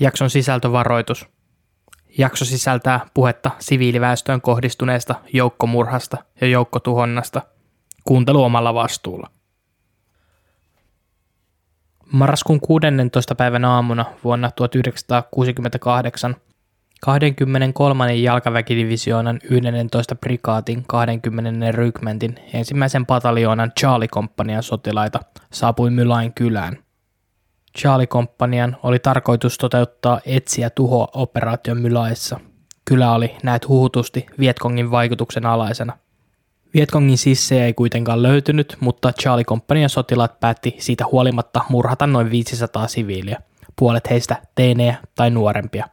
Jakson sisältövaroitus. Jakso sisältää puhetta siviiliväestöön kohdistuneesta joukkomurhasta ja joukkotuhonnasta. Kuuntelu omalla vastuulla. Marraskuun 16. päivän aamuna vuonna 1968 23. jalkaväkidivisioonan 11. prikaatin 20. rykmentin ensimmäisen pataljoonan Charlie-komppanian sotilaita saapui Mylain kylään – Charlie-komppanian oli tarkoitus toteuttaa etsiä tuhoa operaation Mylaissa. Kylä oli näet huhutusti Vietkongin vaikutuksen alaisena. Vietkongin sissejä ei kuitenkaan löytynyt, mutta Charlie-komppanian sotilaat päätti siitä huolimatta murhata noin 500 siviiliä, puolet heistä teinejä tai nuorempia.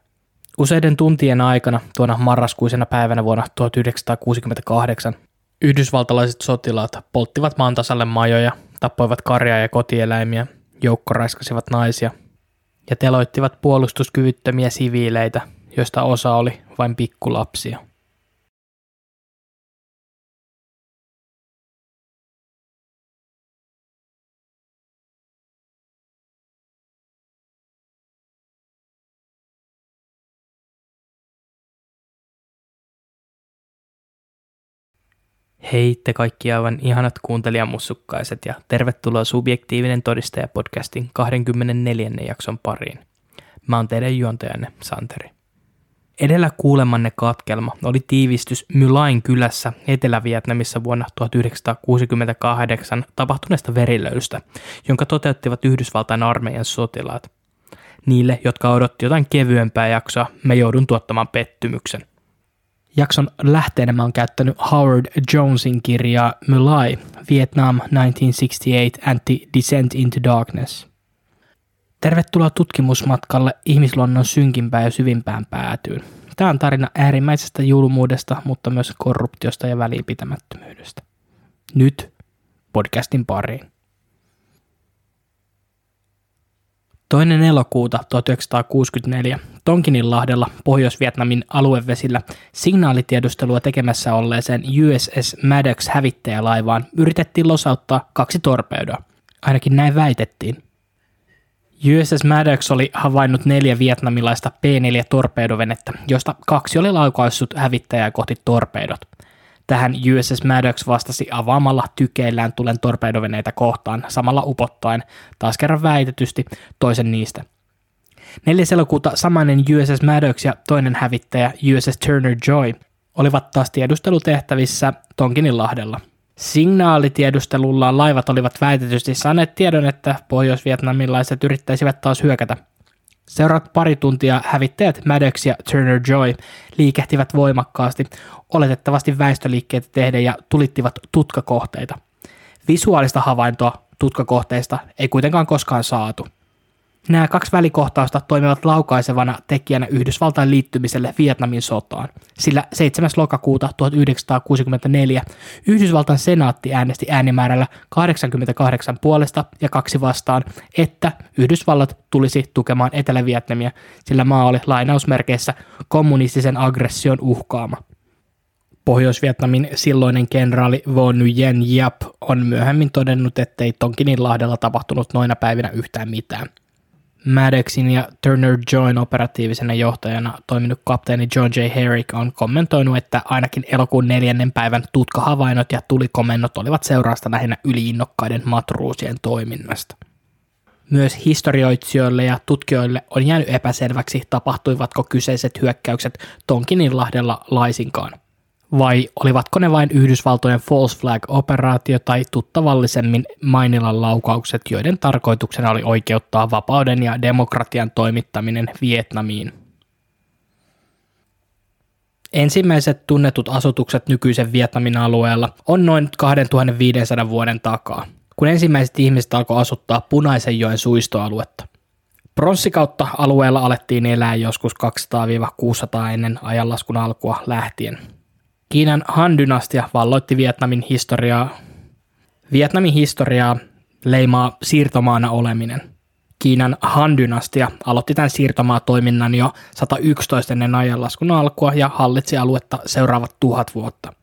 Useiden tuntien aikana tuona marraskuisena päivänä vuonna 1968 yhdysvaltalaiset sotilaat polttivat maan tasalle majoja, tappoivat karjaa ja kotieläimiä joukko raiskasivat naisia ja teloittivat puolustuskyvyttömiä siviileitä, joista osa oli vain pikkulapsia. Hei te kaikki aivan ihanat kuuntelijamussukkaiset ja tervetuloa Subjektiivinen todistaja podcastin 24. jakson pariin. Mä oon teidän juontajanne Santeri. Edellä kuulemanne katkelma oli tiivistys Mylain kylässä Etelä-Vietnamissa vuonna 1968 tapahtuneesta verilöystä, jonka toteuttivat Yhdysvaltain armeijan sotilaat. Niille, jotka odotti jotain kevyempää jaksoa, me joudun tuottamaan pettymyksen – Jakson lähteenä mä oon käyttänyt Howard Jonesin kirjaa Mulai, Vietnam 1968 Anti-Descent into Darkness. Tervetuloa tutkimusmatkalle ihmisluonnon synkimpään ja syvimpään päätyyn. Tämä on tarina äärimmäisestä julmuudesta, mutta myös korruptiosta ja välinpitämättömyydestä. Nyt podcastin pariin. Toinen elokuuta 1964 Tonkininlahdella Pohjois-Vietnamin aluevesillä signaalitiedustelua tekemässä olleeseen USS Maddox hävittäjälaivaan yritettiin losauttaa kaksi torpedoa. Ainakin näin väitettiin. USS Maddox oli havainnut neljä vietnamilaista P-4 torpedovenettä, joista kaksi oli laukaissut hävittäjää kohti torpedot. Tähän USS Maddox vastasi avaamalla tykeillään tulen torpedoveneitä kohtaan, samalla upottaen, taas kerran väitetysti, toisen niistä. 4. elokuuta samainen USS Maddox ja toinen hävittäjä USS Turner Joy olivat taas tiedustelutehtävissä Tonkininlahdella. Signaalitiedustelullaan laivat olivat väitetysti saaneet tiedon, että pohjois-vietnamilaiset yrittäisivät taas hyökätä. Seuraavat pari tuntia hävittäjät Maddox ja Turner Joy liikehtivät voimakkaasti, oletettavasti väestöliikkeitä tehden ja tulittivat tutkakohteita. Visuaalista havaintoa tutkakohteista ei kuitenkaan koskaan saatu. Nämä kaksi välikohtausta toimivat laukaisevana tekijänä Yhdysvaltain liittymiselle Vietnamin sotaan, sillä 7. lokakuuta 1964 Yhdysvaltain senaatti äänesti äänimäärällä 88 puolesta ja kaksi vastaan, että Yhdysvallat tulisi tukemaan Etelä-Vietnamia, sillä maa oli lainausmerkeissä kommunistisen aggression uhkaama. Pohjois-Vietnamin silloinen kenraali Vo Nguyen Yap on myöhemmin todennut, ettei Tonkinin lahdella tapahtunut noina päivinä yhtään mitään – Maddoxin ja Turner Join operatiivisena johtajana toiminut kapteeni John J. Herrick on kommentoinut, että ainakin elokuun neljännen päivän tutkahavainnot ja tulikomennot olivat seurausta lähinnä yliinnokkaiden matruusien toiminnasta. Myös historioitsijoille ja tutkijoille on jäänyt epäselväksi, tapahtuivatko kyseiset hyökkäykset Tonkininlahdella laisinkaan vai olivatko ne vain Yhdysvaltojen false flag-operaatio tai tuttavallisemmin Mainilan laukaukset, joiden tarkoituksena oli oikeuttaa vapauden ja demokratian toimittaminen Vietnamiin. Ensimmäiset tunnetut asutukset nykyisen Vietnamin alueella on noin 2500 vuoden takaa, kun ensimmäiset ihmiset alkoi asuttaa Punaisen joen suistoaluetta. Pronssikautta alueella alettiin elää joskus 200-600 ennen ajanlaskun alkua lähtien – Kiinan Han-dynastia valloitti Vietnamin historiaa. Vietnamin historiaa leimaa siirtomaana oleminen. Kiinan Han-dynastia aloitti tämän siirtomaa-toiminnan jo 111 ennen ajanlaskun alkua ja hallitsi aluetta seuraavat tuhat vuotta.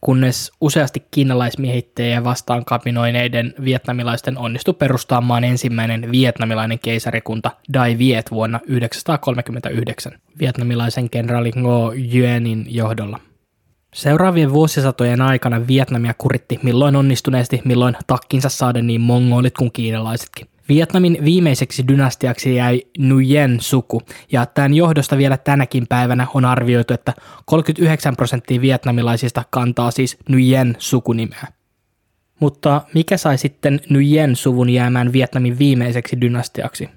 kunnes useasti kiinalaismiehittäjiä vastaan kapinoineiden vietnamilaisten onnistui perustamaan ensimmäinen vietnamilainen keisarikunta Dai Viet vuonna 1939 vietnamilaisen kenraali Ngo Yuenin johdolla. Seuraavien vuosisatojen aikana Vietnamia kuritti milloin onnistuneesti, milloin takkinsa saada niin mongolit kuin kiinalaisetkin. Vietnamin viimeiseksi dynastiaksi jäi Nguyen suku, ja tämän johdosta vielä tänäkin päivänä on arvioitu, että 39 prosenttia vietnamilaisista kantaa siis Nguyen sukunimeä. Mutta mikä sai sitten Nguyen suvun jäämään Vietnamin viimeiseksi dynastiaksi?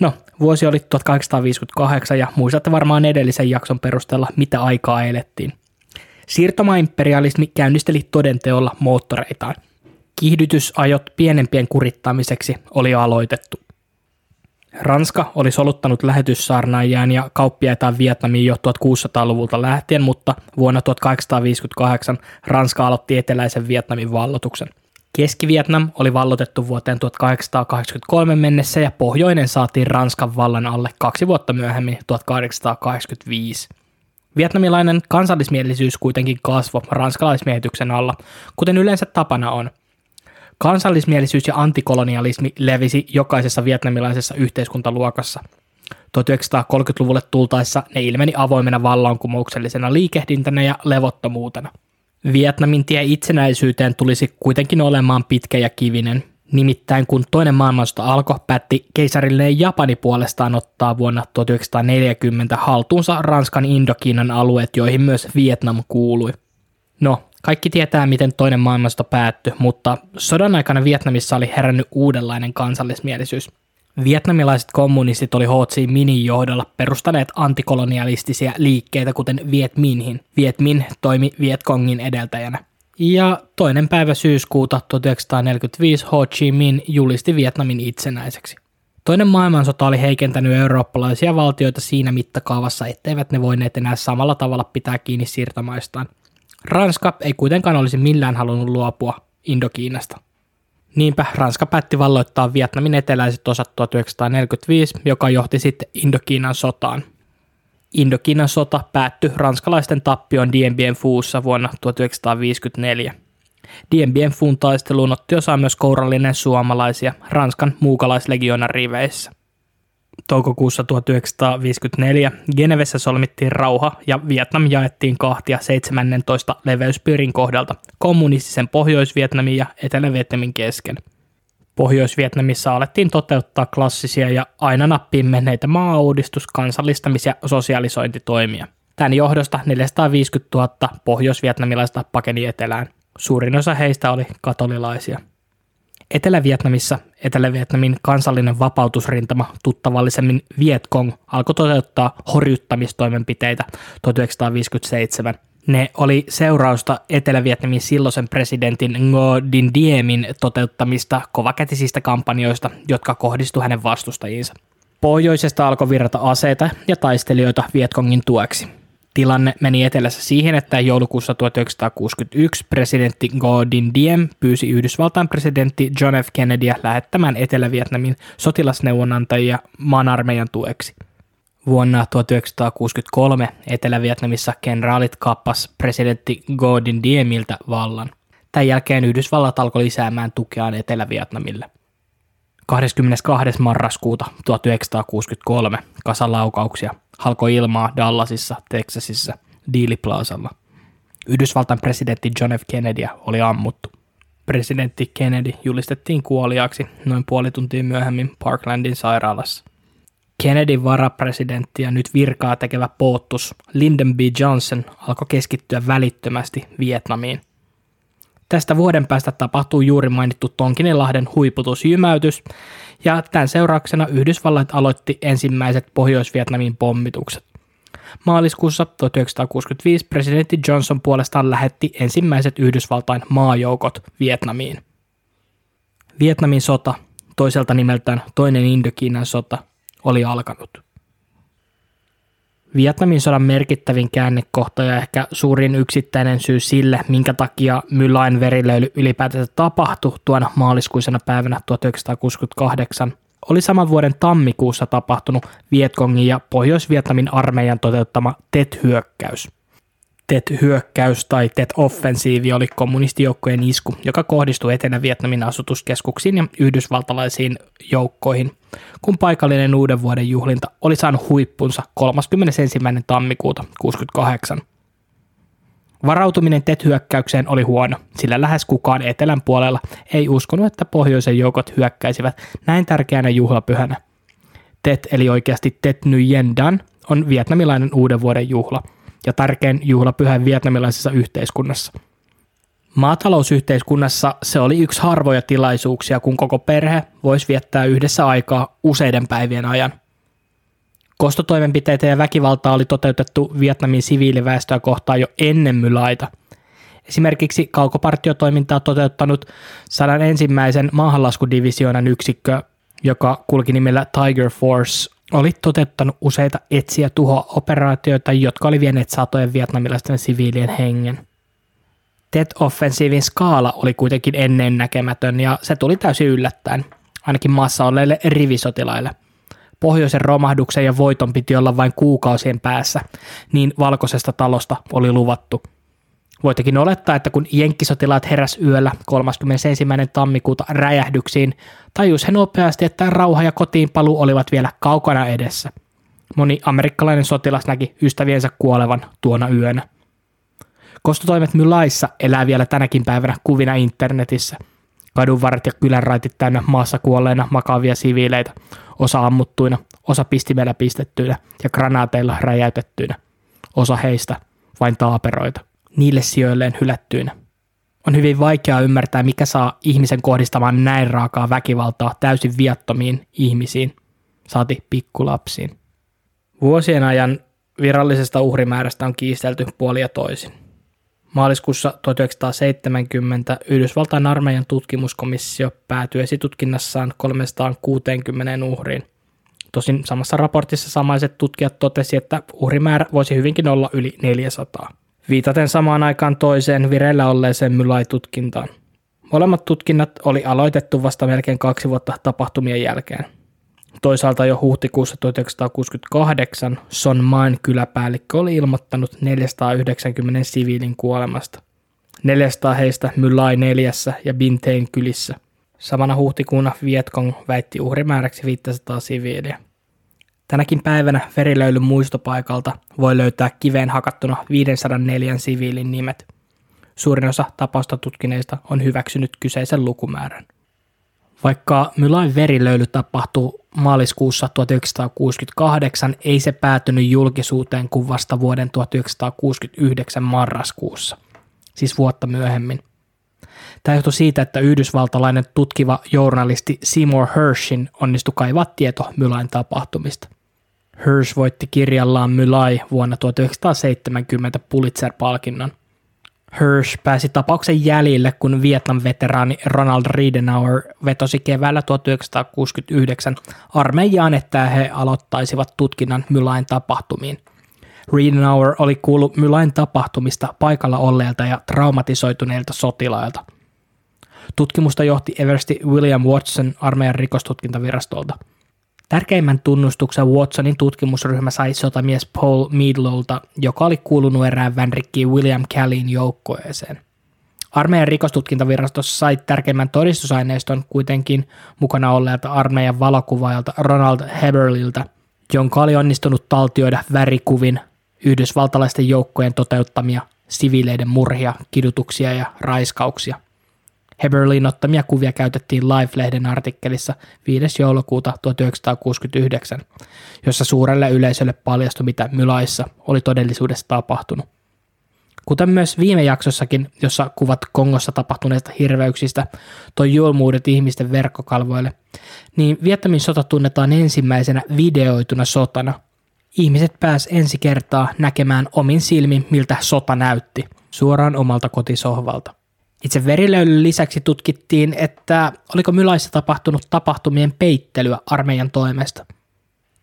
No, vuosi oli 1858 ja muistatte varmaan edellisen jakson perusteella, mitä aikaa elettiin. Siirtomaimperialismi käynnisteli todenteolla moottoreitaan – Kiihdytysajot pienempien kurittamiseksi oli aloitettu. Ranska oli soluttanut lähetyssaarnaajaan ja kauppiaitaan Vietnamiin jo 1600-luvulta lähtien, mutta vuonna 1858 Ranska aloitti eteläisen Vietnamin vallotuksen. Keski-Vietnam oli vallotettu vuoteen 1883 mennessä ja pohjoinen saatiin Ranskan vallan alle kaksi vuotta myöhemmin 1885. Vietnamilainen kansallismielisyys kuitenkin kasvoi ranskalaismiehityksen alla, kuten yleensä tapana on. Kansallismielisyys ja antikolonialismi levisi jokaisessa vietnamilaisessa yhteiskuntaluokassa. 1930-luvulle tultaessa ne ilmeni avoimena vallankumouksellisena liikehdintänä ja levottomuutena. Vietnamin tie itsenäisyyteen tulisi kuitenkin olemaan pitkä ja kivinen. Nimittäin kun toinen maailmansota alkoi, päätti keisarillinen Japani puolestaan ottaa vuonna 1940 haltuunsa Ranskan Indokiinan alueet, joihin myös Vietnam kuului. No, kaikki tietää, miten toinen maailmansota päättyi, mutta sodan aikana Vietnamissa oli herännyt uudenlainen kansallismielisyys. Vietnamilaiset kommunistit oli Ho Chi Minin johdolla perustaneet antikolonialistisia liikkeitä, kuten Viet Minhin. Viet Minh toimi Vietkongin edeltäjänä. Ja toinen päivä syyskuuta 1945 Ho Chi Minh julisti Vietnamin itsenäiseksi. Toinen maailmansota oli heikentänyt eurooppalaisia valtioita siinä mittakaavassa, etteivät ne voineet enää samalla tavalla pitää kiinni siirtomaistaan – Ranska ei kuitenkaan olisi millään halunnut luopua Indokiinasta. Niinpä Ranska päätti valloittaa Vietnamin eteläiset osat 1945, joka johti sitten Indokiinan sotaan. Indokiinan sota päättyi ranskalaisten tappioon Dien Bien Phussa vuonna 1954. Dien Bien Phun taisteluun otti osaa myös kourallinen suomalaisia Ranskan muukalaislegionan riveissä toukokuussa 1954 Genevessä solmittiin rauha ja Vietnam jaettiin kahtia 17 leveyspiirin kohdalta kommunistisen Pohjois-Vietnamin ja Etelä-Vietnamin kesken. Pohjois-Vietnamissa alettiin toteuttaa klassisia ja aina nappiin menneitä maa-uudistus-, kansallistamis- ja sosialisointitoimia. Tämän johdosta 450 000 pohjois-vietnamilaista pakeni etelään. Suurin osa heistä oli katolilaisia. Etelä-Vietnamissa Etelä-Vietnamin kansallinen vapautusrintama, tuttavallisemmin Vietkong, alkoi toteuttaa horjuttamistoimenpiteitä 1957. Ne oli seurausta Etelä-Vietnamin silloisen presidentin Ngo Dinh Diemin toteuttamista kovakätisistä kampanjoista, jotka kohdistuivat hänen vastustajiinsa. Pohjoisesta alkoi virrata aseita ja taistelijoita Vietkongin tueksi. Tilanne meni etelässä siihen, että joulukuussa 1961 presidentti Ngo Dinh Diem pyysi Yhdysvaltain presidentti John F. Kennedyä lähettämään Etelä-Vietnamin sotilasneuvonantajia maan armeijan tueksi. Vuonna 1963 Etelä-Vietnamissa kenraalit kappas presidentti Dinh Diemiltä vallan. Tämän jälkeen Yhdysvallat alkoi lisäämään tukeaan Etelä-Vietnamille. 22. marraskuuta 1963 kasalaukauksia halkoi ilmaa Dallasissa, Texasissa, Dealey Plazalla. Yhdysvaltain presidentti John F. Kennedy oli ammuttu. Presidentti Kennedy julistettiin kuoliaksi noin puoli tuntia myöhemmin Parklandin sairaalassa. Kennedyn varapresidentti ja nyt virkaa tekevä poottus Lyndon B. Johnson alkoi keskittyä välittömästi Vietnamiin. Tästä vuoden päästä tapahtuu juuri mainittu Tonkinilahden huiputusjymäytys, ja tämän seurauksena Yhdysvallat aloitti ensimmäiset Pohjois-Vietnamin pommitukset. Maaliskuussa 1965 presidentti Johnson puolestaan lähetti ensimmäiset Yhdysvaltain maajoukot Vietnamiin. Vietnamin sota, toiselta nimeltään toinen Indokiinan sota, oli alkanut. Vietnamin sodan merkittävin käännekohta ja ehkä suurin yksittäinen syy sille, minkä takia Mylain verilöyly ylipäätänsä tapahtui tuona maaliskuisena päivänä 1968, oli saman vuoden tammikuussa tapahtunut Vietkongin ja Pohjois-Vietnamin armeijan toteuttama TET-hyökkäys. Tet-hyökkäys tai Tet-offensiivi oli kommunistijoukkojen isku, joka kohdistui Etelä-Vietnamin asutuskeskuksiin ja yhdysvaltalaisiin joukkoihin, kun paikallinen uuden vuoden juhlinta oli saanut huippunsa 31. tammikuuta 1968. Varautuminen Tet-hyökkäykseen oli huono, sillä lähes kukaan etelän puolella ei uskonut, että pohjoisen joukot hyökkäisivät näin tärkeänä juhlapyhänä. Tet eli oikeasti Tet Nguyen Dan on vietnamilainen uuden vuoden juhla ja tärkein juhlapyhä vietnamilaisessa yhteiskunnassa. Maatalousyhteiskunnassa se oli yksi harvoja tilaisuuksia, kun koko perhe voisi viettää yhdessä aikaa useiden päivien ajan. Kostotoimenpiteitä ja väkivaltaa oli toteutettu Vietnamin siviiliväestöä kohtaan jo ennen mylaita. Esimerkiksi kaukopartiotoimintaa toteuttanut 101. maahanlaskudivisioonan yksikkö, joka kulki nimellä Tiger Force, oli toteuttanut useita etsiä tuho-operaatioita, jotka oli vieneet satojen vietnamilaisten siviilien hengen. Tet-offensiivin skaala oli kuitenkin ennennäkemätön ja se tuli täysin yllättäen, ainakin maassa olleille rivisotilaille – pohjoisen romahduksen ja voiton piti olla vain kuukausien päässä, niin valkoisesta talosta oli luvattu. Voitakin olettaa, että kun jenkkisotilaat heräs yöllä 31. tammikuuta räjähdyksiin, tajus he nopeasti, että rauha ja kotiinpaluu olivat vielä kaukana edessä. Moni amerikkalainen sotilas näki ystäviensä kuolevan tuona yönä. Kostotoimet Mylaissa elää vielä tänäkin päivänä kuvina internetissä. Kadunvarret ja kylänraitit täynnä maassa kuolleina makaavia siviileitä, osa ammuttuina, osa pistimellä pistettyinä ja granaateilla räjäytettyinä, osa heistä vain taaperoita, niille sijoilleen hylättyinä. On hyvin vaikeaa ymmärtää, mikä saa ihmisen kohdistamaan näin raakaa väkivaltaa täysin viattomiin ihmisiin, saati pikkulapsiin. Vuosien ajan virallisesta uhrimäärästä on kiistelty puolia toisin. Maaliskuussa 1970 Yhdysvaltain armeijan tutkimuskomissio päätyi esitutkinnassaan 360 uhriin. Tosin samassa raportissa samaiset tutkijat totesi, että uhrimäärä voisi hyvinkin olla yli 400. Viitaten samaan aikaan toiseen vireillä olleeseen Mylai-tutkintaan. Molemmat tutkinnat oli aloitettu vasta melkein kaksi vuotta tapahtumien jälkeen. Toisaalta jo huhtikuussa 1968 Son Main kyläpäällikkö oli ilmoittanut 490 siviilin kuolemasta. 400 heistä Mylai neljässä ja Bintein kylissä. Samana huhtikuuna Vietkong väitti uhrimääräksi 500 siviiliä. Tänäkin päivänä verilöylyn muistopaikalta voi löytää kiveen hakattuna 504 siviilin nimet. Suurin osa tapausta tutkineista on hyväksynyt kyseisen lukumäärän. Vaikka Mylain verilöyly tapahtuu maaliskuussa 1968, ei se päätynyt julkisuuteen kuin vasta vuoden 1969 marraskuussa, siis vuotta myöhemmin. Tämä johtui siitä, että yhdysvaltalainen tutkiva journalisti Seymour Hershin onnistui kaivaa tieto Mylain tapahtumista. Hirsch voitti kirjallaan Mylai vuonna 1970 Pulitzer-palkinnon. Hirsch pääsi tapauksen jäljille, kun Vietnam-veteraani Ronald Ridenauer vetosi keväällä 1969 armeijaan, että he aloittaisivat tutkinnan Mylain tapahtumiin. Ridenauer oli kuullut Mylain tapahtumista paikalla olleilta ja traumatisoituneilta sotilailta. Tutkimusta johti Eversti William Watson armeijan rikostutkintavirastolta – Tärkeimmän tunnustuksen Watsonin tutkimusryhmä sai sotamies Paul Meadlowlta, joka oli kuulunut erään vänrikkiin William Callin joukkoeeseen. Armeijan rikostutkintavirastossa sai tärkeimmän todistusaineiston kuitenkin mukana olleelta armeijan valokuvaajalta Ronald Heberliltä, jonka oli onnistunut taltioida värikuvin yhdysvaltalaisten joukkojen toteuttamia siviileiden murhia, kidutuksia ja raiskauksia – Heberlin ottamia kuvia käytettiin Life-lehden artikkelissa 5. joulukuuta 1969, jossa suurelle yleisölle paljastui, mitä Mylaissa oli todellisuudessa tapahtunut. Kuten myös viime jaksossakin, jossa kuvat Kongossa tapahtuneista hirveyksistä toi julmuudet ihmisten verkkokalvoille, niin Vietnamin sota tunnetaan ensimmäisenä videoituna sotana. Ihmiset pääs ensi kertaa näkemään omin silmin, miltä sota näytti, suoraan omalta kotisohvalta. Itse verilöylyn lisäksi tutkittiin, että oliko Mylaissa tapahtunut tapahtumien peittelyä armeijan toimesta.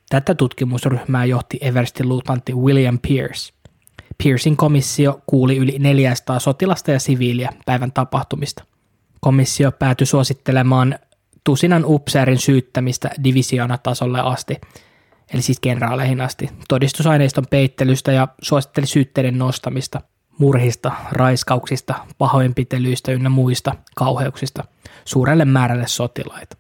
Tätä tutkimusryhmää johti Everstin luutnantti William Pierce. Piercein komissio kuuli yli 400 sotilasta ja siviiliä päivän tapahtumista. Komissio päätyi suosittelemaan tusinan upseerin syyttämistä tasolle asti, eli siis kenraaleihin asti, todistusaineiston peittelystä ja suositteli syytteiden nostamista – murhista, raiskauksista, pahoinpitelyistä ynnä muista kauheuksista suurelle määrälle sotilaita.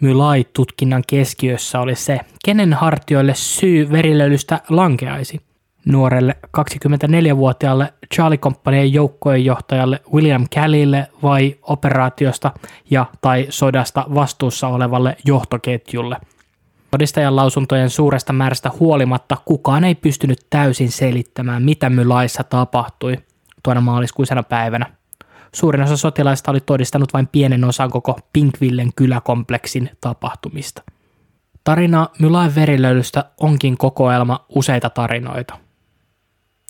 Mylai-tutkinnan keskiössä oli se, kenen hartioille syy verilöylystä lankeaisi. Nuorelle 24-vuotiaalle Charlie Companyn joukkojen johtajalle William Callille vai operaatiosta ja tai sodasta vastuussa olevalle johtoketjulle. Todistajan lausuntojen suuresta määrästä huolimatta kukaan ei pystynyt täysin selittämään, mitä Mylaissa tapahtui tuona maaliskuisena päivänä. Suurin osa sotilaista oli todistanut vain pienen osan koko Pinkvillen kyläkompleksin tapahtumista. Tarina Mylain verilöylystä onkin kokoelma useita tarinoita.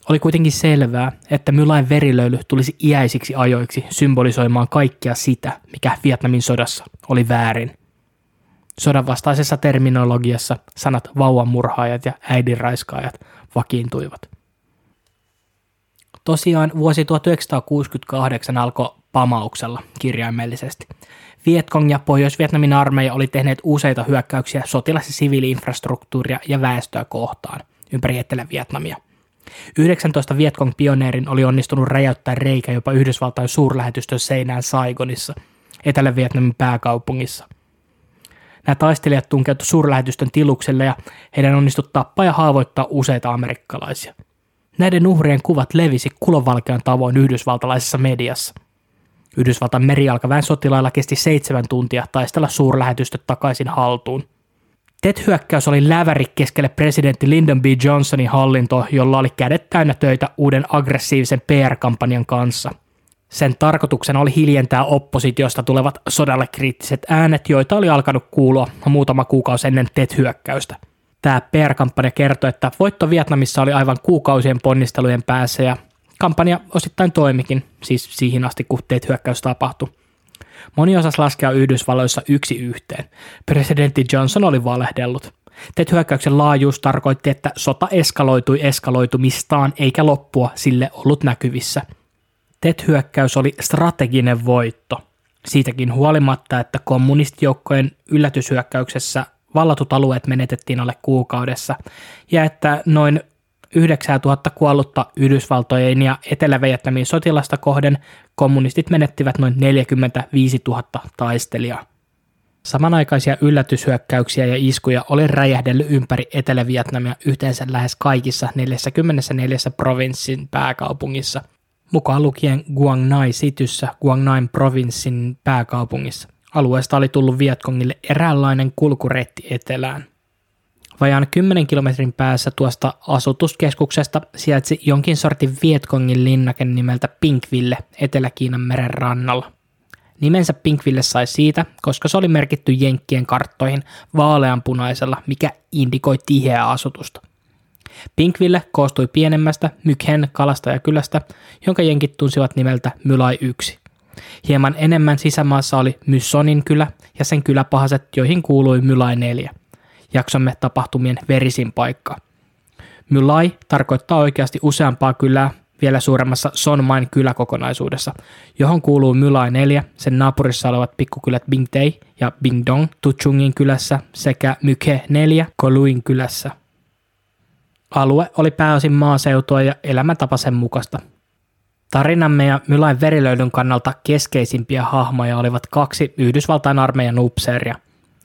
Oli kuitenkin selvää, että Mylain verilöyly tulisi iäisiksi ajoiksi symbolisoimaan kaikkea sitä, mikä Vietnamin sodassa oli väärin. Sodan vastaisessa terminologiassa sanat vauvanmurhaajat ja äidinraiskaajat vakiintuivat. Tosiaan vuosi 1968 alkoi pamauksella kirjaimellisesti. Vietkong ja Pohjois-Vietnamin armeija oli tehneet useita hyökkäyksiä sotilas- ja siviiliinfrastruktuuria ja väestöä kohtaan ympäri Etelä-Vietnamia. 19 Vietkong pioneerin oli onnistunut räjäyttää reikä jopa Yhdysvaltain suurlähetystön seinään Saigonissa, Etelä-Vietnamin pääkaupungissa. Nämä taistelijat tunkeutuivat suurlähetystön tilukselle ja heidän onnistui tappaa ja haavoittaa useita amerikkalaisia – Näiden uhrien kuvat levisi kulovalkean tavoin yhdysvaltalaisessa mediassa. Yhdysvaltain merialkaväen sotilailla kesti seitsemän tuntia taistella suurlähetystöt takaisin haltuun. TET-hyökkäys oli läväri keskelle presidentti Lyndon B. Johnsonin hallinto, jolla oli kädet täynnä töitä uuden aggressiivisen PR-kampanjan kanssa. Sen tarkoituksena oli hiljentää oppositiosta tulevat sodalle kriittiset äänet, joita oli alkanut kuulua muutama kuukausi ennen TET-hyökkäystä – Tämä PR-kampanja kertoi, että voitto Vietnamissa oli aivan kuukausien ponnistelujen päässä ja kampanja osittain toimikin, siis siihen asti kun teet hyökkäys tapahtui. Moni osasi laskea Yhdysvalloissa yksi yhteen. Presidentti Johnson oli valehdellut. Teet hyökkäyksen laajuus tarkoitti, että sota eskaloitui eskaloitumistaan eikä loppua sille ollut näkyvissä. TET-hyökkäys oli strateginen voitto. Siitäkin huolimatta, että kommunistijoukkojen yllätyshyökkäyksessä vallatut alueet menetettiin alle kuukaudessa ja että noin 9000 kuollutta Yhdysvaltojen ja Etelä-Vietnamin sotilasta kohden kommunistit menettivät noin 45 000 taistelijaa. Samanaikaisia yllätyshyökkäyksiä ja iskuja oli räjähdellyt ympäri Etelä-Vietnamia yhteensä lähes kaikissa 44 provinssin pääkaupungissa, mukaan lukien Guang Nai Cityssä Guang Nai provinssin pääkaupungissa. Alueesta oli tullut Vietkongille eräänlainen kulkureitti etelään. Vajaan 10 kilometrin päässä tuosta asutuskeskuksesta sijaitsi jonkin sortin Vietkongin linnake nimeltä Pinkville Etelä-Kiinan meren rannalla. Nimensä Pinkville sai siitä, koska se oli merkitty Jenkkien karttoihin vaaleanpunaisella, mikä indikoi tiheää asutusta. Pinkville koostui pienemmästä Mykhen kalastajakylästä, jonka jenkit tunsivat nimeltä Mylai 1. Hieman enemmän sisämaassa oli Myssonin kylä ja sen kyläpahaset, joihin kuului Mylai 4, jaksomme tapahtumien verisin paikka. Mylai tarkoittaa oikeasti useampaa kylää vielä suuremmassa Sonmain kyläkokonaisuudessa, johon kuuluu Mylai 4, sen naapurissa olevat pikkukylät Bingtei ja Bingdong Tuchungin kylässä sekä Mykhe 4 Koluin kylässä. Alue oli pääosin maaseutua ja elämäntapa sen mukaista – Tarinamme ja Mylain verilöydyn kannalta keskeisimpiä hahmoja olivat kaksi Yhdysvaltain armeijan upseeria,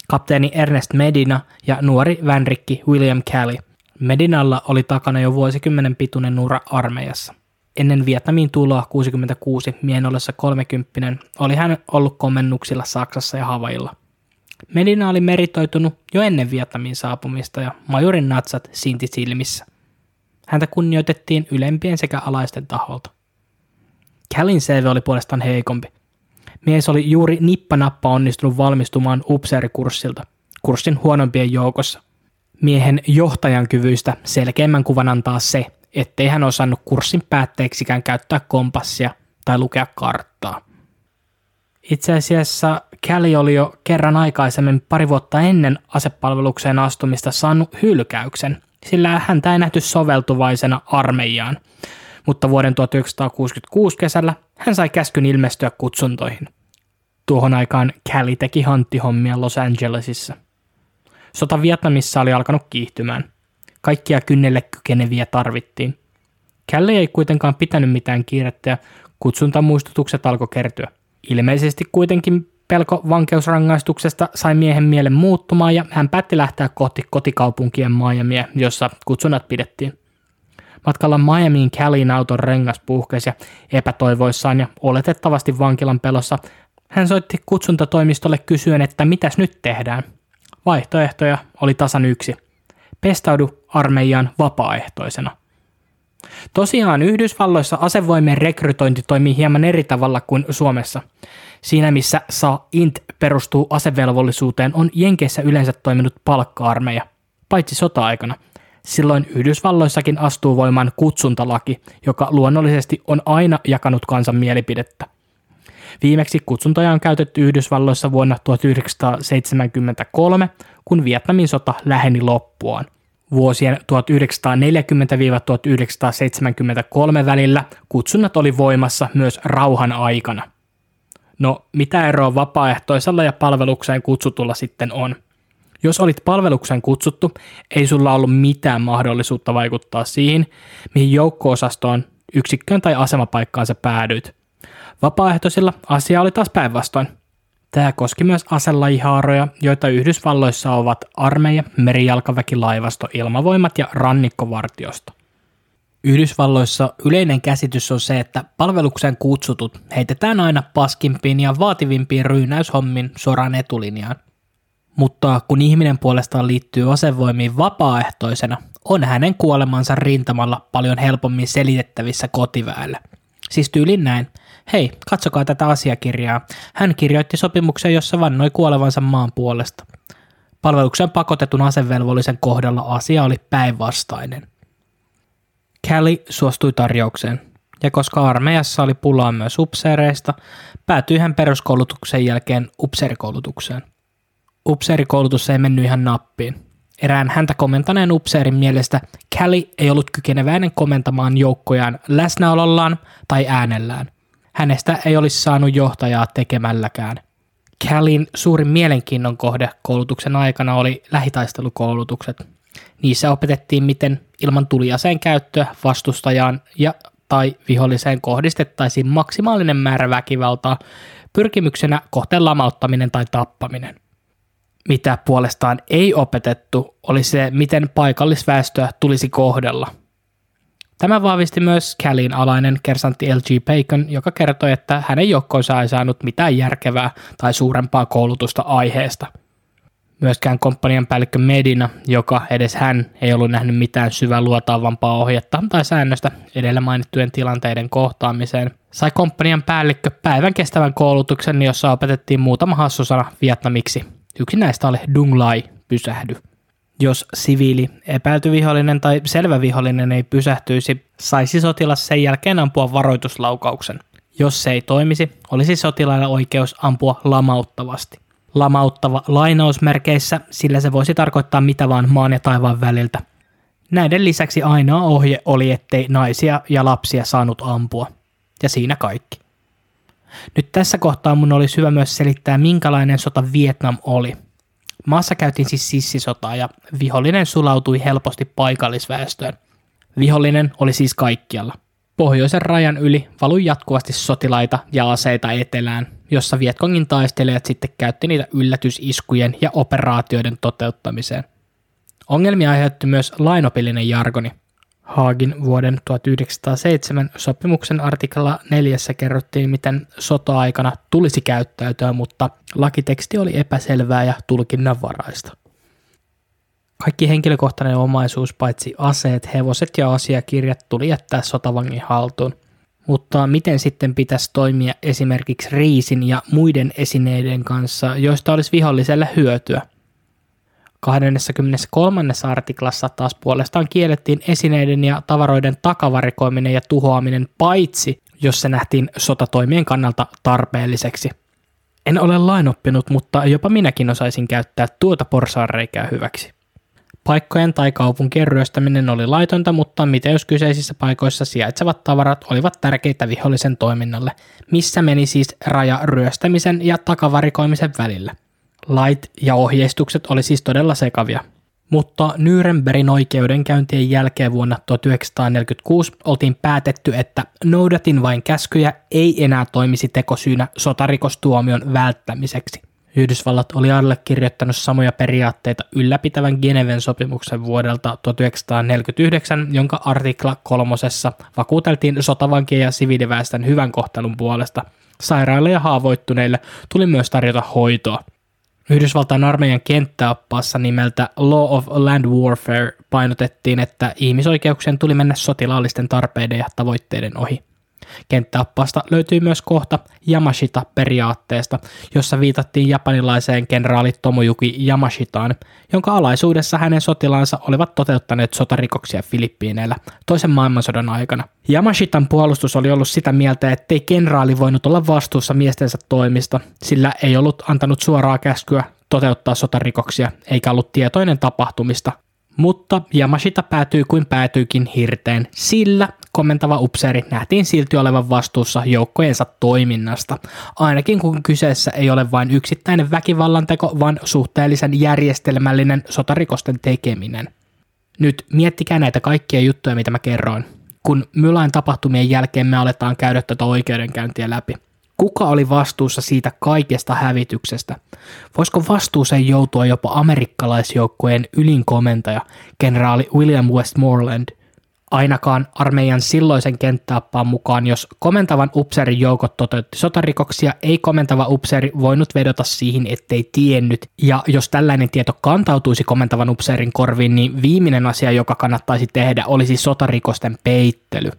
kapteeni Ernest Medina ja nuori vänrikki William Kelly. Medinalla oli takana jo vuosikymmenen pituinen ura armeijassa. Ennen Vietnamiin tuloa 66 miehen ollessa 30 oli hän ollut komennuksilla Saksassa ja Havailla. Medina oli meritoitunut jo ennen Vietnamin saapumista ja majorin natsat sinti silmissä. Häntä kunnioitettiin ylempien sekä alaisten taholta. Callin CV oli puolestaan heikompi. Mies oli juuri nippanappa onnistunut valmistumaan upseerikurssilta, kurssin huonompien joukossa. Miehen johtajan kyvyistä selkeimmän kuvan antaa se, ettei hän osannut kurssin päätteeksikään käyttää kompassia tai lukea karttaa. Itse asiassa Kelly oli jo kerran aikaisemmin pari vuotta ennen asepalvelukseen astumista saanut hylkäyksen, sillä häntä ei nähty soveltuvaisena armeijaan – mutta vuoden 1966 kesällä hän sai käskyn ilmestyä kutsuntoihin. Tuohon aikaan Callie teki hanttihommia Los Angelesissa. Sota Vietnamissa oli alkanut kiihtymään. Kaikkia kynnelle kykeneviä tarvittiin. Källe ei kuitenkaan pitänyt mitään kiirettä ja kutsuntamuistutukset alkoi kertyä. Ilmeisesti kuitenkin pelko vankeusrangaistuksesta sai miehen mielen muuttumaan ja hän päätti lähteä kohti kotikaupunkien Miamia, jossa kutsunnat pidettiin. Matkalla Miamiin Callin auton rengas puhkesi ja epätoivoissaan ja oletettavasti vankilan pelossa hän soitti kutsuntatoimistolle kysyen, että mitäs nyt tehdään. Vaihtoehtoja oli tasan yksi. Pestaudu armeijaan vapaaehtoisena. Tosiaan Yhdysvalloissa asevoimien rekrytointi toimii hieman eri tavalla kuin Suomessa. Siinä missä saa int perustuu asevelvollisuuteen, on Jenkeissä yleensä toiminut palkka-armeija, paitsi sota-aikana. Silloin Yhdysvalloissakin astuu voimaan kutsuntalaki, joka luonnollisesti on aina jakanut kansan mielipidettä. Viimeksi kutsuntoja on käytetty Yhdysvalloissa vuonna 1973, kun Vietnamin sota läheni loppuaan. Vuosien 1940-1973 välillä kutsunnat oli voimassa myös rauhan aikana. No, mitä eroa vapaaehtoisella ja palvelukseen kutsutulla sitten on? Jos olit palvelukseen kutsuttu, ei sulla ollut mitään mahdollisuutta vaikuttaa siihen, mihin joukko-osastoon, yksikköön tai asemapaikkaan sä päädyit. Vapaaehtoisilla asia oli taas päinvastoin. Tämä koski myös aselajihaaroja, joita Yhdysvalloissa ovat armeija, merijalkaväki, laivasto, ilmavoimat ja rannikkovartiosto. Yhdysvalloissa yleinen käsitys on se, että palvelukseen kutsutut heitetään aina paskimpiin ja vaativimpiin ryynäyshommin soran etulinjaan. Mutta kun ihminen puolestaan liittyy asevoimiin vapaaehtoisena, on hänen kuolemansa rintamalla paljon helpommin selitettävissä kotiväelle. Siis tyylin näin. Hei, katsokaa tätä asiakirjaa. Hän kirjoitti sopimuksen, jossa vannoi kuolevansa maan puolesta. Palveluksen pakotetun asevelvollisen kohdalla asia oli päinvastainen. Kelly suostui tarjoukseen, ja koska armeijassa oli pulaa myös upseereista, päätyi hän peruskoulutuksen jälkeen upseerikoulutukseen. Upseerikoulutus ei mennyt ihan nappiin. Erään häntä komentaneen upseerin mielestä Kelly ei ollut kykeneväinen komentamaan joukkojaan läsnäolollaan tai äänellään. Hänestä ei olisi saanut johtajaa tekemälläkään. Callin suurin mielenkiinnon kohde koulutuksen aikana oli lähitaistelukoulutukset. Niissä opetettiin, miten ilman tuliaseen käyttöä vastustajaan ja tai viholliseen kohdistettaisiin maksimaalinen määrä väkivaltaa pyrkimyksenä kohteen lamauttaminen tai tappaminen. Mitä puolestaan ei opetettu, oli se, miten paikallisväestöä tulisi kohdella. Tämä vahvisti myös Callin alainen kersantti L.G. Bacon, joka kertoi, että hänen joukkoonsa ei saanut mitään järkevää tai suurempaa koulutusta aiheesta – Myöskään komppanian päällikkö Medina, joka edes hän ei ollut nähnyt mitään syvää luotaavampaa ohjetta tai säännöstä edellä mainittujen tilanteiden kohtaamiseen, sai komppanian päällikkö päivän kestävän koulutuksen, jossa opetettiin muutama hassusana vietnamiksi. Yksi näistä oli Dung Lai, pysähdy. Jos siviili, epäilty vihollinen tai selvä vihollinen ei pysähtyisi, saisi sotilas sen jälkeen ampua varoituslaukauksen. Jos se ei toimisi, olisi sotilailla oikeus ampua lamauttavasti lamauttava lainausmerkeissä, sillä se voisi tarkoittaa mitä vaan maan ja taivaan väliltä. Näiden lisäksi ainoa ohje oli, ettei naisia ja lapsia saanut ampua. Ja siinä kaikki. Nyt tässä kohtaa mun olisi hyvä myös selittää, minkälainen sota Vietnam oli. Maassa käytiin siis sissisotaa ja vihollinen sulautui helposti paikallisväestöön. Vihollinen oli siis kaikkialla – Pohjoisen rajan yli valui jatkuvasti sotilaita ja aseita etelään, jossa Vietkongin taistelijat sitten käytti niitä yllätysiskujen ja operaatioiden toteuttamiseen. Ongelmia aiheutti myös lainopillinen jargoni. Haagin vuoden 1907 sopimuksen artikla 4 kerrottiin, miten sota-aikana tulisi käyttäytyä, mutta lakiteksti oli epäselvää ja tulkinnanvaraista. Kaikki henkilökohtainen omaisuus, paitsi aseet, hevoset ja asiakirjat, tuli jättää sotavangin haltuun. Mutta miten sitten pitäisi toimia esimerkiksi riisin ja muiden esineiden kanssa, joista olisi viholliselle hyötyä? 23. artiklassa taas puolestaan kiellettiin esineiden ja tavaroiden takavarikoiminen ja tuhoaminen paitsi, jos se nähtiin sotatoimien kannalta tarpeelliseksi. En ole lainoppinut, mutta jopa minäkin osaisin käyttää tuota porsaanreikää hyväksi. Paikkojen tai kaupunkien ryöstäminen oli laitonta, mutta mitä jos kyseisissä paikoissa sijaitsevat tavarat olivat tärkeitä vihollisen toiminnalle, missä meni siis raja ryöstämisen ja takavarikoimisen välillä. Lait ja ohjeistukset oli siis todella sekavia. Mutta Nürnbergin oikeudenkäyntien jälkeen vuonna 1946 oltiin päätetty, että noudatin vain käskyjä ei enää toimisi tekosyynä sotarikostuomion välttämiseksi. Yhdysvallat oli allekirjoittanut samoja periaatteita ylläpitävän Geneven sopimuksen vuodelta 1949, jonka artikla kolmosessa vakuuteltiin sotavankien ja siviiliväestön hyvän kohtelun puolesta. Sairaille ja haavoittuneille tuli myös tarjota hoitoa. Yhdysvaltain armeijan kenttäoppaassa nimeltä Law of Land Warfare painotettiin, että ihmisoikeuksien tuli mennä sotilaallisten tarpeiden ja tavoitteiden ohi. Kenttäoppaasta löytyy myös kohta Yamashita-periaatteesta, jossa viitattiin japanilaiseen kenraali Tomojuki Yamashitaan, jonka alaisuudessa hänen sotilaansa olivat toteuttaneet sotarikoksia Filippiineillä toisen maailmansodan aikana. Yamashitan puolustus oli ollut sitä mieltä, ettei kenraali voinut olla vastuussa miestensä toimista, sillä ei ollut antanut suoraa käskyä toteuttaa sotarikoksia eikä ollut tietoinen tapahtumista, mutta Yamashita päätyi kuin päätyykin hirteen, sillä komentava upseeri nähtiin silti olevan vastuussa joukkojensa toiminnasta, ainakin kun kyseessä ei ole vain yksittäinen väkivallanteko, vaan suhteellisen järjestelmällinen sotarikosten tekeminen. Nyt miettikää näitä kaikkia juttuja, mitä mä kerroin. Kun Mylain tapahtumien jälkeen me aletaan käydä tätä oikeudenkäyntiä läpi – Kuka oli vastuussa siitä kaikesta hävityksestä? Voisiko vastuuseen joutua jopa amerikkalaisjoukkojen ylinkomentaja, kenraali William Westmoreland? Ainakaan armeijan silloisen kenttäappaan mukaan, jos komentavan upseerin joukot toteutti sotarikoksia, ei komentava upseeri voinut vedota siihen, ettei tiennyt. Ja jos tällainen tieto kantautuisi komentavan upseerin korviin, niin viimeinen asia, joka kannattaisi tehdä, olisi sotarikosten peittely.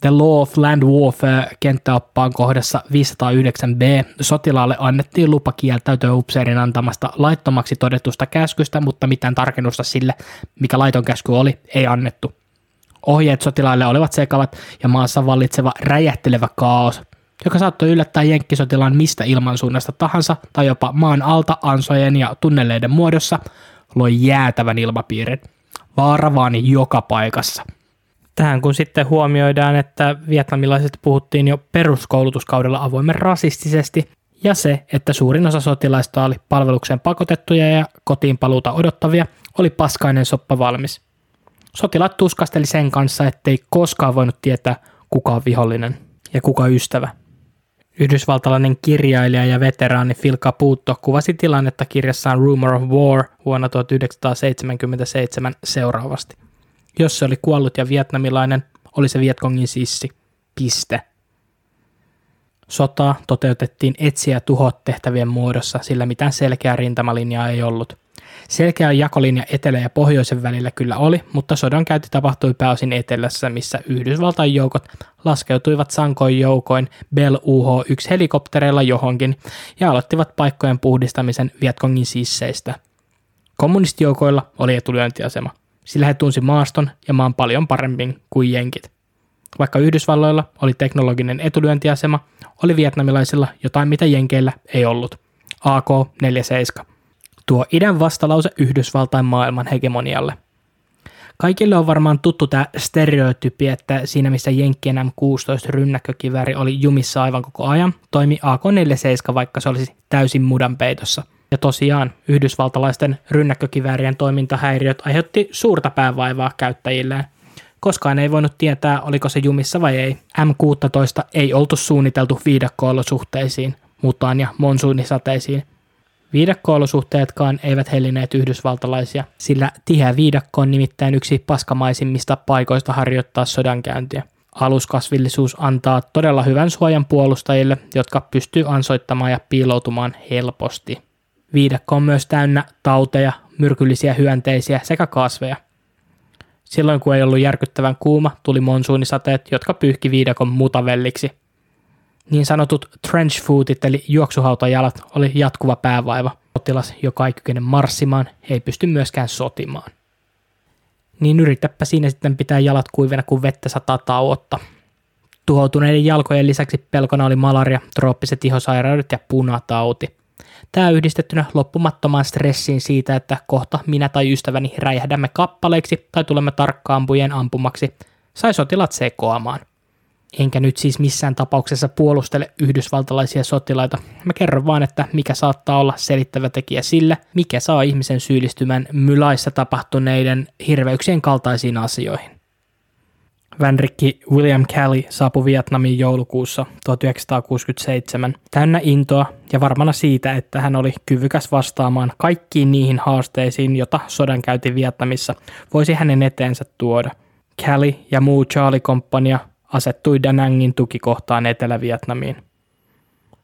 The Law of Land Warfare kenttäoppaan kohdassa 509b sotilaalle annettiin lupa kieltäytyä upseerin antamasta laittomaksi todetusta käskystä, mutta mitään tarkennusta sille, mikä laiton käsky oli, ei annettu. Ohjeet sotilaille olivat sekavat ja maassa vallitseva räjähtelevä kaos, joka saattoi yllättää jenkkisotilaan mistä ilmansuunnasta tahansa tai jopa maan alta ansojen ja tunneleiden muodossa, loi jäätävän ilmapiirin. Vaara vaani joka paikassa – Tähän kun sitten huomioidaan, että vietnamilaiset puhuttiin jo peruskoulutuskaudella avoimen rasistisesti, ja se, että suurin osa sotilaista oli palvelukseen pakotettuja ja kotiin paluuta odottavia, oli paskainen soppa valmis. Sotilaat tuskasteli sen kanssa, ettei koskaan voinut tietää, kuka on vihollinen ja kuka ystävä. Yhdysvaltalainen kirjailija ja veteraani Phil Caputo kuvasi tilannetta kirjassaan Rumor of War vuonna 1977 seuraavasti. Jos se oli kuollut ja vietnamilainen, oli se Vietkongin sissi. Piste. Sotaa toteutettiin etsiä tuhot tehtävien muodossa, sillä mitään selkeää rintamalinjaa ei ollut. Selkeä jakolinja etelä- ja pohjoisen välillä kyllä oli, mutta sodan käynti tapahtui pääosin etelässä, missä Yhdysvaltain joukot laskeutuivat sankoin joukoin Bell UH-1 helikoptereilla johonkin ja aloittivat paikkojen puhdistamisen Vietkongin sisseistä. Kommunistijoukoilla oli etulyöntiasema – sillä he tunsi maaston ja maan paljon paremmin kuin jenkit. Vaikka Yhdysvalloilla oli teknologinen etulyöntiasema, oli vietnamilaisilla jotain mitä jenkeillä ei ollut. AK-47. Tuo idän vastalause Yhdysvaltain maailman hegemonialle. Kaikille on varmaan tuttu tämä stereotypi, että siinä missä Jenkkien M16 rynnäkkökivääri oli jumissa aivan koko ajan, toimi AK-47 vaikka se olisi täysin mudan peitossa – ja tosiaan yhdysvaltalaisten rynnäkkökiväärien toimintahäiriöt aiheutti suurta päävaivaa käyttäjilleen. Koskaan ei voinut tietää, oliko se jumissa vai ei. M16 ei oltu suunniteltu viidakkoolosuhteisiin, mutaan ja monsuunisateisiin. Viidakkoolosuhteetkaan eivät hellineet yhdysvaltalaisia, sillä tiheä viidakko on nimittäin yksi paskamaisimmista paikoista harjoittaa sodankäyntiä. Aluskasvillisuus antaa todella hyvän suojan puolustajille, jotka pystyy ansoittamaan ja piiloutumaan helposti. Viidakko on myös täynnä tauteja, myrkyllisiä hyönteisiä sekä kasveja. Silloin kun ei ollut järkyttävän kuuma, tuli monsuunisateet, jotka pyyhki viidakon mutavelliksi. Niin sanotut trench footit eli juoksuhautajalat oli jatkuva päävaiva. Potilas, joka ei kykene marssimaan, ei pysty myöskään sotimaan. Niin yritäpä siinä sitten pitää jalat kuivena, kun vettä sataa tauotta. Tuhoutuneiden jalkojen lisäksi pelkona oli malaria, trooppiset ihosairaudet ja punatauti. Tämä yhdistettynä loppumattomaan stressiin siitä, että kohta minä tai ystäväni räjähdämme kappaleiksi tai tulemme tarkkaampujen ampumaksi, sai sotilat sekoamaan. Enkä nyt siis missään tapauksessa puolustele yhdysvaltalaisia sotilaita. Mä kerron vaan, että mikä saattaa olla selittävä tekijä sille, mikä saa ihmisen syyllistymään mylaissa tapahtuneiden hirveyksien kaltaisiin asioihin. Vänrikki William Kelly saapui Vietnamiin joulukuussa 1967 täynnä intoa ja varmana siitä, että hän oli kyvykäs vastaamaan kaikkiin niihin haasteisiin, jota sodankäynti Vietnamissa voisi hänen eteensä tuoda. Kelly ja muu Charlie-komppania asettui Da Nangin tukikohtaan Etelä-Vietnamiin.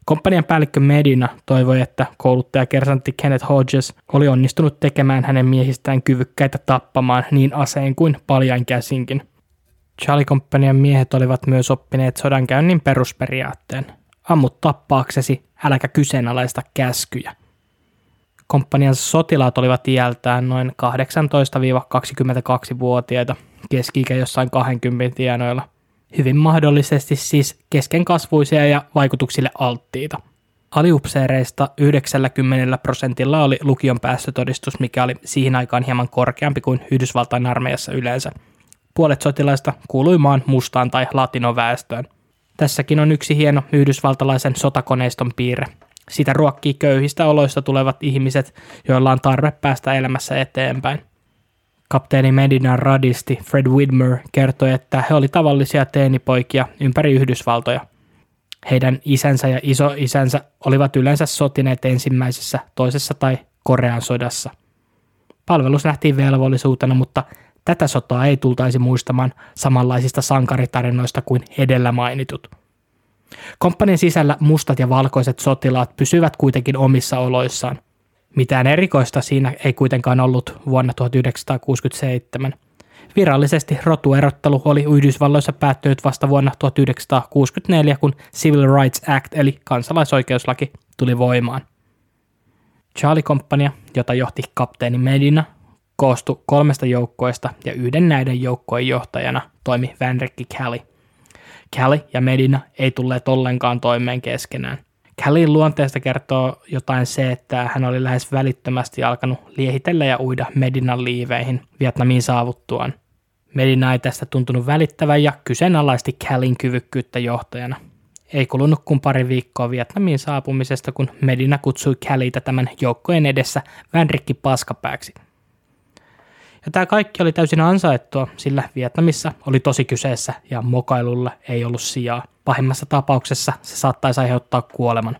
Komppanian päällikkö Medina toivoi, että kouluttaja kersantti Kenneth Hodges oli onnistunut tekemään hänen miehistään kyvykkäitä tappamaan niin aseen kuin paljain käsinkin – Charlie Companyn miehet olivat myös oppineet sodankäynnin perusperiaatteen. Ammu tappaaksesi, äläkä kyseenalaista käskyjä. Komppanian sotilaat olivat iältään noin 18-22-vuotiaita, keski jossain 20 tienoilla. Hyvin mahdollisesti siis keskenkasvuisia ja vaikutuksille alttiita. Aliupseereista 90 prosentilla oli lukion päästötodistus, mikä oli siihen aikaan hieman korkeampi kuin Yhdysvaltain armeijassa yleensä – Puolet sotilaista kuului maan mustaan tai latinoväestöön. Tässäkin on yksi hieno yhdysvaltalaisen sotakoneiston piirre. Sitä ruokkii köyhistä oloista tulevat ihmiset, joilla on tarve päästä elämässä eteenpäin. Kapteeni Medina radisti Fred Widmer kertoi, että he oli tavallisia teenipoikia ympäri Yhdysvaltoja. Heidän isänsä ja isoisänsä olivat yleensä sotineet ensimmäisessä, toisessa tai Korean sodassa. Palvelus nähtiin velvollisuutena, mutta Tätä sotaa ei tultaisi muistamaan samanlaisista sankaritarinoista kuin edellä mainitut. Komppanin sisällä mustat ja valkoiset sotilaat pysyvät kuitenkin omissa oloissaan. Mitään erikoista siinä ei kuitenkaan ollut vuonna 1967. Virallisesti rotuerottelu oli Yhdysvalloissa päättynyt vasta vuonna 1964, kun Civil Rights Act eli kansalaisoikeuslaki tuli voimaan. Charlie Compania, jota johti kapteeni Medina, koostui kolmesta joukkoista ja yhden näiden joukkojen johtajana toimi Vanrikki Kelly. Kelly ja Medina ei tulleet ollenkaan toimeen keskenään. Callin luonteesta kertoo jotain se, että hän oli lähes välittömästi alkanut liehitellä ja uida Medinan liiveihin Vietnamiin saavuttuaan. Medina ei tästä tuntunut välittävän ja kyseenalaisti Callin kyvykkyyttä johtajana. Ei kulunut kuin pari viikkoa Vietnamiin saapumisesta, kun Medina kutsui Callita tämän joukkojen edessä Vänrikki paskapääksi – ja tämä kaikki oli täysin ansaittua, sillä Vietnamissa oli tosi kyseessä ja mokailulle ei ollut sijaa. Pahimmassa tapauksessa se saattaisi aiheuttaa kuoleman.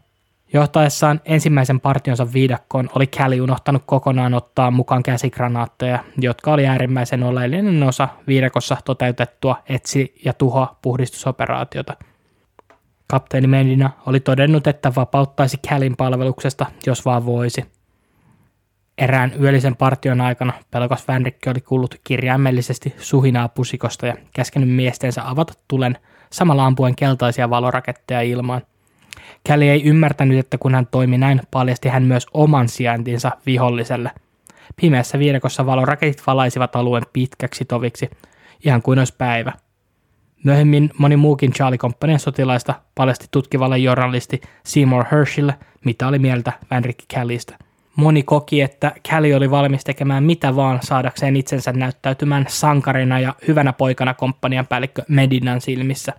Johtaessaan ensimmäisen partionsa viidakkoon oli Käli unohtanut kokonaan ottaa mukaan käsikranaatteja, jotka oli äärimmäisen oleellinen osa viidakossa toteutettua etsi- ja tuho puhdistusoperaatiota. Kapteeni Medina oli todennut, että vapauttaisi Kälin palveluksesta, jos vaan voisi – Erään yöllisen partion aikana pelokas Vänrikki oli kuullut kirjaimellisesti suhinaa pusikosta ja käskenyt miestensä avata tulen samalla ampuen keltaisia valoraketteja ilmaan. Käli ei ymmärtänyt, että kun hän toimi näin, paljasti hän myös oman sijaintinsa viholliselle. Pimeässä viidakossa valoraketit valaisivat alueen pitkäksi toviksi, ihan kuin olisi päivä. Myöhemmin moni muukin Charlie Companyn sotilaista paljasti tutkivalle journalisti Seymour Hershille, mitä oli mieltä Vänrikki Källistä – Moni koki, että Kelly oli valmis tekemään mitä vaan saadakseen itsensä näyttäytymään sankarina ja hyvänä poikana komppanian päällikkö Medinan silmissä.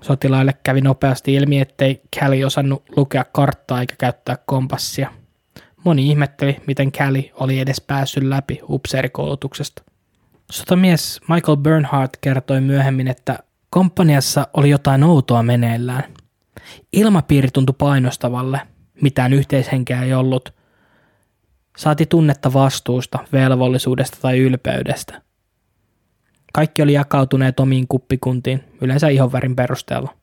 Sotilaille kävi nopeasti ilmi, ettei Kelly osannut lukea karttaa eikä käyttää kompassia. Moni ihmetteli, miten Kelly oli edes päässyt läpi upseerikoulutuksesta. Sotamies Michael Bernhardt kertoi myöhemmin, että komppaniassa oli jotain outoa meneillään. Ilmapiiri tuntui painostavalle, mitään yhteishenkeä ei ollut – Saati tunnetta vastuusta, velvollisuudesta tai ylpeydestä. Kaikki oli jakautuneet omiin kuppikuntiin, yleensä ihonvärin perusteella.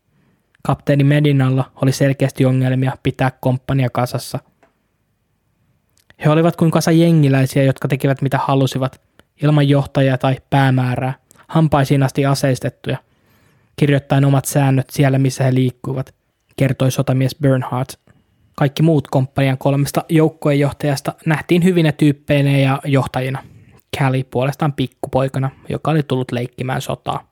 Kapteeni Medinalla oli selkeästi ongelmia pitää komppania kasassa. He olivat kuin kasa jengiläisiä, jotka tekivät mitä halusivat, ilman johtajaa tai päämäärää, hampaisiin asti aseistettuja, kirjoittaen omat säännöt siellä, missä he liikkuivat, kertoi sotamies Bernhardt. Kaikki muut komppanian kolmesta joukkojenjohtajasta nähtiin hyvinä tyyppeinä ja johtajina. Callie puolestaan pikkupoikana, joka oli tullut leikkimään sotaa.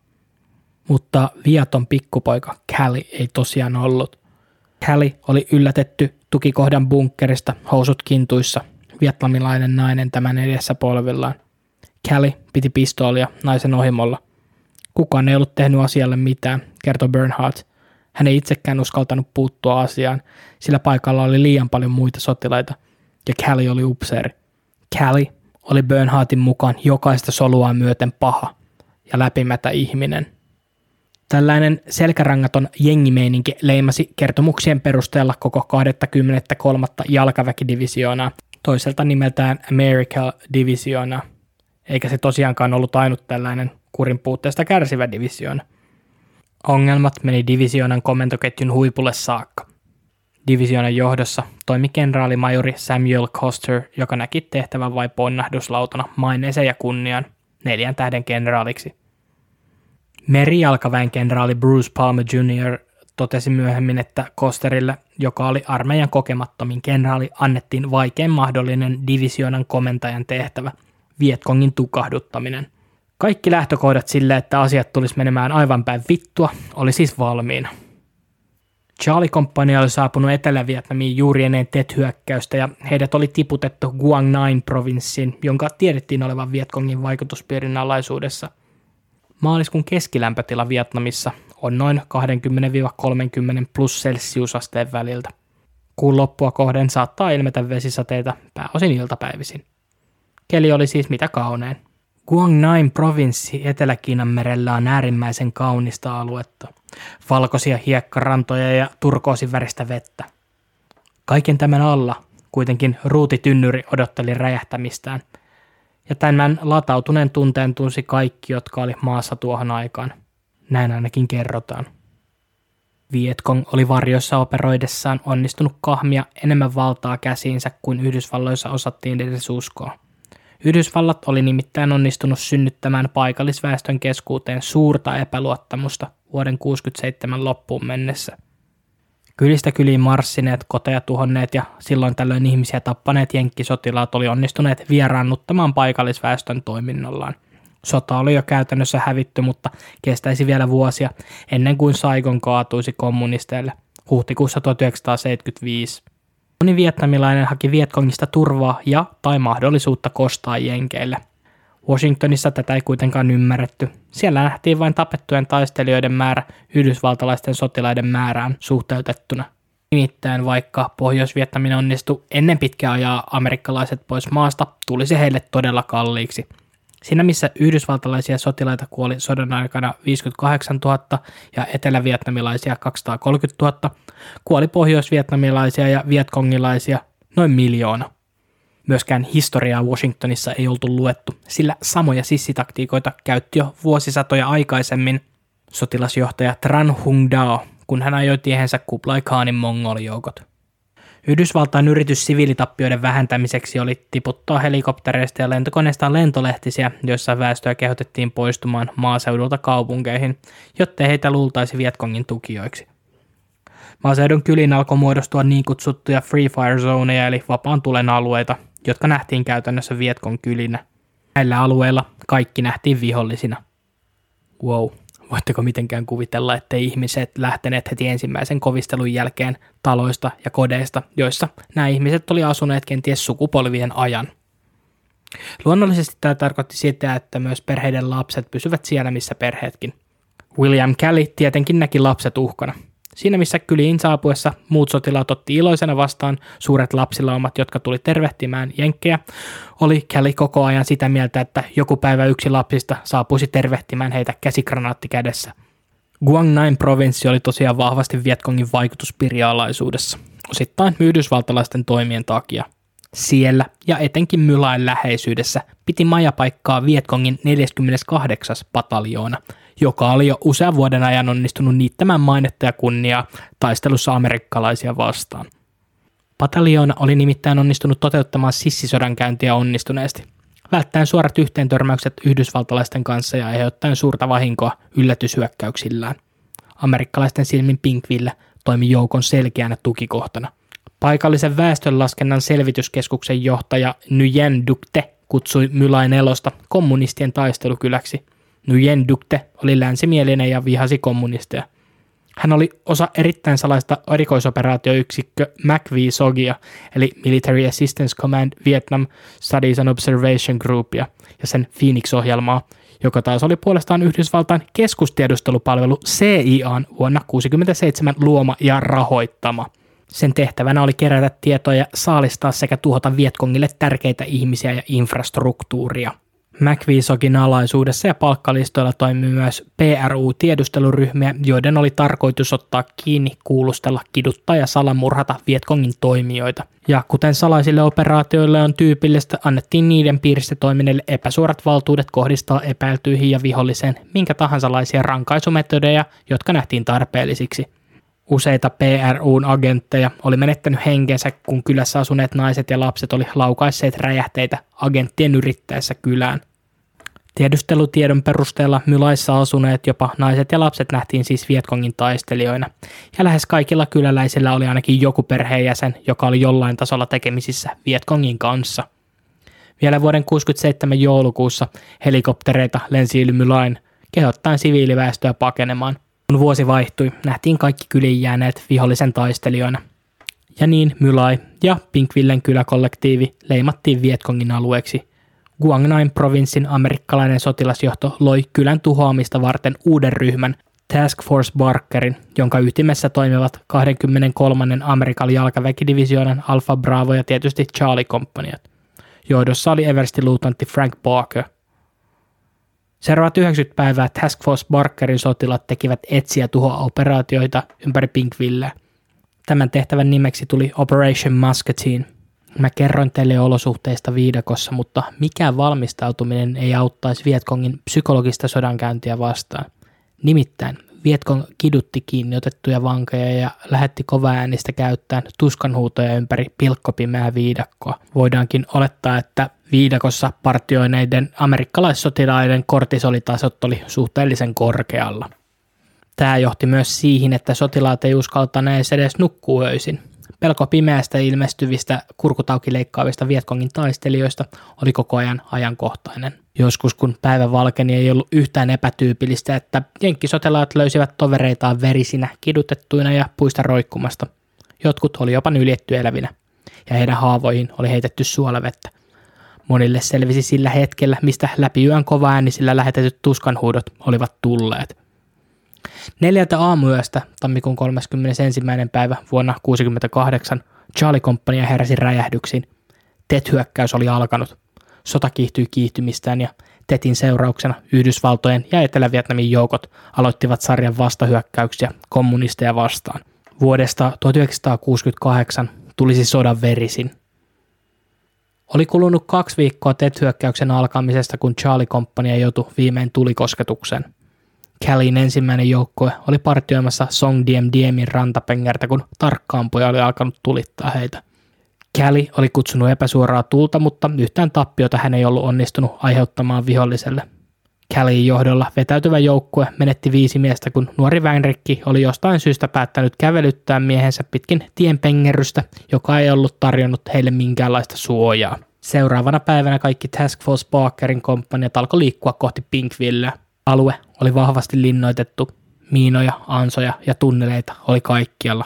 Mutta viaton pikkupoika Callie ei tosiaan ollut. Callie oli yllätetty tukikohdan bunkkerista housut kintuissa, vietnamilainen nainen tämän edessä polvillaan. Callie piti pistoolia naisen ohimolla. Kukaan ei ollut tehnyt asialle mitään. kertoi Bernhardt. Hän ei itsekään uskaltanut puuttua asiaan, sillä paikalla oli liian paljon muita sotilaita, ja Callie oli upseeri. Callie oli Bernhardtin mukaan jokaista solua myöten paha ja läpimätä ihminen. Tällainen selkärangaton jengimeininki leimasi kertomuksien perusteella koko 23. jalkaväkidivisioonaa, toiselta nimeltään America Divisioona, eikä se tosiaankaan ollut ainut tällainen kurin puutteesta kärsivä divisioona. Ongelmat meni divisioonan komentoketjun huipulle saakka. Divisioonan johdossa toimi kenraalimajori Samuel Coster, joka näki tehtävän vain ponnahduslautana maineeseen ja kunnian neljän tähden kenraaliksi – Merijalkaväen kenraali Bruce Palmer Jr. totesi myöhemmin, että Kosterille, joka oli armeijan kokemattomin kenraali, annettiin vaikein mahdollinen divisionan komentajan tehtävä, Vietkongin tukahduttaminen. Kaikki lähtökohdat sille, että asiat tulisi menemään aivan päin vittua, oli siis valmiina. Charlie-komppania oli saapunut Etelä-Vietnamiin juuri ennen Tet-hyökkäystä ja heidät oli tiputettu Guang Nine provinssiin, jonka tiedettiin olevan Vietkongin vaikutuspiirin alaisuudessa – Maaliskuun keskilämpötila Vietnamissa on noin 20-30 plus celsiusasteen väliltä. Kuun loppua kohden saattaa ilmetä vesisateita pääosin iltapäivisin. Keli oli siis mitä kaunein. Guangnain provinssi Etelä-Kiinan merellä on äärimmäisen kaunista aluetta. Valkoisia hiekkarantoja ja turkoosiväristä vettä. Kaiken tämän alla kuitenkin ruutitynnyri odotteli räjähtämistään – ja tämän latautuneen tunteen tunsi kaikki, jotka oli maassa tuohon aikaan. Näin ainakin kerrotaan. Vietkong oli varjoissa operoidessaan onnistunut kahmia enemmän valtaa käsiinsä kuin Yhdysvalloissa osattiin edes uskoa. Yhdysvallat oli nimittäin onnistunut synnyttämään paikallisväestön keskuuteen suurta epäluottamusta vuoden 67 loppuun mennessä – Kylistä kyliin marssineet, koteja tuhonneet ja silloin tällöin ihmisiä tappaneet jenkkisotilaat oli onnistuneet vieraannuttamaan paikallisväestön toiminnollaan. Sota oli jo käytännössä hävitty, mutta kestäisi vielä vuosia ennen kuin Saigon kaatuisi kommunisteille huhtikuussa 1975. Moni vietnamilainen haki Vietkongista turvaa ja tai mahdollisuutta kostaa jenkeille – Washingtonissa tätä ei kuitenkaan ymmärretty. Siellä nähtiin vain tapettujen taistelijoiden määrä yhdysvaltalaisten sotilaiden määrään suhteutettuna. Nimittäin vaikka Pohjois-Vietnamin onnistui ennen pitkää ajaa amerikkalaiset pois maasta, tuli se heille todella kalliiksi. Siinä missä yhdysvaltalaisia sotilaita kuoli sodan aikana 58 000 ja etelä-vietnamilaisia 230 000, kuoli pohjois-vietnamilaisia ja vietkongilaisia noin miljoona. Myöskään historiaa Washingtonissa ei oltu luettu, sillä samoja sissitaktiikoita käytti jo vuosisatoja aikaisemmin sotilasjohtaja Tran Hung Dao, kun hän ajoi tiehensä Kublai Khanin mongolijoukot. Yhdysvaltain yritys siviilitappioiden vähentämiseksi oli tiputtaa helikoptereista ja lentokoneista lentolehtisiä, joissa väestöä kehotettiin poistumaan maaseudulta kaupunkeihin, jotta heitä luultaisi Vietkongin tukijoiksi. Maaseudun kylin alkoi muodostua niin kutsuttuja free fire zoneja eli vapaan tulen alueita, jotka nähtiin käytännössä Vietkon kylinä. Näillä alueilla kaikki nähtiin vihollisina. Wow, voitteko mitenkään kuvitella, ettei ihmiset lähteneet heti ensimmäisen kovistelun jälkeen taloista ja kodeista, joissa nämä ihmiset oli asuneet kenties sukupolvien ajan. Luonnollisesti tämä tarkoitti sitä, että myös perheiden lapset pysyvät siellä, missä perheetkin. William Kelly tietenkin näki lapset uhkana – Siinä missä kyliin saapuessa muut sotilaat otti iloisena vastaan suuret lapsilaumat, jotka tuli tervehtimään jenkkejä, oli Kelly koko ajan sitä mieltä, että joku päivä yksi lapsista saapuisi tervehtimään heitä käsikranaatti kädessä. Guangnain provinssi oli tosiaan vahvasti Vietkongin vaikutuspirialaisuudessa, osittain yhdysvaltalaisten toimien takia. Siellä ja etenkin Mylain läheisyydessä piti majapaikkaa Vietkongin 48. pataljoona – joka oli jo usean vuoden ajan onnistunut niittämään mainetta ja kunniaa taistelussa amerikkalaisia vastaan. Pataljoona oli nimittäin onnistunut toteuttamaan sissisodankäyntiä onnistuneesti, välttäen suorat yhteentörmäykset yhdysvaltalaisten kanssa ja aiheuttaen suurta vahinkoa yllätyshyökkäyksillään. Amerikkalaisten silmin Pinkville toimi joukon selkeänä tukikohtana. Paikallisen väestönlaskennan selvityskeskuksen johtaja Nguyen Dukte kutsui Mylain elosta kommunistien taistelukyläksi – Nguyen Dukte oli länsimielinen ja vihasi kommunisteja. Hän oli osa erittäin salaista erikoisoperaatioyksikkö MACV Sogia, eli Military Assistance Command Vietnam Studies and Observation Groupia ja sen Phoenix-ohjelmaa, joka taas oli puolestaan Yhdysvaltain keskustiedustelupalvelu CIAn vuonna 1967 luoma ja rahoittama. Sen tehtävänä oli kerätä tietoja, saalistaa sekä tuhota Vietkongille tärkeitä ihmisiä ja infrastruktuuria – McVisogin alaisuudessa ja palkkalistoilla toimii myös PRU-tiedusteluryhmiä, joiden oli tarkoitus ottaa kiinni, kuulustella, kiduttaa ja salamurhata Vietkongin toimijoita. Ja kuten salaisille operaatioille on tyypillistä, annettiin niiden piirissä toimineille epäsuorat valtuudet kohdistaa epäiltyihin ja viholliseen minkä tahansalaisia rankaisumetodeja, jotka nähtiin tarpeellisiksi. Useita PRUn agentteja oli menettänyt henkensä, kun kylässä asuneet naiset ja lapset oli laukaisseet räjähteitä agenttien yrittäessä kylään. Tiedustelutiedon perusteella Mylaissa asuneet jopa naiset ja lapset nähtiin siis Vietkongin taistelijoina, ja lähes kaikilla kyläläisillä oli ainakin joku perheenjäsen, joka oli jollain tasolla tekemisissä Vietkongin kanssa. Vielä vuoden 67 joulukuussa helikoptereita lensi yli Mylain, kehottaen siviiliväestöä pakenemaan, kun vuosi vaihtui, nähtiin kaikki kyliin jääneet vihollisen taistelijoina. Ja niin Mylai ja Pinkvillen kyläkollektiivi leimattiin Vietkongin alueeksi. Guangnain provinssin amerikkalainen sotilasjohto loi kylän tuhoamista varten uuden ryhmän Task Force Barkerin, jonka ytimessä toimivat 23. Amerikan jalkaväkidivisioonan Alpha Bravo ja tietysti Charlie Companyat. Johdossa oli Eversti-luutantti Frank Barker – Seuraavat 90 päivää Task Force Barkerin sotilat tekivät etsiä tuho-operaatioita ympäri Pinkville. Tämän tehtävän nimeksi tuli Operation Muscatine. Mä kerroin teille olosuhteista viidakossa, mutta mikään valmistautuminen ei auttaisi Vietkongin psykologista sodankäyntiä vastaan. Nimittäin Vietkong kidutti kiinni otettuja vankeja ja lähetti kovaäänistä käyttäen tuskanhuutoja ympäri pilkkopimeää viidakkoa. Voidaankin olettaa, että viidakossa partioineiden amerikkalaissotilaiden kortisolitasot oli suhteellisen korkealla. Tämä johti myös siihen, että sotilaat ei uskaltaneet edes nukkua öisin. Pelko pimeästä ilmestyvistä kurkutauki leikkaavista Vietkongin taistelijoista oli koko ajan ajankohtainen. Joskus kun päivä valkeni ei ollut yhtään epätyypillistä, että jenkkisotilaat löysivät tovereitaan verisinä, kidutettuina ja puista roikkumasta. Jotkut oli jopa nyljetty elävinä, ja heidän haavoihin oli heitetty suolavettä. Monille selvisi sillä hetkellä, mistä läpi yön kovaäänisillä lähetetyt tuskanhuudot olivat tulleet – Neljältä aamuyöstä tammikuun 31. päivä vuonna 1968 Charlie Company heräsi räjähdyksiin. TET-hyökkäys oli alkanut. Sota kiihtyi kiihtymistään ja TETin seurauksena Yhdysvaltojen ja Etelä-Vietnamin joukot aloittivat sarjan vastahyökkäyksiä kommunisteja vastaan. Vuodesta 1968 tulisi sodan verisin. Oli kulunut kaksi viikkoa TET-hyökkäyksen alkamisesta, kun Charlie Company joutui viimein tulikosketukseen. Callin ensimmäinen joukkue oli partioimassa Song Diem Diemin rantapengertä, kun tarkkaampuja oli alkanut tulittaa heitä. Callie oli kutsunut epäsuoraa tulta, mutta yhtään tappiota hän ei ollut onnistunut aiheuttamaan viholliselle. Callin johdolla vetäytyvä joukkue menetti viisi miestä, kun nuori Vänrikki oli jostain syystä päättänyt kävelyttää miehensä pitkin tienpengerrystä, joka ei ollut tarjonnut heille minkäänlaista suojaa. Seuraavana päivänä kaikki Task Force Parkerin komppaniat alkoi liikkua kohti Pinkvilleä. Alue oli vahvasti linnoitettu, miinoja, ansoja ja tunneleita oli kaikkialla.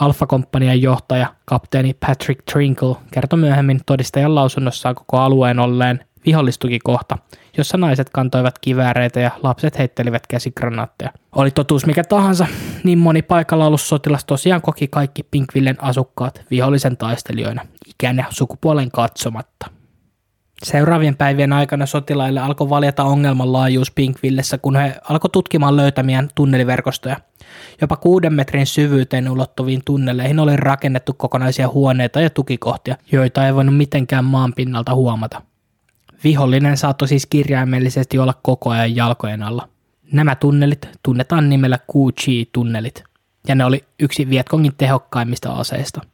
Alfa-komppanian johtaja, kapteeni Patrick Trinkle, kertoi myöhemmin todistajan lausunnossaan koko alueen olleen vihollistukikohta, jossa naiset kantoivat kivääreitä ja lapset heittelivät käsikranaatteja. Oli totuus mikä tahansa, niin moni paikalla ollut sotilas tosiaan koki kaikki Pinkvillen asukkaat vihollisen taistelijoina, ikään ja sukupuolen katsomatta. Seuraavien päivien aikana sotilaille alkoi valjata ongelman laajuus Pinkvillessä, kun he alkoi tutkimaan löytämiään tunneliverkostoja. Jopa kuuden metrin syvyyteen ulottuviin tunneleihin oli rakennettu kokonaisia huoneita ja tukikohtia, joita ei voinut mitenkään maan pinnalta huomata. Vihollinen saattoi siis kirjaimellisesti olla koko ajan jalkojen alla. Nämä tunnelit tunnetaan nimellä Ku-Chi-tunnelit, ja ne oli yksi Vietkongin tehokkaimmista aseista –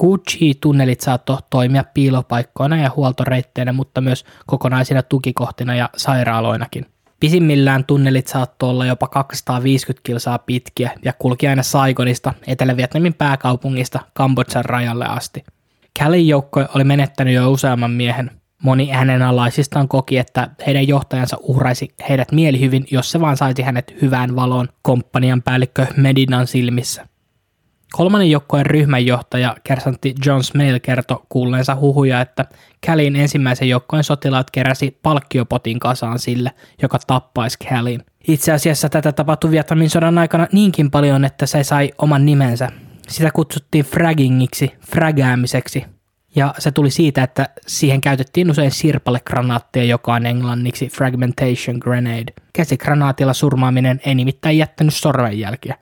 Gucci-tunnelit saattoi toimia piilopaikkoina ja huoltoreitteinä, mutta myös kokonaisina tukikohtina ja sairaaloinakin. Pisimmillään tunnelit saattoi olla jopa 250 kilsaa pitkiä ja kulki aina Saigonista, Etelä-Vietnamin pääkaupungista Kambodjan rajalle asti. Kälin joukko oli menettänyt jo useamman miehen. Moni hänen alaisistaan koki, että heidän johtajansa uhraisi heidät mielihyvin, jos se vaan saisi hänet hyvään valoon komppanian päällikkö Medinan silmissä. Kolmannen joukkojen ryhmänjohtaja kersantti John Smale kertoi kuulleensa huhuja, että Callin ensimmäisen joukkojen sotilaat keräsi palkkiopotin kasaan sille, joka tappaisi Callin. Itse asiassa tätä tapahtui Vietnamin sodan aikana niinkin paljon, että se sai oman nimensä. Sitä kutsuttiin fraggingiksi, fragäämiseksi, ja se tuli siitä, että siihen käytettiin usein sirpalegranaatteja, joka on englanniksi fragmentation grenade. Käsigranaatilla surmaaminen ei nimittäin jättänyt sormenjälkiä.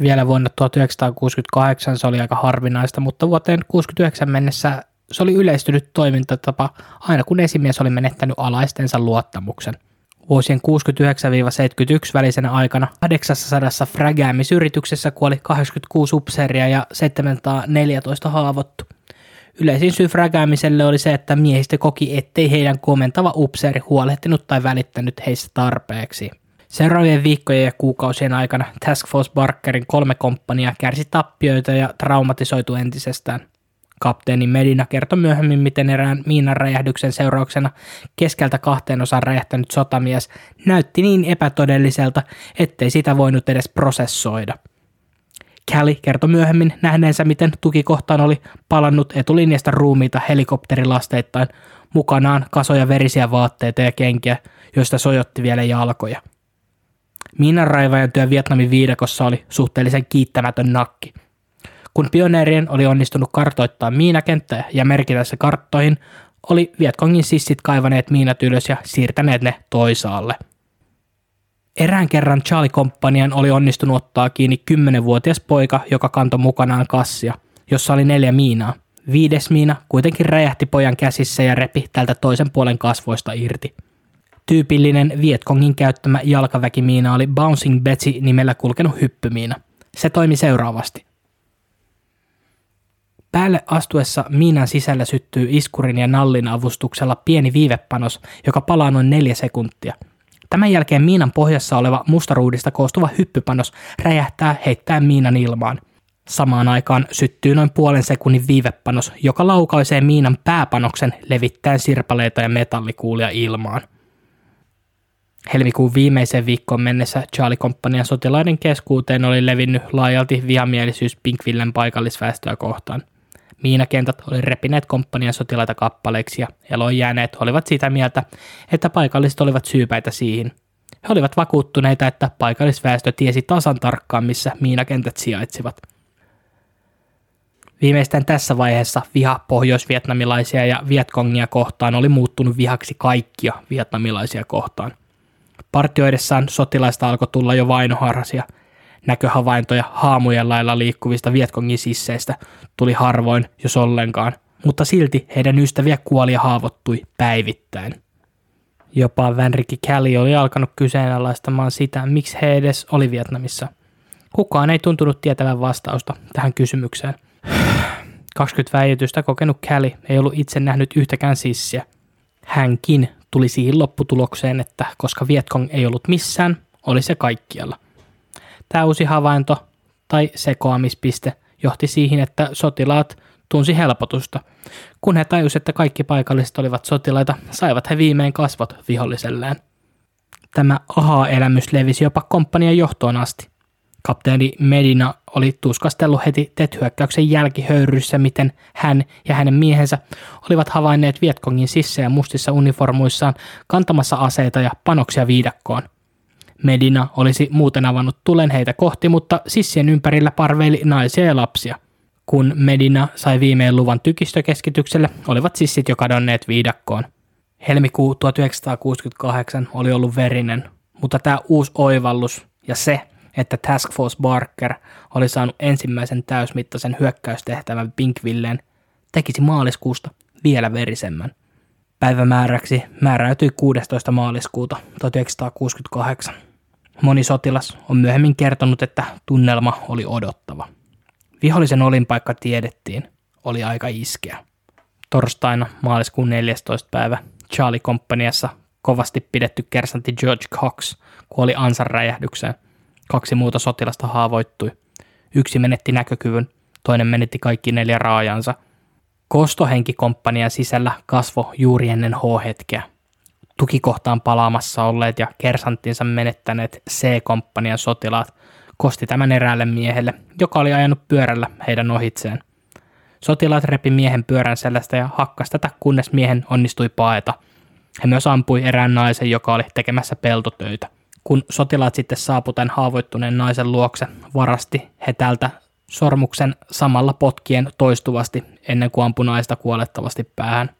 Vielä vuonna 1968 se oli aika harvinaista, mutta vuoteen 1969 mennessä se oli yleistynyt toimintatapa aina kun esimies oli menettänyt alaistensa luottamuksen. Vuosien 69-71 välisenä aikana 800 frägäämisyrityksessä kuoli 86 upseeria ja 714 haavoittu. Yleisin syy frägäämiselle oli se, että miehistö koki, ettei heidän komentava upseeri huolehtinut tai välittänyt heistä tarpeeksi. Seuraavien viikkojen ja kuukausien aikana Task Force Barkerin kolme komppania kärsi tappioita ja traumatisoitu entisestään. Kapteeni Medina kertoi myöhemmin, miten erään miinan räjähdyksen seurauksena keskeltä kahteen osaan räjähtänyt sotamies näytti niin epätodelliselta, ettei sitä voinut edes prosessoida. Callie kertoi myöhemmin nähneensä, miten tukikohtaan oli palannut etulinjasta ruumiita helikopterilasteittain, mukanaan kasoja verisiä vaatteita ja kenkiä, joista sojotti vielä jalkoja – Miinanraivajan työ Vietnamin viidakossa oli suhteellisen kiittämätön nakki. Kun pioneerien oli onnistunut kartoittaa miinakenttää ja merkitä se karttoihin, oli Vietkongin sissit kaivaneet miinat ylös ja siirtäneet ne toisaalle. Erään kerran Charlie Komppanian oli onnistunut ottaa kiinni kymmenenvuotias poika, joka kantoi mukanaan kassia, jossa oli neljä miinaa. Viides miina kuitenkin räjähti pojan käsissä ja repi tältä toisen puolen kasvoista irti. Tyypillinen Vietkongin käyttämä jalkaväkimiina oli Bouncing Betsy nimellä kulkenut hyppymiina. Se toimi seuraavasti. Päälle astuessa miinan sisällä syttyy iskurin ja nallin avustuksella pieni viivepanos, joka palaa noin neljä sekuntia. Tämän jälkeen miinan pohjassa oleva mustaruudista koostuva hyppypanos räjähtää heittäen miinan ilmaan. Samaan aikaan syttyy noin puolen sekunnin viivepanos, joka laukaisee miinan pääpanoksen levittäen sirpaleita ja metallikuulia ilmaan. Helmikuun viimeiseen viikkoon mennessä Charlie Companian sotilaiden keskuuteen oli levinnyt laajalti vihamielisyys Pinkvillen paikallisväestöä kohtaan. Miinakentät oli repineet komppanian sotilaita kappaleiksi ja eloon jääneet olivat sitä mieltä, että paikalliset olivat syypäitä siihen. He olivat vakuuttuneita, että paikallisväestö tiesi tasan tarkkaan, missä miinakentät sijaitsivat. Viimeistään tässä vaiheessa viha pohjoisvietnamilaisia ja Vietkongia kohtaan oli muuttunut vihaksi kaikkia vietnamilaisia kohtaan – Partioidessaan sotilaista alkoi tulla jo vainoharhasia. Näköhavaintoja haamujen lailla liikkuvista Vietkongin sisseistä tuli harvoin, jos ollenkaan, mutta silti heidän ystäviä kuoli ja haavoittui päivittäin. Jopa Vänrikki Kelly oli alkanut kyseenalaistamaan sitä, miksi he edes oli Vietnamissa. Kukaan ei tuntunut tietävän vastausta tähän kysymykseen. 20 väitystä kokenut Kelly ei ollut itse nähnyt yhtäkään sissiä. Hänkin tuli siihen lopputulokseen, että koska Vietkong ei ollut missään, oli se kaikkialla. Tämä uusi havainto tai sekoamispiste johti siihen, että sotilaat tunsi helpotusta. Kun he tajusivat, että kaikki paikalliset olivat sotilaita, saivat he viimein kasvot viholliselleen. Tämä aha-elämys levisi jopa komppanian johtoon asti. Kapteeni Medina oli tuskastellut heti TET-hyökkäyksen jälkihöyryssä, miten hän ja hänen miehensä olivat havainneet Vietkongin sissejä mustissa uniformuissaan kantamassa aseita ja panoksia viidakkoon. Medina olisi muuten avannut tulen heitä kohti, mutta sissien ympärillä parveili naisia ja lapsia. Kun Medina sai viimein luvan tykistökeskitykselle, olivat sissit jo kadonneet viidakkoon. Helmikuu 1968 oli ollut verinen, mutta tämä uusi oivallus ja se, että Task Force Barker oli saanut ensimmäisen täysmittaisen hyökkäystehtävän Pinkvilleen, tekisi maaliskuusta vielä verisemmän. Päivämääräksi määräytyi 16. maaliskuuta 1968. Moni sotilas on myöhemmin kertonut, että tunnelma oli odottava. Vihollisen olinpaikka tiedettiin, oli aika iskeä. Torstaina maaliskuun 14. päivä Charlie Companiassa kovasti pidetty kersantti George Cox kuoli ansan räjähdykseen Kaksi muuta sotilasta haavoittui. Yksi menetti näkökyvyn, toinen menetti kaikki neljä raajansa. Kostohenkikomppanian sisällä kasvo juuri ennen H-hetkeä. Tukikohtaan palaamassa olleet ja kersanttinsa menettäneet C-komppanian sotilaat kosti tämän eräälle miehelle, joka oli ajanut pyörällä heidän ohitseen. Sotilaat repi miehen pyörän selästä ja hakkas tätä, kunnes miehen onnistui paeta. He myös ampui erään naisen, joka oli tekemässä peltotöitä. Kun sotilaat sitten saapu tämän haavoittuneen naisen luokse, varasti he tältä sormuksen samalla potkien toistuvasti ennen kuin ampui naista kuolettavasti päähän.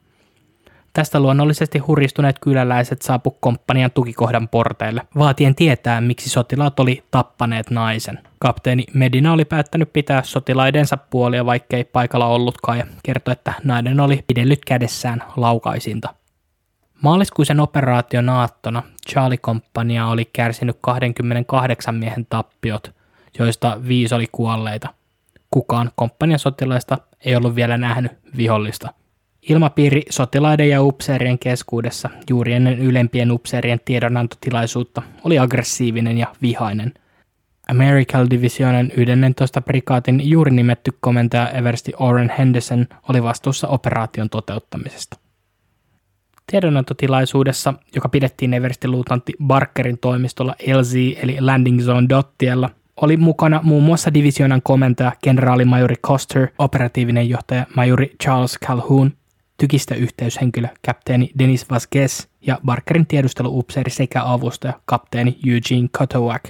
Tästä luonnollisesti huristuneet kyläläiset saapu komppanian tukikohdan porteille, vaatien tietää, miksi sotilaat oli tappaneet naisen. Kapteeni Medina oli päättänyt pitää sotilaidensa puolia, vaikkei paikalla ollutkaan, ja kertoi, että nainen oli pidellyt kädessään laukaisinta. Maaliskuisen operaation aattona Charlie-komppania oli kärsinyt 28 miehen tappiot, joista viisi oli kuolleita. Kukaan komppanian sotilaista ei ollut vielä nähnyt vihollista – Ilmapiiri sotilaiden ja upseerien keskuudessa juuri ennen ylempien upseerien tiedonantotilaisuutta oli aggressiivinen ja vihainen. American Divisionen 11. prikaatin juuri nimetty komentaja Eversti Oren Henderson oli vastuussa operaation toteuttamisesta. Tiedonantotilaisuudessa, joka pidettiin Eversti luutantti Barkerin toimistolla LZ eli Landing Zone Dottiella, oli mukana muun muassa divisionan komentaja kenraalimajori Coster, operatiivinen johtaja majori Charles Calhoun tykistä yhteyshenkilö kapteeni Denis Vasquez ja Barkerin tiedusteluupseeri sekä avustaja kapteeni Eugene Cotowak.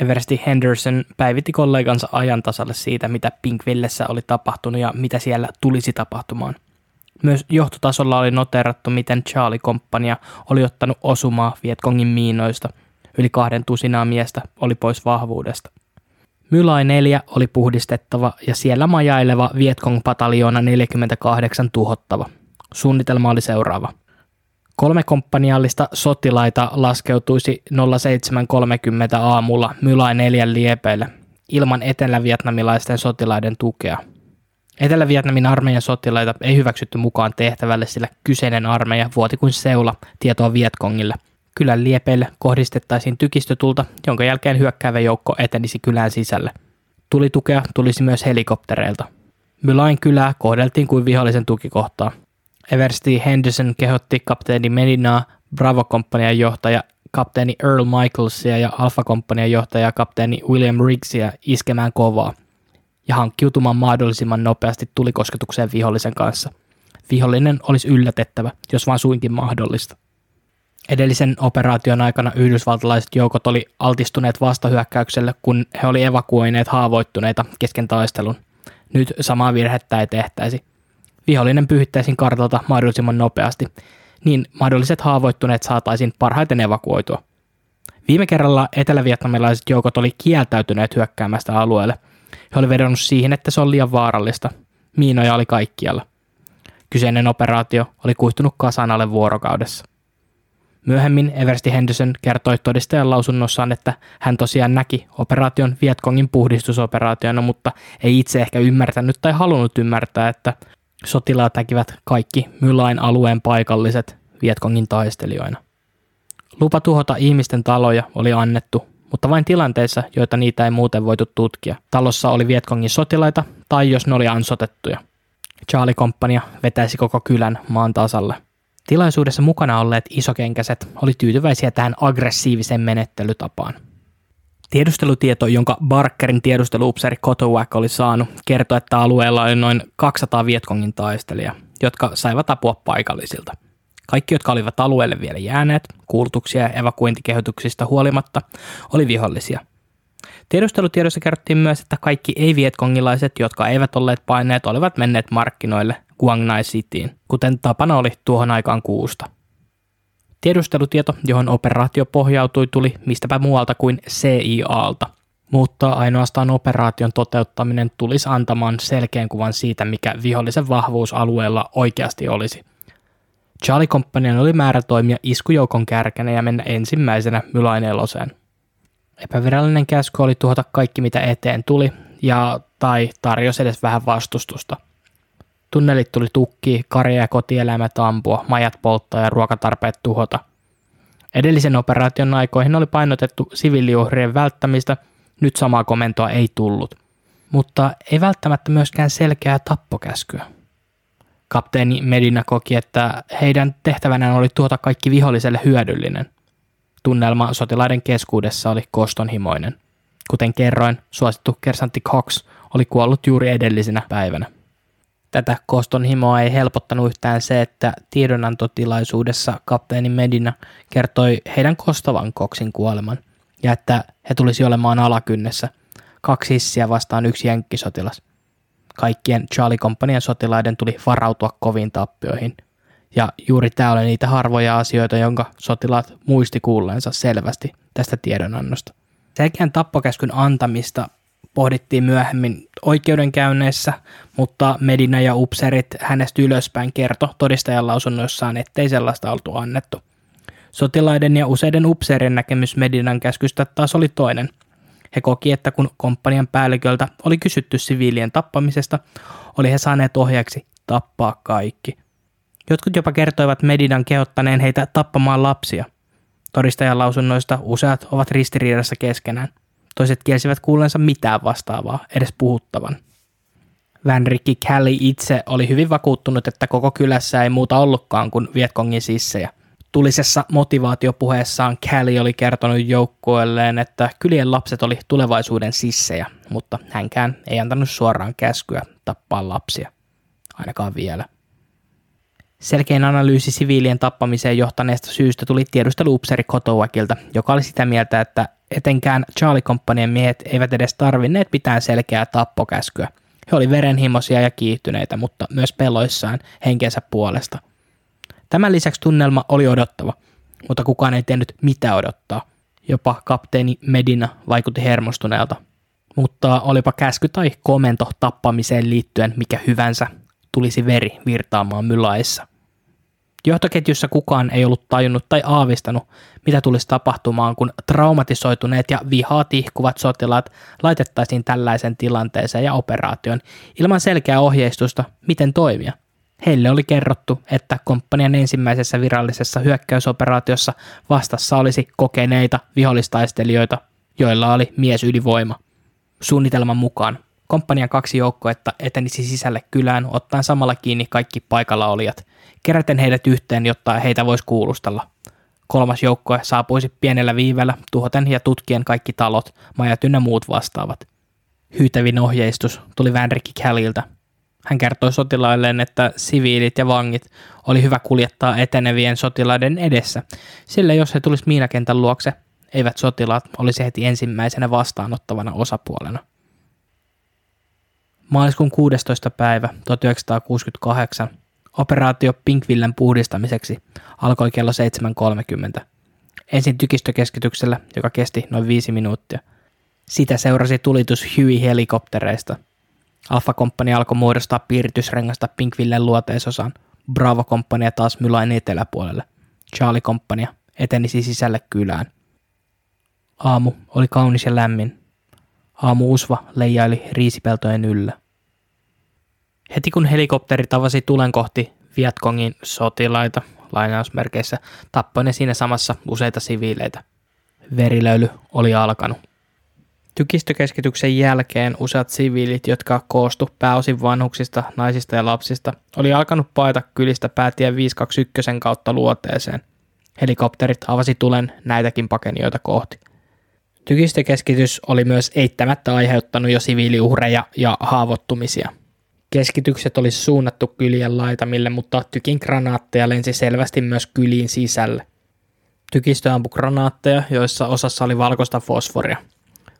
Eversti Henderson päivitti kollegansa ajan tasalle siitä, mitä Pinkvillessä oli tapahtunut ja mitä siellä tulisi tapahtumaan. Myös johtotasolla oli noterattu, miten Charlie-komppania oli ottanut osumaa Vietkongin miinoista. Yli kahden tusinaa miestä oli pois vahvuudesta. Mylai 4 oli puhdistettava ja siellä majaileva Vietkong-pataljoona 48 tuhottava. Suunnitelma oli seuraava. Kolme komppaniallista sotilaita laskeutuisi 07.30 aamulla Mylai 4 liepeille ilman etelä-vietnamilaisten sotilaiden tukea. Etelä-Vietnamin armeijan sotilaita ei hyväksytty mukaan tehtävälle, sillä kyseinen armeija vuoti kuin seula tietoa Vietkongille – Kylän liepeille kohdistettaisiin tykistötulta, jonka jälkeen hyökkäävä joukko etenisi kylän sisälle. Tulitukea tulisi myös helikoptereilta. Mylain kylää kohdeltiin kuin vihollisen tukikohtaa. Eversti Henderson kehotti kapteeni Medinaa, Bravo-komppanian johtaja kapteeni Earl Michaelsia ja Alpha-komppanian johtaja kapteeni William Riggsia iskemään kovaa ja hankkiutumaan mahdollisimman nopeasti tulikosketukseen vihollisen kanssa. Vihollinen olisi yllätettävä, jos vain suinkin mahdollista. Edellisen operaation aikana yhdysvaltalaiset joukot oli altistuneet vastahyökkäykselle, kun he oli evakuoineet haavoittuneita kesken taistelun. Nyt samaa virhettä ei tehtäisi. Vihollinen pyhittäisiin kartalta mahdollisimman nopeasti, niin mahdolliset haavoittuneet saataisiin parhaiten evakuoitua. Viime kerralla etelävietnamilaiset joukot oli kieltäytyneet hyökkäämästä alueelle. He oli vedonnut siihen, että se on liian vaarallista. Miinoja oli kaikkialla. Kyseinen operaatio oli kuihtunut kasan alle vuorokaudessa. Myöhemmin Eversti Henderson kertoi todistajan lausunnossaan, että hän tosiaan näki operaation Vietkongin puhdistusoperaationa, mutta ei itse ehkä ymmärtänyt tai halunnut ymmärtää, että sotilaat näkivät kaikki Mylain alueen paikalliset Vietkongin taistelijoina. Lupa tuhota ihmisten taloja oli annettu, mutta vain tilanteissa, joita niitä ei muuten voitu tutkia. Talossa oli Vietkongin sotilaita tai jos ne oli ansotettuja. Charlie-komppania vetäisi koko kylän maan tasalle. Tilaisuudessa mukana olleet isokenkäiset oli tyytyväisiä tähän aggressiiviseen menettelytapaan. Tiedustelutieto, jonka Barkerin tiedusteluupseeri Kotowak oli saanut, kertoi, että alueella oli noin 200 Vietkongin taistelijaa, jotka saivat apua paikallisilta. Kaikki, jotka olivat alueelle vielä jääneet, kuulutuksia ja evakuointikehotuksista huolimatta, oli vihollisia. Tiedustelutiedossa kerrottiin myös, että kaikki ei-vietkongilaiset, jotka eivät olleet paineet, olivat menneet markkinoille Guangnai Cityin, kuten tapana oli tuohon aikaan kuusta. Tiedustelutieto, johon operaatio pohjautui, tuli mistäpä muualta kuin CIAlta, mutta ainoastaan operaation toteuttaminen tulisi antamaan selkeän kuvan siitä, mikä vihollisen vahvuus alueella oikeasti olisi. Charlie Companion oli määrä toimia iskujoukon kärkenä ja mennä ensimmäisenä Mylaineloseen. Epävirallinen käsky oli tuhota kaikki, mitä eteen tuli, ja tai tarjosi edes vähän vastustusta – Tunnelit tuli tukki, karja ja kotieläimet ampua, majat polttaa ja ruokatarpeet tuhota. Edellisen operaation aikoihin oli painotettu siviiliuhrien välttämistä, nyt samaa komentoa ei tullut. Mutta ei välttämättä myöskään selkeää tappokäskyä. Kapteeni Medina koki, että heidän tehtävänään oli tuota kaikki viholliselle hyödyllinen. Tunnelma sotilaiden keskuudessa oli kostonhimoinen. Kuten kerroin, suosittu kersantti Cox oli kuollut juuri edellisenä päivänä. Tätä kostonhimoa ei helpottanut yhtään se, että tiedonantotilaisuudessa kapteeni Medina kertoi heidän kostavan Coxin kuoleman ja että he tulisi olemaan alakynnessä, kaksi hissiä vastaan yksi jenkkisotilas. Kaikkien Charlie Companian sotilaiden tuli varautua koviin tappioihin. Ja juuri tämä oli niitä harvoja asioita, jonka sotilaat muisti kuulleensa selvästi tästä tiedonannosta. Selkeän tappokäskyn antamista pohdittiin myöhemmin oikeudenkäynneissä, mutta Medina ja upserit hänestä ylöspäin kerto todistajan lausunnoissaan, ettei sellaista oltu annettu. Sotilaiden ja useiden upseerien näkemys Medinan käskystä taas oli toinen. He koki, että kun komppanian päälliköltä oli kysytty siviilien tappamisesta, oli he saaneet ohjeeksi tappaa kaikki. Jotkut jopa kertoivat Medinan kehottaneen heitä tappamaan lapsia. Todistajan lausunnoista useat ovat ristiriidassa keskenään. Toiset kielsivät kuulensa mitään vastaavaa, edes puhuttavan. Vänrikki Kelly itse oli hyvin vakuuttunut, että koko kylässä ei muuta ollutkaan kuin Vietkongin sissejä. Tulisessa motivaatiopuheessaan Kelly oli kertonut joukkueelleen, että kylien lapset oli tulevaisuuden sissejä, mutta hänkään ei antanut suoraan käskyä tappaa lapsia. Ainakaan vielä. Selkein analyysi siviilien tappamiseen johtaneesta syystä tuli tiedusteluupseri Kotowakilta, joka oli sitä mieltä, että etenkään Charlie Companien miehet eivät edes tarvinneet pitää selkeää tappokäskyä. He oli verenhimoisia ja kiihtyneitä, mutta myös peloissaan henkensä puolesta. Tämän lisäksi tunnelma oli odottava, mutta kukaan ei tiennyt mitä odottaa. Jopa kapteeni Medina vaikutti hermostuneelta. Mutta olipa käsky tai komento tappamiseen liittyen mikä hyvänsä, tulisi veri virtaamaan mylaissa. Johtoketjussa kukaan ei ollut tajunnut tai aavistanut, mitä tulisi tapahtumaan, kun traumatisoituneet ja vihaa tihkuvat sotilaat laitettaisiin tällaisen tilanteeseen ja operaation ilman selkeää ohjeistusta, miten toimia. Heille oli kerrottu, että komppanian ensimmäisessä virallisessa hyökkäysoperaatiossa vastassa olisi kokeneita vihollistaistelijoita, joilla oli mies ylivoima. Suunnitelman mukaan komppanian kaksi joukkoetta etenisi sisälle kylään ottaen samalla kiinni kaikki paikalla olijat – keräten heidät yhteen, jotta heitä voisi kuulustella. Kolmas joukkue saapuisi pienellä viivellä tuhoten ja tutkien kaikki talot, majat ynnä muut vastaavat. Hyytävin ohjeistus tuli Vänrikki Käliltä. Hän kertoi sotilailleen, että siviilit ja vangit oli hyvä kuljettaa etenevien sotilaiden edessä, sillä jos he tulisi miinakentän luokse, eivät sotilaat olisi heti ensimmäisenä vastaanottavana osapuolena. Maaliskuun 16. päivä 1968 Operaatio Pinkvillen puhdistamiseksi alkoi kello 7.30. Ensin tykistökeskityksellä, joka kesti noin viisi minuuttia. Sitä seurasi tulitus Huey-helikoptereista. Alfa-komppania alkoi muodostaa piiritysrengasta Pinkvillen luoteisosan. Bravo-komppania taas Mylain eteläpuolelle. Charlie-komppania etenisi sisälle kylään. Aamu oli kaunis ja lämmin. Aamu usva leijaili riisipeltojen yllä. Heti kun helikopteri tavasi tulen kohti Vietkongin sotilaita, lainausmerkeissä, tappoi ne siinä samassa useita siviileitä. Verilöyly oli alkanut. Tykistökeskityksen jälkeen useat siviilit, jotka koostu pääosin vanhuksista, naisista ja lapsista, oli alkanut paeta kylistä päätien 521 kautta luoteeseen. Helikopterit avasi tulen näitäkin pakenijoita kohti. Tykistökeskitys oli myös eittämättä aiheuttanut jo siviiliuhreja ja haavoittumisia – Keskitykset olisi suunnattu kylien laitamille, mutta tykin granaatteja lensi selvästi myös kyliin sisälle. Tykistö ampui granaatteja, joissa osassa oli valkoista fosforia.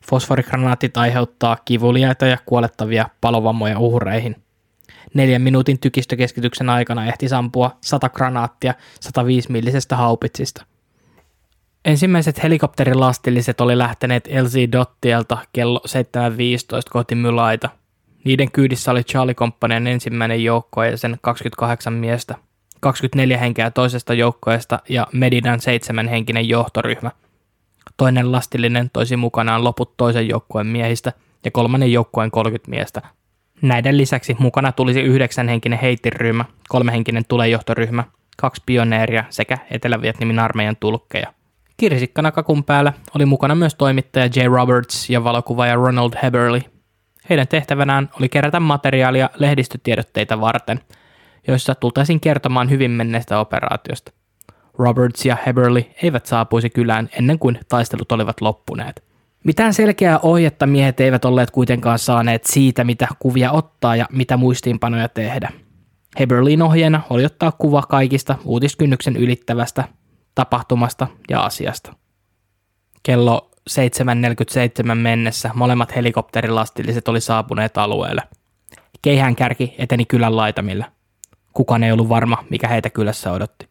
Fosforigranaatit aiheuttaa kivuliaita ja kuolettavia palovammoja uhreihin. Neljän minuutin tykistökeskityksen aikana ehti sampua 100 granaattia 105 millisestä haupitsista. Ensimmäiset helikopterilastilliset oli lähteneet LZ Dottielta kello 7.15 kohti Mylaita – niiden kyydissä oli Charlie Companian ensimmäinen joukko ja sen 28 miestä, 24 henkeä toisesta joukkoesta ja Medinan seitsemän henkinen johtoryhmä. Toinen lastillinen toisi mukanaan loput toisen joukkueen miehistä ja kolmannen joukkueen 30 miestä. Näiden lisäksi mukana tulisi yhdeksän henkinen heittiryhmä, kolmehenkinen tulejohtoryhmä, kaksi pioneeria sekä Etelä-Vietnamin armeijan tulkkeja. Kirsikkana kakun päällä oli mukana myös toimittaja J. Roberts ja valokuvaaja Ronald Heberley – heidän tehtävänään oli kerätä materiaalia lehdistötiedotteita varten, joissa tultaisiin kertomaan hyvin menneestä operaatiosta. Roberts ja Heberly eivät saapuisi kylään ennen kuin taistelut olivat loppuneet. Mitään selkeää ohjetta miehet eivät olleet kuitenkaan saaneet siitä, mitä kuvia ottaa ja mitä muistiinpanoja tehdä. Heberlin ohjeena oli ottaa kuva kaikista uutiskynnyksen ylittävästä tapahtumasta ja asiasta. Kello 7.47 mennessä molemmat helikopterilastilliset oli saapuneet alueelle. Keihään kärki eteni kylän laitamille. Kukaan ei ollut varma, mikä heitä kylässä odotti.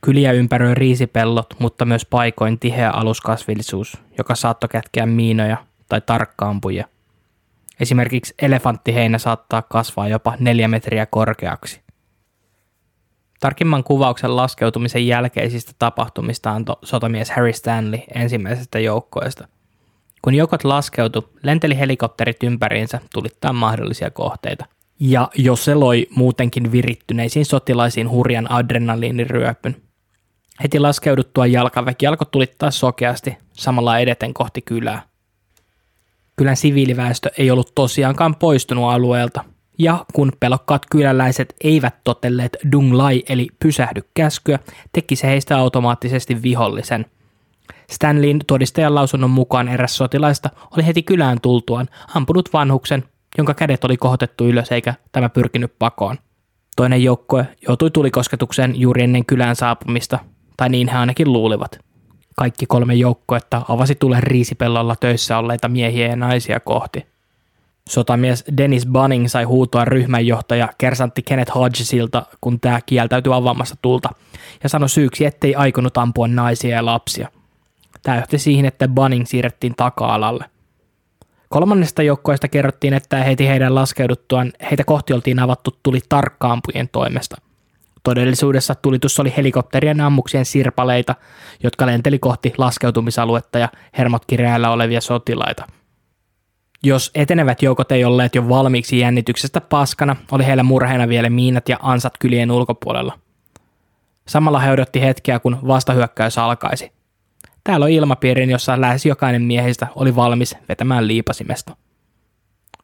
Kyliä ympäröi riisipellot, mutta myös paikoin tiheä aluskasvillisuus, joka saattoi kätkeä miinoja tai tarkkaampuja. Esimerkiksi elefanttiheinä saattaa kasvaa jopa neljä metriä korkeaksi. Tarkimman kuvauksen laskeutumisen jälkeisistä tapahtumista antoi sotamies Harry Stanley ensimmäisestä joukkoista. Kun joukot laskeutu, lenteli helikopterit ympäriinsä tulittaa mahdollisia kohteita. Ja jos se loi muutenkin virittyneisiin sotilaisiin hurjan adrenaliiniryöpyn. Heti laskeuduttua jalkaväki alkoi tulittaa sokeasti, samalla edeten kohti kylää. Kylän siviiliväestö ei ollut tosiaankaan poistunut alueelta, ja kun pelokkaat kyläläiset eivät totelleet Dung Lai eli pysähdy käskyä, teki se heistä automaattisesti vihollisen. Stanleyn todistajan lausunnon mukaan eräs sotilaista oli heti kylään tultuaan ampunut vanhuksen, jonka kädet oli kohotettu ylös eikä tämä pyrkinyt pakoon. Toinen joukkue joutui tulikosketukseen juuri ennen kylään saapumista, tai niin he ainakin luulivat. Kaikki kolme joukkoetta avasi tulen riisipellolla töissä olleita miehiä ja naisia kohti. Sotamies Dennis Bunning sai huutoa ryhmänjohtaja kersantti Kenneth Hodgesilta, kun tämä kieltäytyi avaamassa tulta, ja sanoi syyksi, ettei aikonut ampua naisia ja lapsia. Tämä johti siihen, että Bunning siirrettiin taka-alalle. Kolmannesta joukkoista kerrottiin, että heti heidän laskeuduttuaan heitä kohti oltiin avattu tuli tarkkaampujen toimesta. Todellisuudessa tulitus oli helikopterien ammuksien sirpaleita, jotka lenteli kohti laskeutumisaluetta ja hermot kireällä olevia sotilaita – jos etenevät joukot ei olleet jo valmiiksi jännityksestä paskana, oli heillä murheena vielä miinat ja ansat kylien ulkopuolella. Samalla he odotti hetkeä, kun vastahyökkäys alkaisi. Täällä on ilmapiirin, jossa lähes jokainen miehistä oli valmis vetämään liipasimesta.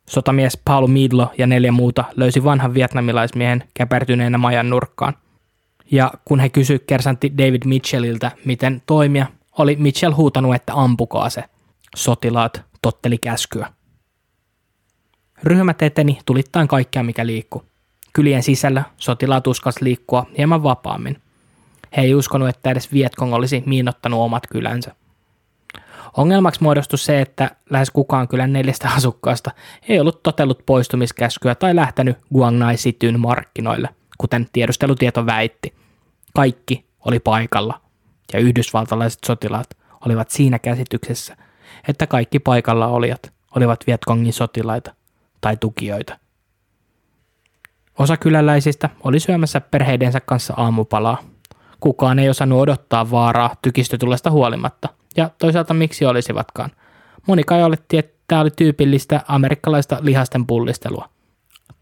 Sotamies Paul Midlo ja neljä muuta löysi vanhan vietnamilaismiehen käpertyneenä majan nurkkaan. Ja kun he kysyivät kersantti David Mitchelliltä, miten toimia, oli Mitchell huutanut, että ampukaa se. Sotilaat totteli käskyä. Ryhmät eteni tulittain kaikkea, mikä liikkuu. Kylien sisällä sotilaat uskas liikkua hieman vapaammin. He ei uskonut, että edes Vietkong olisi miinottanut omat kylänsä. Ongelmaksi muodostui se, että lähes kukaan kylän neljästä asukkaasta ei ollut totellut poistumiskäskyä tai lähtenyt Guangnai Cityn markkinoille, kuten tiedustelutieto väitti. Kaikki oli paikalla, ja yhdysvaltalaiset sotilaat olivat siinä käsityksessä, että kaikki paikalla olijat olivat Vietkongin sotilaita tai tukijoita. Osa kyläläisistä oli syömässä perheidensä kanssa aamupalaa. Kukaan ei osannut odottaa vaaraa tykistötulesta huolimatta, ja toisaalta miksi olisivatkaan. Moni kai oletti, että tämä oli tyypillistä amerikkalaista lihasten pullistelua.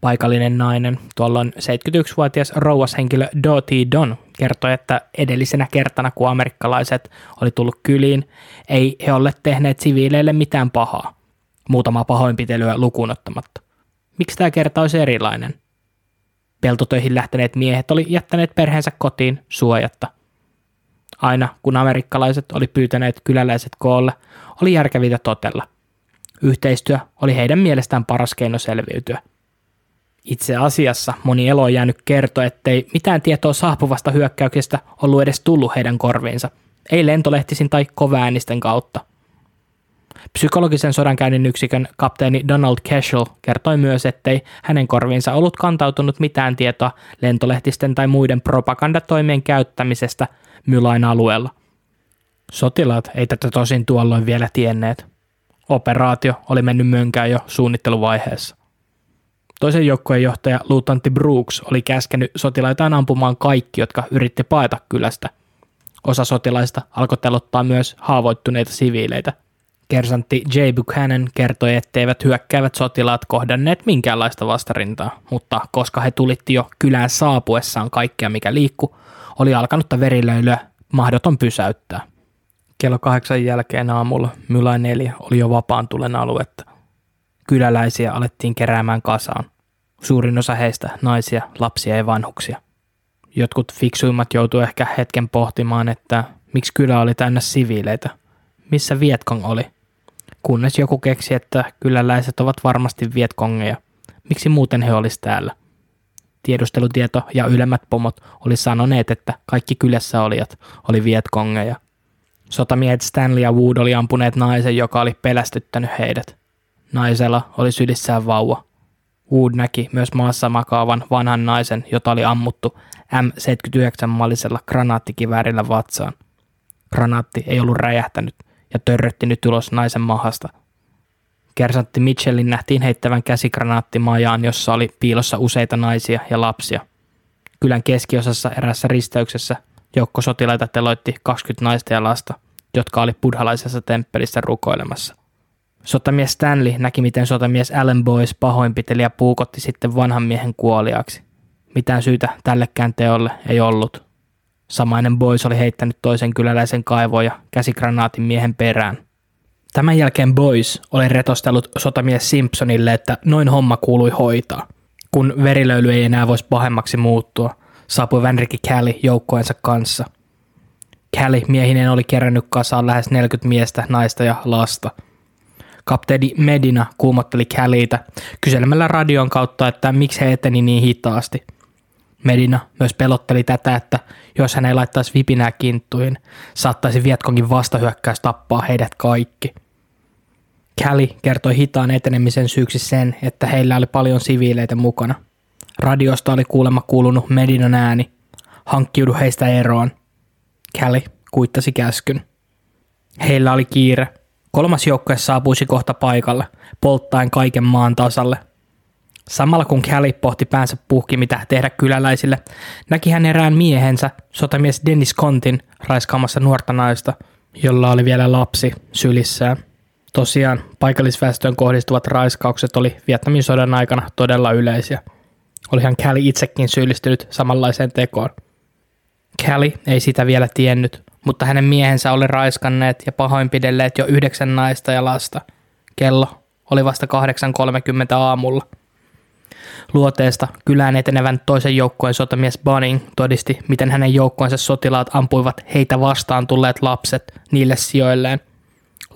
Paikallinen nainen, tuolloin 71-vuotias rouvashenkilö Dottie Don, kertoi, että edellisenä kertana, kun amerikkalaiset oli tullut kyliin, ei he ole tehneet siviileille mitään pahaa muutamaa pahoinpitelyä lukuun ottamatta. Miksi tämä kerta olisi erilainen? Peltotöihin lähteneet miehet oli jättäneet perheensä kotiin suojatta. Aina kun amerikkalaiset oli pyytäneet kyläläiset koolle, oli järkevintä totella. Yhteistyö oli heidän mielestään paras keino selviytyä. Itse asiassa moni elo on jäänyt kertoa, ettei mitään tietoa saapuvasta hyökkäyksestä ollut edes tullut heidän korviinsa, ei lentolehtisin tai koväänisten kautta – Psykologisen sodankäynnin yksikön kapteeni Donald Cashel kertoi myös, ettei hänen korviinsa ollut kantautunut mitään tietoa lentolehtisten tai muiden propagandatoimien käyttämisestä Mylain alueella. Sotilaat ei tätä tosin tuolloin vielä tienneet. Operaatio oli mennyt mönkään jo suunnitteluvaiheessa. Toisen joukkueen johtaja luutantti Brooks oli käskenyt sotilaitaan ampumaan kaikki, jotka yritti paeta kylästä. Osa sotilaista alkoi telottaa myös haavoittuneita siviileitä – Kersantti J. Buchanan kertoi, etteivät hyökkäävät sotilaat kohdanneet minkäänlaista vastarintaa, mutta koska he tulitti jo kylään saapuessaan kaikkea mikä liikku, oli alkanutta verilöilyä mahdoton pysäyttää. Kello kahdeksan jälkeen aamulla Mylä 4 oli jo vapaan tulen aluetta. Kyläläisiä alettiin keräämään kasaan. Suurin osa heistä naisia, lapsia ja vanhuksia. Jotkut fiksuimmat joutuu ehkä hetken pohtimaan, että miksi kylä oli täynnä siviileitä. Missä Vietkong oli? Kunnes joku keksi, että kyläläiset ovat varmasti Vietkongeja. Miksi muuten he olisi täällä? Tiedustelutieto ja ylemmät pomot oli sanoneet, että kaikki kylässä olijat oli Vietkongeja. Sotamiehet Stanley ja Wood oli ampuneet naisen, joka oli pelästyttänyt heidät. Naisella oli sylissään vauva. Wood näki myös maassa makaavan vanhan naisen, jota oli ammuttu M79-mallisella granaattikiväärillä vatsaan. Granaatti ei ollut räjähtänyt ja törrötti nyt ulos naisen mahasta. Kersantti Mitchellin nähtiin heittävän käsigranaatti majaan, jossa oli piilossa useita naisia ja lapsia. Kylän keskiosassa erässä risteyksessä joukko sotilaita teloitti 20 naista ja lasta, jotka oli buddhalaisessa temppelissä rukoilemassa. Sotamies Stanley näki, miten sotamies Allen Boys pahoinpiteli ja puukotti sitten vanhan miehen kuoliaksi. Mitään syytä tällekään teolle ei ollut. Samainen Boys oli heittänyt toisen kyläläisen kaivoon ja käsigranaatin miehen perään. Tämän jälkeen Boys oli retostellut sotamies Simpsonille, että noin homma kuului hoitaa. Kun verilöyly ei enää voisi pahemmaksi muuttua, saapui Vänrikki Kelly joukkoensa kanssa. Kelly miehinen oli kerännyt kasaan lähes 40 miestä, naista ja lasta – Kapteeni Medina kuumotteli Callita kyselemällä radion kautta, että miksi he eteni niin hitaasti. Medina myös pelotteli tätä, että jos hän ei laittaisi vipinää kinttuihin, saattaisi Vietkongin vastahyökkäys tappaa heidät kaikki. Callie kertoi hitaan etenemisen syyksi sen, että heillä oli paljon siviileitä mukana. Radiosta oli kuulemma kuulunut Medinan ääni. Hankkiudu heistä eroon. Callie kuittasi käskyn. Heillä oli kiire, Kolmas joukkue saapuisi kohta paikalle, polttaen kaiken maan tasalle. Samalla kun Callie pohti päänsä puhki mitä tehdä kyläläisille, näki hän erään miehensä, sotamies Dennis Kontin, raiskaamassa nuorta naista, jolla oli vielä lapsi sylissään. Tosiaan, paikallisväestöön kohdistuvat raiskaukset oli Vietnamin sodan aikana todella yleisiä. Olihan Callie itsekin syyllistynyt samanlaiseen tekoon. Callie ei sitä vielä tiennyt, mutta hänen miehensä oli raiskanneet ja pahoinpidelleet jo yhdeksän naista ja lasta. Kello oli vasta 8.30 aamulla. Luoteesta kylään etenevän toisen joukkojen sotamies Bunning todisti, miten hänen joukkoensa sotilaat ampuivat heitä vastaan tulleet lapset niille sijoilleen.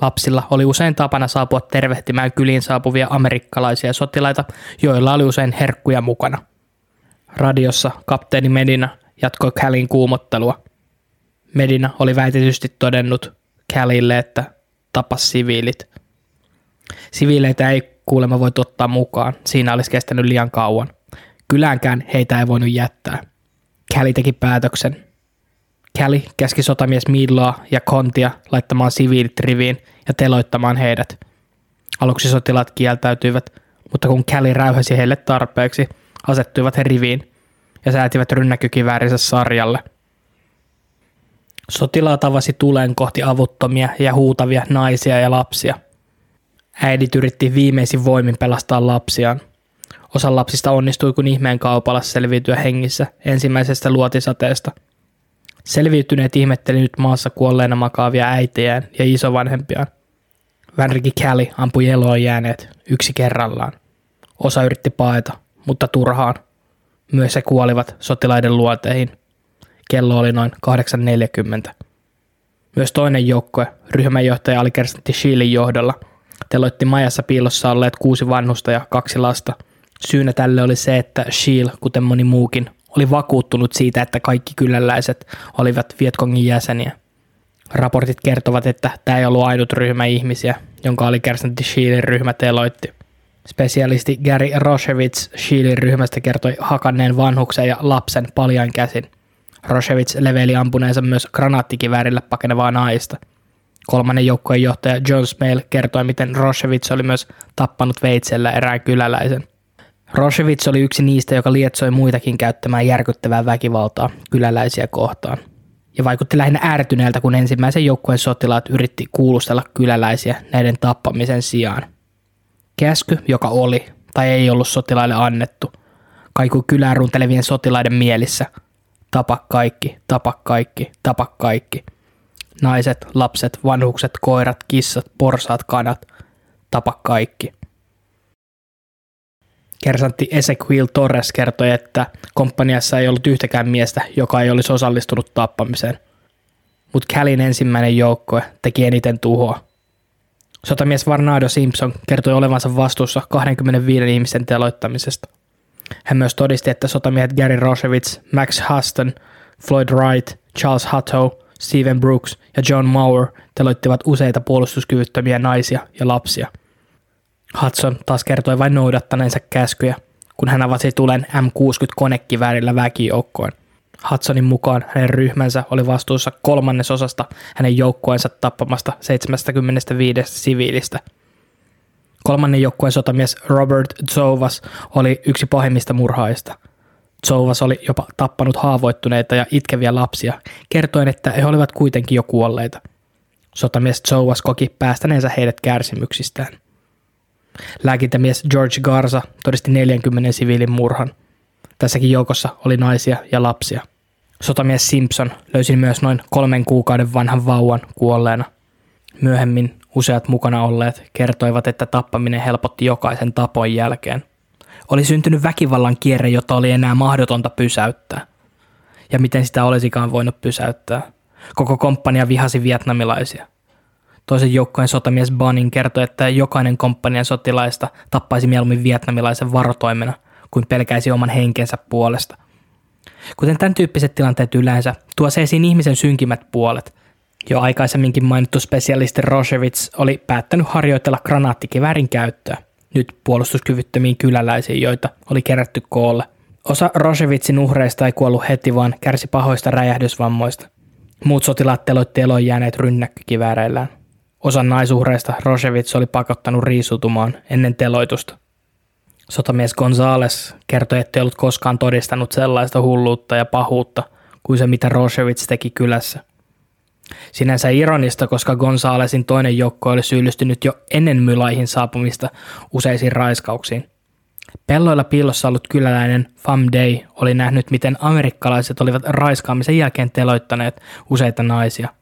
Lapsilla oli usein tapana saapua tervehtimään kyliin saapuvia amerikkalaisia sotilaita, joilla oli usein herkkuja mukana. Radiossa kapteeni Medina jatkoi Kälin kuumottelua – Medina oli väitetysti todennut Callille, että tapas siviilit. Siviileitä ei kuulemma voi ottaa mukaan, siinä olisi kestänyt liian kauan. Kyläänkään heitä ei voinut jättää. Callie teki päätöksen. Callie käski sotamies Midloa ja Kontia laittamaan siviilit riviin ja teloittamaan heidät. Aluksi sotilaat kieltäytyivät, mutta kun Callie räyhäsi heille tarpeeksi, asettuivat he riviin ja säätivät rynnäkykiväärinsä sarjalle – Sotilaat avasi tulen kohti avuttomia ja huutavia naisia ja lapsia. Äidit yritti viimeisin voimin pelastaa lapsiaan. Osa lapsista onnistui kuin ihmeen kaupalla selviytyä hengissä ensimmäisestä luotisateesta. Selviytyneet ihmetteli nyt maassa kuolleena makaavia äitejään ja isovanhempiaan. Vänriki Kelly ampui eloon jääneet yksi kerrallaan. Osa yritti paeta, mutta turhaan. Myös he kuolivat sotilaiden luoteihin. Kello oli noin 8.40. Myös toinen joukkue, ryhmänjohtaja alikersantti Sheelin johdolla, teloitti majassa piilossa olleet kuusi vanhusta ja kaksi lasta. Syynä tälle oli se, että Sheel, kuten moni muukin, oli vakuuttunut siitä, että kaikki kyläläiset olivat Vietkongin jäseniä. Raportit kertovat, että tämä ei ollut ainut ryhmä ihmisiä, jonka alikersantti Sheelin ryhmä teloitti. Spesialisti Gary Roshevitz Sheelin ryhmästä kertoi hakanneen vanhuksen ja lapsen paljain käsin – Roshevits leveli ampuneensa myös granaattikiväärillä pakenevaa naista. Kolmannen joukkojen johtaja John Smale kertoi, miten Roshevits oli myös tappanut veitsellä erään kyläläisen. Roshevits oli yksi niistä, joka lietsoi muitakin käyttämään järkyttävää väkivaltaa kyläläisiä kohtaan. Ja vaikutti lähinnä ärtyneeltä, kun ensimmäisen joukkueen sotilaat yritti kuulustella kyläläisiä näiden tappamisen sijaan. Käsky, joka oli tai ei ollut sotilaille annettu, kaikui kylään runtelevien sotilaiden mielissä – Tapa kaikki, tapa kaikki, tapa kaikki. Naiset, lapset, vanhukset, koirat, kissat, porsaat, kanat. Tapa kaikki. Kersantti Ezequiel Torres kertoi, että komppaniassa ei ollut yhtäkään miestä, joka ei olisi osallistunut tappamiseen. Mutta Callin ensimmäinen joukkue teki eniten tuhoa. Sotamies Varnado Simpson kertoi olevansa vastuussa 25 ihmisen teloittamisesta. Hän myös todisti, että sotamiehet Gary Roshevitz, Max Huston, Floyd Wright, Charles Hutto, Stephen Brooks ja John Mauer teloittivat useita puolustuskyvyttömiä naisia ja lapsia. Hudson taas kertoi vain noudattaneensa käskyjä, kun hän avasi tulen M60 konekiväärillä väkijoukkoon. Hudsonin mukaan hänen ryhmänsä oli vastuussa kolmannesosasta hänen joukkueensa tappamasta 75 siviilistä. Kolmannen joukkueen sotamies Robert Zovas oli yksi pahimmista murhaista. Zovas oli jopa tappanut haavoittuneita ja itkeviä lapsia, kertoen, että he olivat kuitenkin jo kuolleita. Sotamies Zovas koki päästäneensä heidät kärsimyksistään. Lääkintämies George Garza todisti 40 siviilin murhan. Tässäkin joukossa oli naisia ja lapsia. Sotamies Simpson löysi myös noin kolmen kuukauden vanhan vauvan kuolleena. Myöhemmin useat mukana olleet kertoivat, että tappaminen helpotti jokaisen tapon jälkeen. Oli syntynyt väkivallan kierre, jota oli enää mahdotonta pysäyttää. Ja miten sitä olisikaan voinut pysäyttää. Koko komppania vihasi vietnamilaisia. Toisen joukkojen sotamies Bunning kertoi, että jokainen komppanian sotilaista tappaisi mieluummin vietnamilaisen varotoimena kuin pelkäisi oman henkensä puolesta. Kuten tämän tyyppiset tilanteet yleensä, tuo se esiin ihmisen synkimmät puolet. Jo aikaisemminkin mainittu spesialisti Roshevitz oli päättänyt harjoitella granaattikiväärin käyttöä, nyt puolustuskyvyttömiin kyläläisiin, joita oli kerätty koolle. Osa Roshevitzin uhreista ei kuollut heti, vaan kärsi pahoista räjähdysvammoista. Muut sotilaat teloitti eloon jääneet rynnäkkökivääreillään. Osa naisuhreista Rosevits oli pakottanut riisutumaan ennen teloitusta. Sotamies Gonzales kertoi, että ei ollut koskaan todistanut sellaista hulluutta ja pahuutta kuin se, mitä Rosevits teki kylässä. Sinänsä ironista, koska Gonzalesin toinen joukko oli syyllistynyt jo ennen Mylaihin saapumista useisiin raiskauksiin. Pelloilla piilossa ollut kyläläinen Fam Day oli nähnyt, miten amerikkalaiset olivat raiskaamisen jälkeen teloittaneet useita naisia –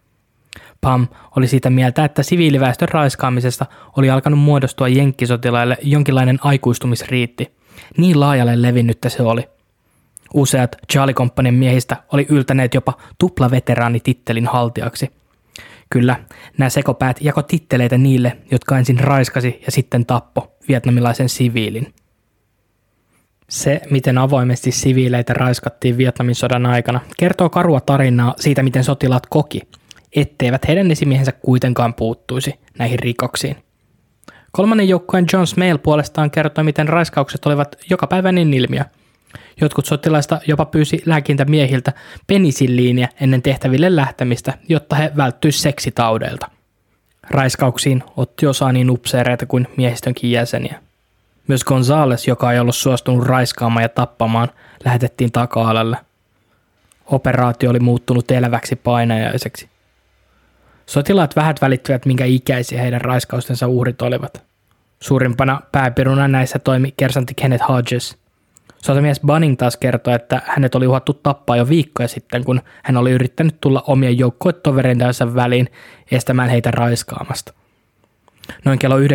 Pam oli sitä mieltä, että siviiliväestön raiskaamisesta oli alkanut muodostua jenkkisotilaille jonkinlainen aikuistumisriitti. Niin laajalle levinnyttä se oli. Useat Charlie Companyn miehistä oli yltäneet jopa tuplaveteraanitittelin haltijaksi. Kyllä, nämä sekopäät jako titteleitä niille, jotka ensin raiskasi ja sitten tappo vietnamilaisen siviilin. Se, miten avoimesti siviileitä raiskattiin Vietnamin sodan aikana, kertoo karua tarinaa siitä, miten sotilaat koki – etteivät heidän esimiehensä kuitenkaan puuttuisi näihin rikoksiin. Kolmannen joukkueen John Smale puolestaan kertoi, miten raiskaukset olivat jokapäiväinen ilmiö. Jotkut sotilaista jopa pyysi lääkintämiehiltä penisilliiniä ennen tehtäville lähtemistä, jotta he välttyisivät seksitaudeilta. Raiskauksiin otti osaa niin upseereita kuin miehistönkin jäseniä. Myös Gonzales, joka ei ollut suostunut raiskaamaan ja tappamaan, lähetettiin taka-alalle. Operaatio oli muuttunut eläväksi painajaiseksi. Sotilaat vähät välittivät, minkä ikäisiä heidän raiskaustensa uhrit olivat. Suurimpana pääpiruna näissä toimi kersantti Kenneth Hodges. Sotamies Bunning taas kertoi, että hänet oli uhattu tappaa jo viikkoja sitten, kun hän oli yrittänyt tulla omien joukkoetoverintansa väliin estämään heitä raiskaamasta. Noin kello 9.15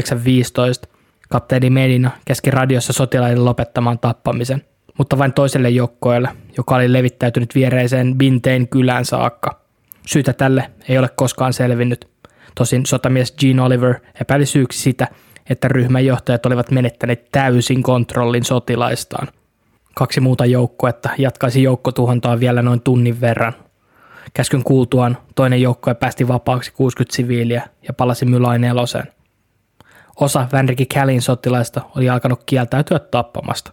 kapteeni Medina keski radiossa sotilaille lopettamaan tappamisen, mutta vain toiselle joukkoelle, joka oli levittäytynyt viereiseen Bintein kylään saakka – Syytä tälle ei ole koskaan selvinnyt. Tosin sotamies Gene Oliver epäili syyksi sitä, että ryhmänjohtajat olivat menettäneet täysin kontrollin sotilaistaan. Kaksi muuta joukkuetta jatkaisi joukkotuhontaa vielä noin tunnin verran. Käskyn kuultuaan toinen joukkue päästi vapaaksi 60 siviiliä ja palasi Mylain neloseen. Osa Vänriki Kälin sotilaista oli alkanut kieltäytyä tappamasta.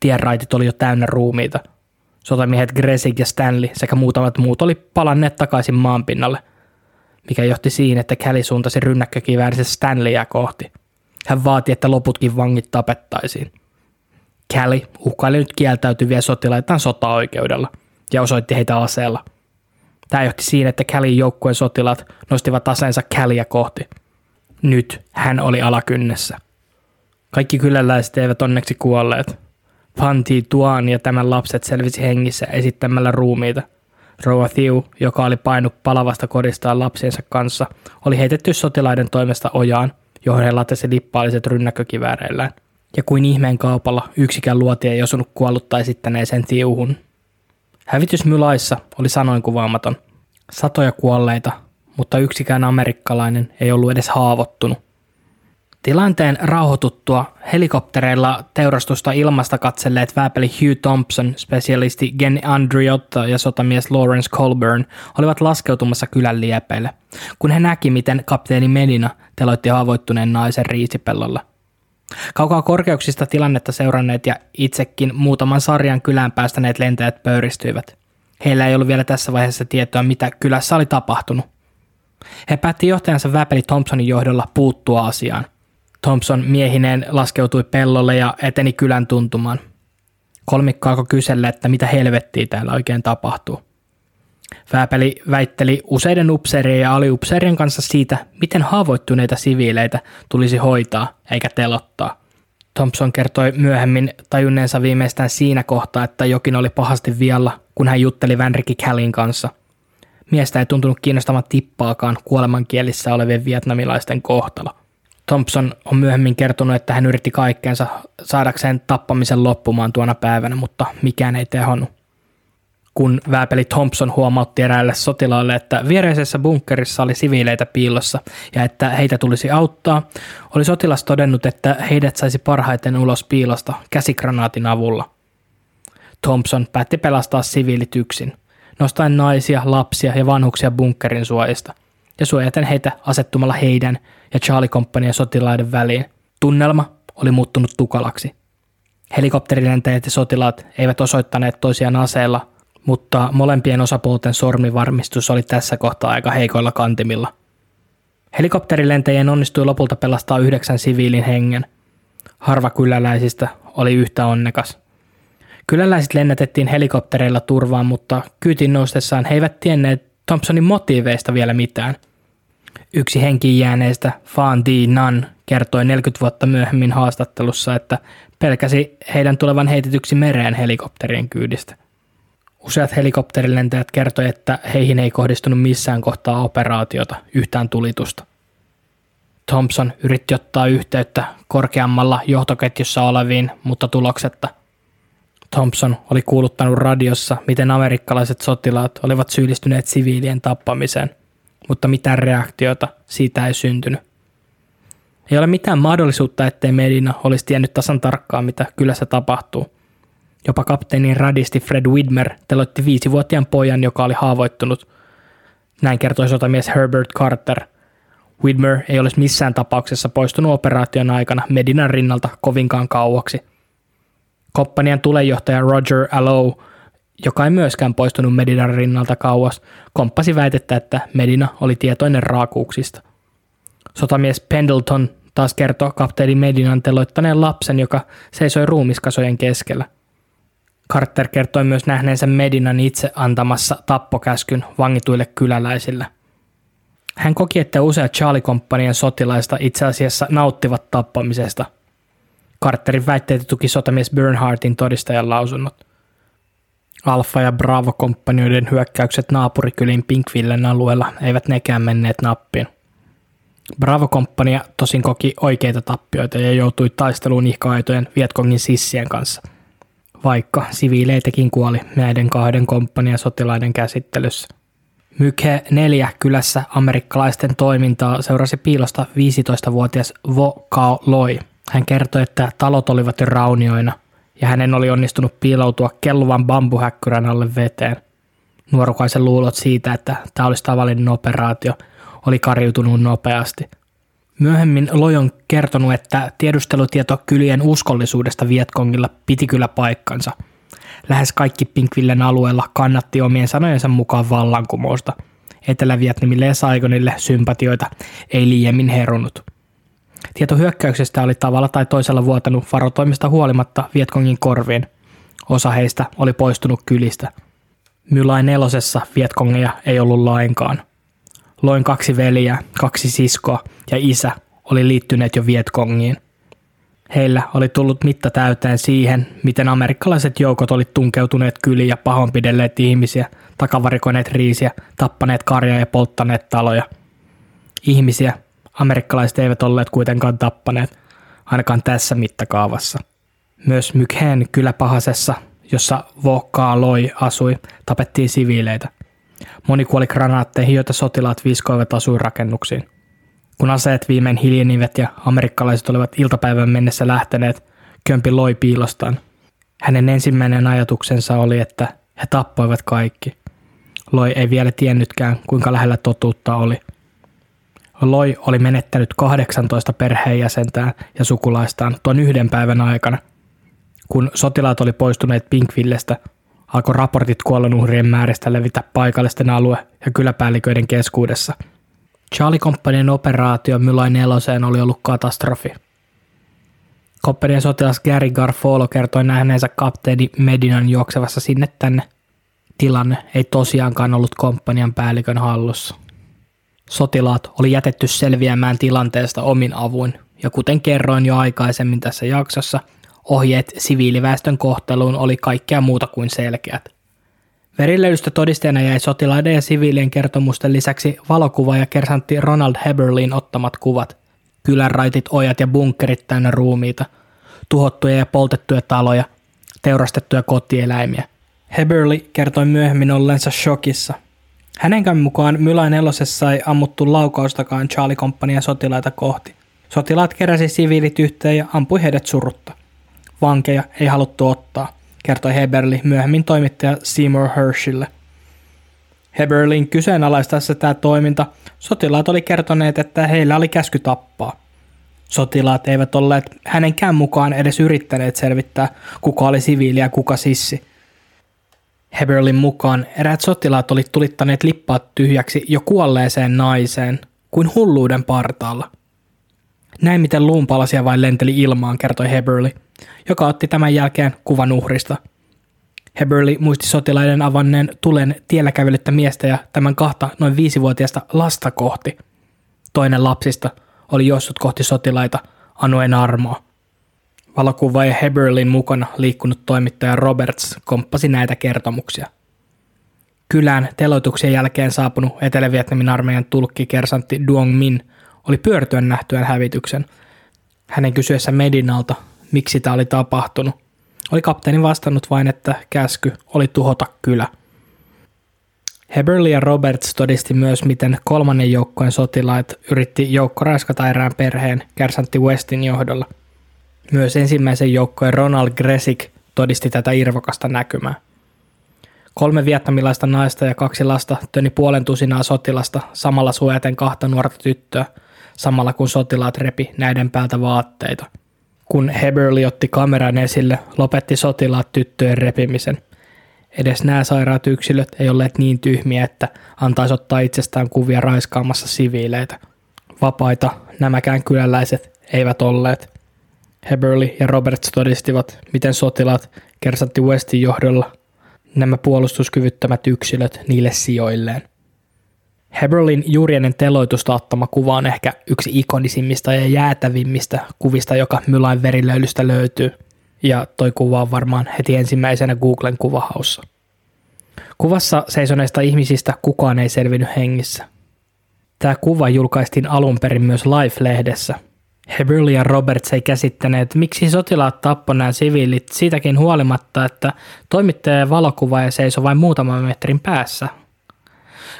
Tienraitit oli jo täynnä ruumiita – Sotamiehet Gresig ja Stanley sekä muutamat muut oli palanneet takaisin maanpinnalle, mikä johti siihen, että Kelly suuntasi rynnäkkökiväärissä Stanleyä kohti. Hän vaati, että loputkin vangit tapettaisiin. Kelly uhkaili nyt kieltäytyviä sotilaitaan sotaoikeudella ja osoitti heitä aseella. Tämä johti siihen, että Kellyn joukkueen sotilaat nostivat aseensa Kellyä kohti. Nyt hän oli alakynnessä. Kaikki kyläläiset eivät onneksi kuolleet, Panti Tuan ja tämän lapset selvisi hengissä esittämällä ruumiita. Rouva Thiu, joka oli painut palavasta kodistaan lapsiensa kanssa, oli heitetty sotilaiden toimesta ojaan, johon he latesi lippaalliset rynnäkkökivääreillään. Ja kuin ihmeen kaupalla yksikään luoti ei osunut kuollutta esittäneeseen tiuhun. Hävitys Mylaissa oli sanoin kuvaamaton. Satoja kuolleita, mutta yksikään amerikkalainen ei ollut edes haavoittunut. Tilanteen rauhoituttua helikoptereilla teurastusta ilmasta katselleet vääpeli Hugh Thompson, spesialisti Gen Andriotta ja sotamies Lawrence Colburn olivat laskeutumassa kylän liepeille, kun he näki, miten kapteeni Medina teloitti haavoittuneen naisen riisipellolla. Kaukaa korkeuksista tilannetta seuranneet ja itsekin muutaman sarjan kylään päästäneet lentäjät pöyristyivät. Heillä ei ollut vielä tässä vaiheessa tietoa, mitä kylässä oli tapahtunut. He päätti johtajansa Väpeli Thompsonin johdolla puuttua asiaan. Thompson miehineen laskeutui pellolle ja eteni kylän tuntumaan. Kolmikko alkoi kysellä, että mitä helvettiä täällä oikein tapahtuu. Vääpeli väitteli useiden upseerien ja aliupseerien kanssa siitä, miten haavoittuneita siviileitä tulisi hoitaa eikä telottaa. Thompson kertoi myöhemmin tajunneensa viimeistään siinä kohtaa, että jokin oli pahasti vialla, kun hän jutteli Vänriki Callin kanssa. Miestä ei tuntunut kiinnostavan tippaakaan kuolemankielissä olevien vietnamilaisten kohtalo. Thompson on myöhemmin kertonut, että hän yritti kaikkeensa saadakseen tappamisen loppumaan tuona päivänä, mutta mikään ei tehonnut. Kun vääpeli Thompson huomautti eräälle sotilaalle, että viereisessä bunkkerissa oli siviileitä piilossa ja että heitä tulisi auttaa, oli sotilas todennut, että heidät saisi parhaiten ulos piilosta käsikranaatin avulla. Thompson päätti pelastaa siviilit yksin, nostaen naisia, lapsia ja vanhuksia bunkkerin suojista ja suojaten heitä asettumalla heidän ja Charlie Companyn sotilaiden väliin. Tunnelma oli muuttunut tukalaksi. Helikopterilentäjät ja sotilaat eivät osoittaneet toisiaan aseella, mutta molempien osapuolten sormivarmistus oli tässä kohtaa aika heikoilla kantimilla. Helikopterilentäjien onnistui lopulta pelastaa yhdeksän siviilin hengen. Harva kyläläisistä oli yhtä onnekas. Kyläläiset lennätettiin helikoptereilla turvaan, mutta kyytin noustessaan he eivät tienneet Thompsonin motiiveista vielä mitään – Yksi henkiin jääneistä, Fan Di Nan, kertoi 40 vuotta myöhemmin haastattelussa, että pelkäsi heidän tulevan heitetyksi mereen helikopterien kyydistä. Useat helikopterilentäjät kertoi, että heihin ei kohdistunut missään kohtaa operaatiota yhtään tulitusta. Thompson yritti ottaa yhteyttä korkeammalla johtoketjussa oleviin, mutta tuloksetta. Thompson oli kuuluttanut radiossa, miten amerikkalaiset sotilaat olivat syyllistyneet siviilien tappamiseen – mutta mitään reaktiota siitä ei syntynyt. Ei ole mitään mahdollisuutta, ettei Medina olisi tiennyt tasan tarkkaan, mitä kylässä tapahtuu. Jopa kapteenin radisti Fred Widmer teloitti viisivuotiaan pojan, joka oli haavoittunut. Näin kertoi sotamies Herbert Carter. Widmer ei olisi missään tapauksessa poistunut operaation aikana Medinan rinnalta kovinkaan kauaksi. Komppanian tulejohtaja Roger Allow joka ei myöskään poistunut Medinan rinnalta kauas, komppasi väitettä, että Medina oli tietoinen raakuuksista. Sotamies Pendleton taas kertoi kapteeni Medinan teloittaneen lapsen, joka seisoi ruumiskasojen keskellä. Carter kertoi myös nähneensä Medinan itse antamassa tappokäskyn vangituille kyläläisille. Hän koki, että useat Charlie-komppanian sotilaista itse asiassa nauttivat tappamisesta. Carterin väitteitä tuki sotamies Bernhardtin todistajan lausunnot – Alfa- ja Bravo-komppanioiden hyökkäykset naapurikylin Pinkvillen alueella eivät nekään menneet nappiin. Bravo-komppania tosin koki oikeita tappioita ja joutui taisteluun ihkaitojen Vietkongin sissien kanssa, vaikka siviileitäkin kuoli näiden kahden komppanian sotilaiden käsittelyssä. Mykhe 4 kylässä amerikkalaisten toimintaa seurasi piilosta 15-vuotias Vo Kao Loi. Hän kertoi, että talot olivat jo raunioina ja hänen oli onnistunut piiloutua kelluvan bambuhäkkyrän alle veteen. Nuorukaisen luulot siitä, että tämä olisi tavallinen operaatio, oli karjutunut nopeasti. Myöhemmin Loi on kertonut, että tiedustelutieto kylien uskollisuudesta Vietkongilla piti kyllä paikkansa. Lähes kaikki Pinkvillen alueella kannatti omien sanojensa mukaan vallankumousta. Etelä-Vietnamille ja Saigonille sympatioita ei liiemmin herunut. Tieto hyökkäyksestä oli tavalla tai toisella vuotanut varotoimista huolimatta Vietkongin korviin. Osa heistä oli poistunut kylistä. Mylain nelosessa Vietkongeja ei ollut lainkaan. Loin kaksi veliä, kaksi siskoa ja isä oli liittyneet jo Vietkongiin. Heillä oli tullut mitta täyteen siihen, miten amerikkalaiset joukot oli tunkeutuneet kyliin ja pahoinpidelleet ihmisiä, takavarikoineet riisiä, tappaneet karjaa ja polttaneet taloja. Ihmisiä, amerikkalaiset eivät olleet kuitenkaan tappaneet. ainakaan tässä mittakaavassa. Myös Mykhen kyläpahasessa, jossa Vokkaa Loi asui, tapettiin siviileitä. Moni kuoli granaatteihin, joita sotilaat viskoivat asuinrakennuksiin. Kun aseet viimein hiljenivet ja amerikkalaiset olivat iltapäivän mennessä lähteneet, Kömpi loi piilostaan. Hänen ensimmäinen ajatuksensa oli, että he tappoivat kaikki. Loi ei vielä tiennytkään, kuinka lähellä totuutta oli. Loi oli menettänyt 18 perheenjäsentään ja sukulaistaan tuon yhden päivän aikana. Kun sotilaat oli poistuneet Pinkvillestä, alkoi raportit kuolonuhrien määristä levitä paikallisten alue- ja kyläpäälliköiden keskuudessa. Charlie Companyn operaatio Mylai neloseen oli ollut katastrofi. Kompanian sotilas Gary Garfolo kertoi nähneensä kapteeni Medinan juoksevassa sinne tänne. Tilanne ei tosiaankaan ollut komppanian päällikön hallussa. Sotilaat oli jätetty selviämään tilanteesta omin avuin, ja kuten kerroin jo aikaisemmin tässä jaksossa, ohjeet siviiliväestön kohteluun oli kaikkea muuta kuin selkeät. Verilöydystä todisteena jäi sotilaiden ja siviilien kertomusten lisäksi valokuva ja kersantti Ronald Heberlin ottamat kuvat. Kylänraitit, ojat ja bunkerit täynnä ruumiita, tuhottuja ja poltettuja taloja, teurastettuja kotieläimiä. Heberly kertoi myöhemmin olleensa shokissa. Hänenkään mukaan Mylä nelosessa ei ammuttu laukaustakaan Charlie Compania sotilaita kohti. Sotilaat keräsi siviilit yhteen ja ampui heidät surutta. Vankeja ei haluttu ottaa, kertoi Heberly myöhemmin toimittaja Seymour Hershille. Heberlin kyseenalaistaessa tämä toiminta, sotilaat oli kertoneet, että heillä oli käsky tappaa. Sotilaat eivät olleet hänenkään mukaan edes yrittäneet selvittää, kuka oli siviili ja kuka sissi. Heberlin mukaan eräät sotilaat oli tulittaneet lippaat tyhjäksi jo kuolleeseen naiseen, kuin hulluuden partaalla. Näin miten luunpalasia vain lenteli ilmaan, kertoi Heberly, joka otti tämän jälkeen kuvan uhrista. Heberly muisti sotilaiden avanneen tulen tiellä kävelyttä miestä ja tämän kahta noin viisivuotiaista lasta kohti. Toinen lapsista – oli juossut kohti sotilaita anoen armoa. Valokuvaaja Heberlin mukana liikkunut toimittaja Roberts komppasi näitä kertomuksia. Kylään teloituksien jälkeen saapunut Etelä-Vietnamin armeijan tulkki kersantti Duong Min oli pyörtyön nähtyään hävityksen. Hänen kysyessä Medinalta, miksi tämä oli tapahtunut, oli kapteeni vastannut vain, että käsky oli tuhota kylä – Heberly ja Roberts todisti myös, miten kolmannen joukkojen sotilaat yritti joukkoraiskata erään perheen kärsantti Westin johdolla. Myös ensimmäisen joukkojen Ronald Gresick todisti tätä irvokasta näkymää. Kolme vietnamilaista naista ja kaksi lasta töni puolen tusinaa sotilasta samalla suojaten kahta nuorta tyttöä, samalla kun sotilaat repi näiden päältä vaatteita. Kun Heberly otti kameran esille, lopetti sotilaat tyttöjen repimisen – Edes nämä sairaat yksilöt ei olleet niin tyhmiä, että antaisi ottaa itsestään kuvia raiskaamassa siviileitä. Vapaita nämäkään kyläläiset eivät olleet. Heberly ja Roberts todistivat, miten sotilaat kersantti Westin johdolla nämä puolustuskyvyttömät yksilöt niille sijoilleen. Heberlin juuri ennen teloitusta ottama kuva on ehkä yksi ikonisimmista ja jäätävimmistä kuvista, joka Mylain verilöylystä löytyy – ja toi kuva on varmaan heti ensimmäisenä Googlen kuvahaussa. Kuvassa seisoneista ihmisistä kukaan ei selvinnyt hengissä. Tämä kuva julkaistiin alun perin myös Life-lehdessä. Heberly ja Roberts ei käsittäneet, miksi sotilaat tappoi nämä siviilit siitäkin huolimatta, että toimittaja ja seisoi vain muutaman metrin päässä.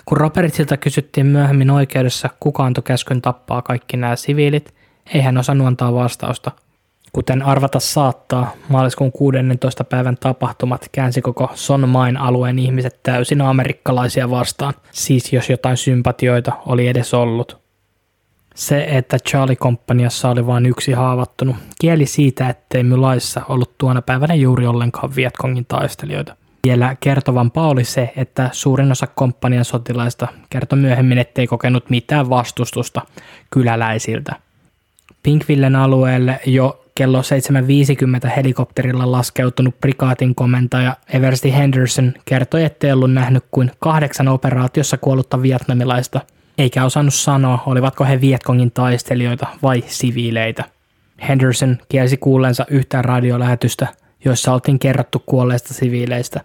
Kun Robertsilta kysyttiin myöhemmin oikeudessa, kuka antoi käskyn tappaa kaikki nämä siviilit, ei hän osannut antaa vastausta – Kuten arvata saattaa, maaliskuun 16. päivän tapahtumat käänsi koko Son Main alueen ihmiset täysin amerikkalaisia vastaan, siis jos jotain sympatioita oli edes ollut. Se, että Charlie Companiassa oli vain yksi haavattunut, kieli siitä, ettei Mylaissa ollut tuona päivänä juuri ollenkaan Vietkongin taistelijoita. Vielä kertovampaa oli se, että suurin osa komppanian sotilaista kertoi myöhemmin, ettei kokenut mitään vastustusta kyläläisiltä. Pinkvillen alueelle jo kello 7.50 helikopterilla laskeutunut prikaatin komentaja Eversti Henderson kertoi, ettei ollut nähnyt kuin kahdeksan operaatiossa kuollutta vietnamilaista, eikä osannut sanoa, olivatko he Vietkongin taistelijoita vai siviileitä. Henderson kielsi kuulleensa yhtään radiolähetystä, joissa oltiin kerrottu kuolleista siviileistä.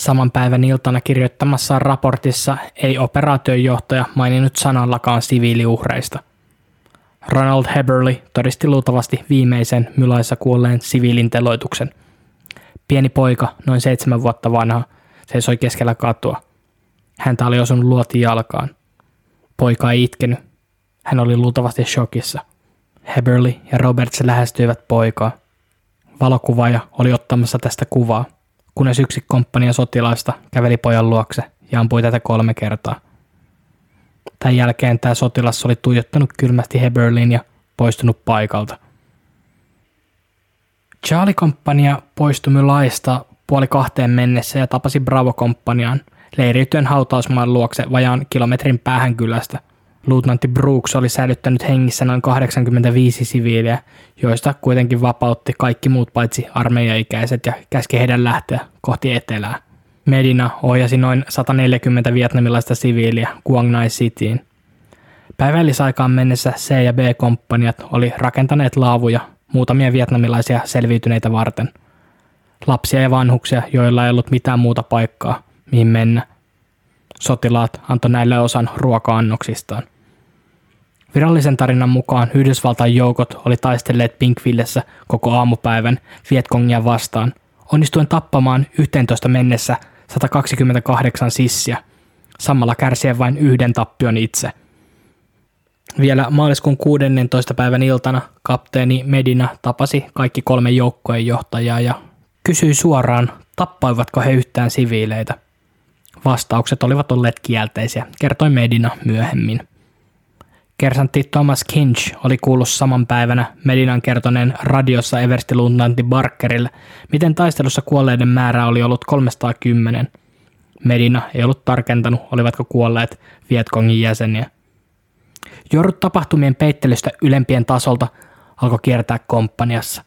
Saman päivän iltana kirjoittamassaan raportissa ei operaatiojohtaja maininnut sanallakaan siviiliuhreista. Ronald Heberly todisti luultavasti viimeisen Mylaissa kuolleen siviilin teloituksen. Pieni poika, noin seitsemän vuotta vanha, seisoi keskellä katua. Häntä oli osunut luoti jalkaan. Poika ei itkenyt. Hän oli luultavasti shokissa. Heberly ja Roberts lähestyivät poikaa. Valokuvaaja oli ottamassa tästä kuvaa, kunnes yksi komppania sotilaista käveli pojan luokse ja ampui tätä kolme kertaa. Tämän jälkeen tämä sotilas oli tuijottanut kylmästi Heberlin ja poistunut paikalta. Charlie-komppania poistui laista puoli kahteen mennessä ja tapasi Bravo-komppaniaan leiriytyen hautausmaan luokse vajaan kilometrin päähän kylästä – Luutnantti Brooks oli säilyttänyt hengissä noin 85 siviiliä, joista kuitenkin vapautti kaikki muut paitsi armeijaikäiset ja käski heidän lähteä kohti etelää. Medina ohjasi noin 140 vietnamilaista siviiliä Quang Nai Cityin. Päivällisaikaan mennessä C- ja B-komppaniat oli rakentaneet laavuja muutamia vietnamilaisia selviytyneitä varten. Lapsia ja vanhuksia, joilla ei ollut mitään muuta paikkaa, mihin mennä – sotilaat antoi näille osan ruoka-annoksistaan. Virallisen tarinan mukaan Yhdysvaltain joukot oli taistelleet Pinkvillessä koko aamupäivän Vietkongia vastaan, onnistuen tappamaan 11 mennessä 128 sissiä, samalla kärsien vain yhden tappion itse. Vielä maaliskuun 16. päivän iltana kapteeni Medina tapasi kaikki kolme joukkojen johtajaa ja kysyi suoraan, tappaivatko he yhtään siviileitä – Vastaukset olivat olleet kielteisiä, kertoi Medina myöhemmin. Kersantti Thomas Kinch oli kuullut saman päivänä Medinan kertoneen radiossa everstiluutnantti Barkerille, miten taistelussa kuolleiden määrä oli ollut 310. Medina ei ollut tarkentanut, olivatko kuolleet Vietkongin jäseniä. Joudut tapahtumien peittelystä ylempien tasolta alkoi kiertää komppaniassa.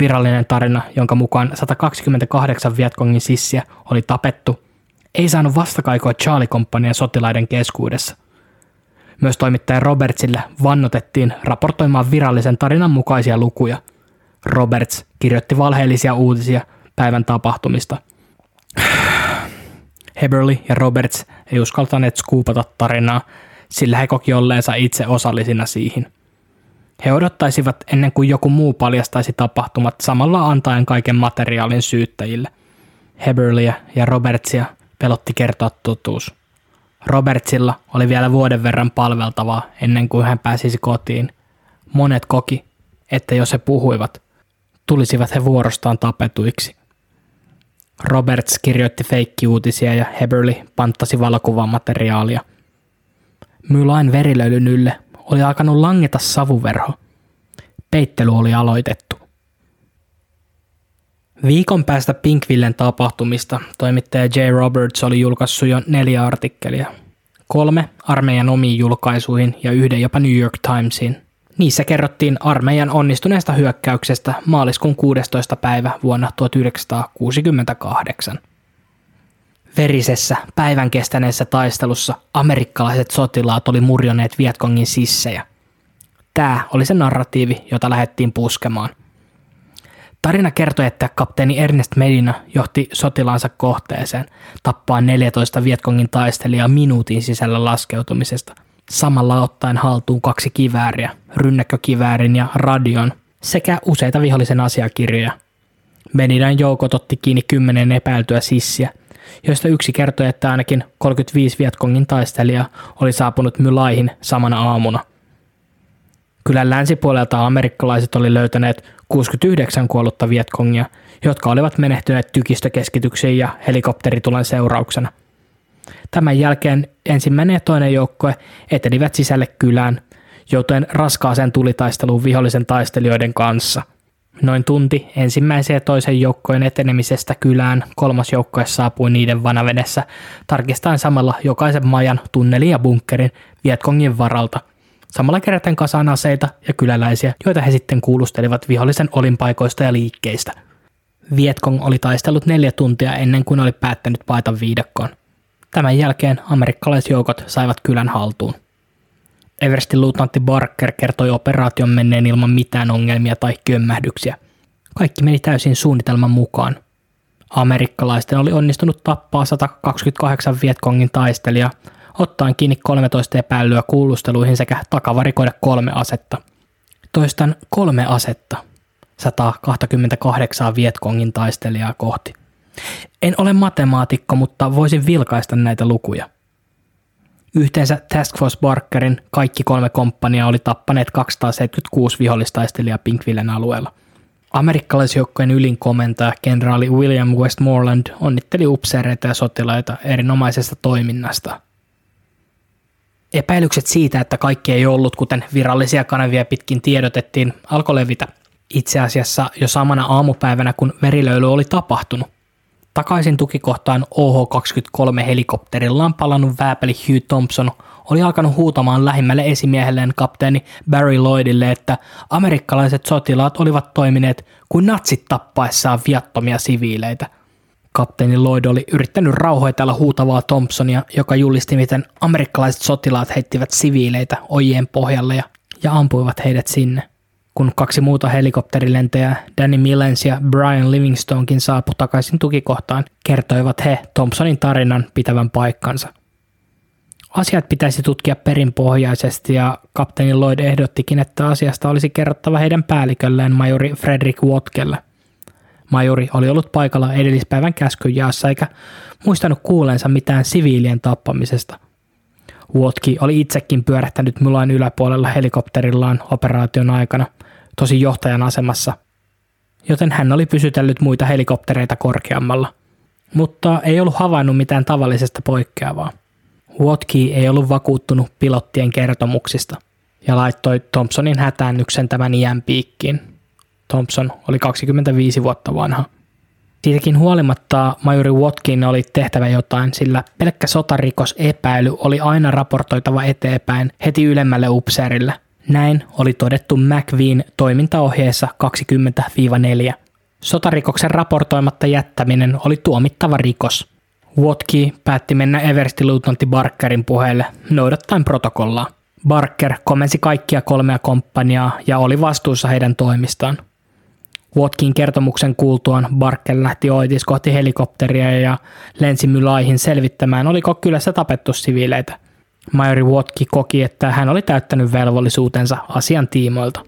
Virallinen tarina, jonka mukaan 128 Vietkongin sissiä oli tapettu – ei saanut vastakaikoa Charlie-komppanian sotilaiden keskuudessa. Myös toimittaja Robertsille vannotettiin raportoimaan virallisen tarinan mukaisia lukuja. Roberts kirjoitti valheellisia uutisia päivän tapahtumista. Heberly ja Roberts ei uskaltaneet skuupata tarinaa, sillä he koki olleensa itse osallisina siihen. He odottaisivat ennen kuin joku muu paljastaisi tapahtumat samalla antaen kaiken materiaalin syyttäjille. Heberlyä ja Robertsia pelotti kertoa totuus. Robertsilla oli vielä vuoden verran palveltavaa ennen kuin hän pääsisi kotiin. Monet koki, että jos he puhuivat, tulisivat he vuorostaan tapetuiksi. Roberts kirjoitti feikkiuutisia ja Heberly panttasi valokuvamateriaalia. Mylain verilöylyn ylle oli alkanut langeta savuverho. Peittely oli aloitettu. Viikon päästä Pinkvillen tapahtumista toimittaja J. Roberts oli julkaissut jo neljä artikkelia. Kolme armeijan omiin julkaisuihin ja yhden jopa New York Timesiin. Niissä kerrottiin armeijan onnistuneesta hyökkäyksestä maaliskuun 16. päivä vuonna 1968. Verisessä päivän kestäneessä taistelussa amerikkalaiset sotilaat oli murjoneet Vietkongin sissejä. Tämä oli se narratiivi, jota lähdettiin puskemaan – Tarina kertoi, että kapteeni Ernest Medina johti sotilaansa kohteeseen tappaa 14 Vietkongin taistelijaa minuutin sisällä laskeutumisesta, samalla ottaen haltuun kaksi kivääriä, rynnäkkökiväärin ja radion, sekä useita vihollisen asiakirjoja. Medinan joukot otti kiinni kymmenen epäiltyä sissiä, joista yksi kertoi, että ainakin 35 Vietkongin taistelijaa oli saapunut Mylaihin samana aamuna – Kylän länsipuolelta amerikkalaiset oli löytäneet 69 kuollutta Vietkongia, jotka olivat menehtyneet tykistökeskityksiin ja helikopteritulen seurauksena. Tämän jälkeen ensimmäinen ja toinen joukkue etenivät sisälle kylään, joten raskaaseen tulitaisteluun vihollisen taistelijoiden kanssa. Noin tunti ensimmäisen ja toisen joukkojen etenemisestä kylään kolmas joukkue saapui niiden vanavedessä, tarkistaen samalla jokaisen majan, tunnelin ja bunkkerin Vietkongin varalta – Samalla keräten kasaan aseita ja kyläläisiä, joita he sitten kuulustelivat vihollisen olinpaikoista ja liikkeistä. Vietkong oli taistellut neljä tuntia ennen kuin oli päättänyt paeta viidakkoon. Tämän jälkeen amerikkalaisjoukot saivat kylän haltuun. Everstin luutnantti Barker kertoi operaation menneen ilman mitään ongelmia tai kömmähdyksiä. Kaikki meni täysin suunnitelman mukaan. Amerikkalaisten oli onnistunut tappaa 128 Vietkongin taistelijaa, ottaen kiinni 13 epäilyä kuulusteluihin sekä takavarikoida kolme asetta. Toistan kolme asetta. 128 Vietkongin taistelijaa kohti. En ole matemaatikko, mutta voisin vilkaista näitä lukuja. Yhteensä Task Force Barkerin kaikki kolme komppania oli tappaneet 276 vihollistaistelijaa Pinkvillen alueella. Amerikkalaisjoukkojen ylin komentaja, kenraali William Westmoreland, onnitteli upseereita ja sotilaita erinomaisesta toiminnasta. Epäilykset siitä, että kaikki ei ollut, kuten virallisia kanavia pitkin tiedotettiin, alkoi levitä itse asiassa jo samana aamupäivänä, kun verilöyly oli tapahtunut. Takaisin tukikohtaan OH-23 helikopterillaan palannut vääpeli Hugh Thompson oli alkanut huutamaan lähimmälle esimiehelleen kapteeni Barry Lloydille, että amerikkalaiset sotilaat olivat toimineet kuin natsit tappaessaan viattomia siviileitä. Kapteeni Lloyd oli yrittänyt rauhoitella huutavaa Thompsonia, joka julisti, miten amerikkalaiset sotilaat heittivät siviileitä ojien pohjalle ja, ja ampuivat heidät sinne. Kun kaksi muuta helikopterilentäjää, Danny Millens ja Brian Livingstonekin saapu takaisin tukikohtaan, kertoivat he Thompsonin tarinan pitävän paikkansa. Asiat pitäisi tutkia perinpohjaisesti ja kapteeni Lloyd ehdottikin, että asiasta olisi kerrottava heidän päällikölleen majori Frederick Watkelle. Majori oli ollut paikalla edellispäivän käskyjaassa eikä muistanut kuuleensa mitään siviilien tappamisesta – Watki oli itsekin pyörähtänyt Mulan yläpuolella helikopterillaan operaation aikana, tosi johtajan asemassa, joten hän oli pysytellyt muita helikoptereita korkeammalla, mutta ei ollut havainnut mitään tavallisesta poikkeavaa. Watki ei ollut vakuuttunut pilottien kertomuksista ja laittoi Thompsonin hätäännyksen tämän iän piikkiin. Thompson oli 25 vuotta vanha. Siitäkin huolimatta majori Watkin oli tehtävä jotain, sillä pelkkä sotarikosepäily oli aina raportoitava eteenpäin heti ylemmälle upseerille. Näin oli todettu McVeen toimintaohjeessa 20-4. Sotarikoksen raportoimatta jättäminen oli tuomittava rikos. Watki päätti mennä Eversti-luutnantti Barkerin puheelle noudattaen protokollaa. Barker komensi kaikkia kolmea komppaniaa ja oli vastuussa heidän toimistaan. Watkin kertomuksen kuultuaan Barker lähti Oitis kohti helikopteria ja lensi Mylaihin selvittämään, oliko kylässä tapettu siviileitä. Majori Watki koki, että hän oli täyttänyt velvollisuutensa asian tiimoilta.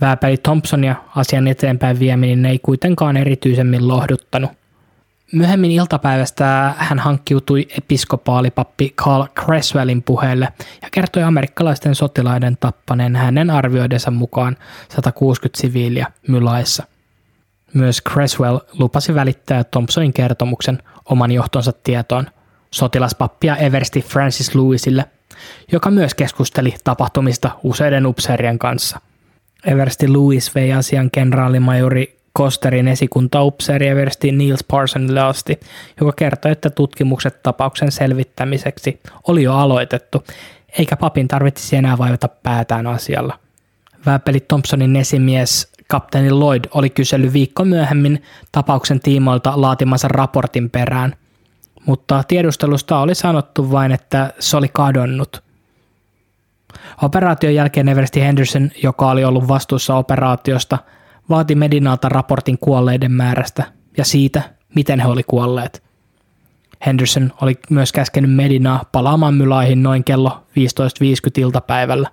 Vääpeli Thompson ja asian eteenpäin vieminen ei kuitenkaan erityisemmin lohduttanut. Myöhemmin iltapäivästä hän hankkiutui episkopaalipappi Carl Creswellin puheelle ja kertoi amerikkalaisten sotilaiden tappaneen hänen arvioidensa mukaan 160 siviiliä Mylaissa. Myös Creswell lupasi välittää Thompsonin kertomuksen oman johtonsa tietoon sotilaspappia Eversti Francis Lewisille, joka myös keskusteli tapahtumista useiden upseerien kanssa. Eversti Lewis vei asian kenraalimajori Kosterin esikuntaupseeri Eversti Niels Parsonille asti, joka kertoi, että tutkimukset tapauksen selvittämiseksi oli jo aloitettu, eikä papin tarvitsisi enää vaivata päätään asialla. Vääpeli Thompsonin esimies kapteeni Lloyd oli kysellyt viikko myöhemmin tapauksen tiimoilta laatimansa raportin perään, mutta tiedustelusta oli sanottu vain, että se oli kadonnut. Operaation jälkeen Eversti Henderson, joka oli ollut vastuussa operaatiosta, vaati Medinalta raportin kuolleiden määrästä ja siitä, miten he oli kuolleet. Henderson oli myös käskenyt Medinaa palaamaan Mylaihin noin kello 15.50 iltapäivällä.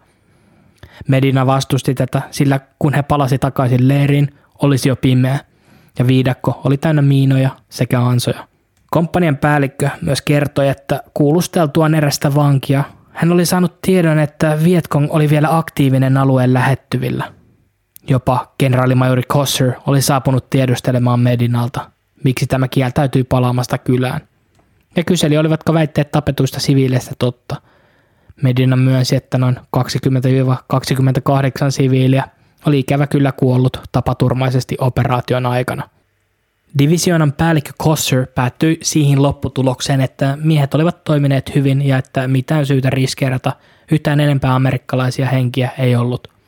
Medina vastusti tätä, sillä kun he palasi takaisin leiriin, olisi jo pimeä ja viidakko oli täynnä miinoja sekä ansoja. Komppanian päällikkö myös kertoi, että kuulusteltuaan erästä vankia hän oli saanut tiedon, että Vietkong oli vielä aktiivinen alueen lähettyvillä – Jopa kenraalimajori Kosser oli saapunut tiedustelemaan Medinalta, miksi tämä kieltäytyi palaamasta kylään. Ja kyseli, olivatko väitteet tapetuista siviileistä totta. Medina myönsi, että noin 20-28 siviiliä oli ikävä kyllä kuollut tapaturmaisesti operaation aikana. Divisioonan päällikkö Kosser päättyi siihen lopputulokseen, että miehet olivat toimineet hyvin ja että mitään syytä riskeerata yhtään enempää amerikkalaisia henkiä ei ollut –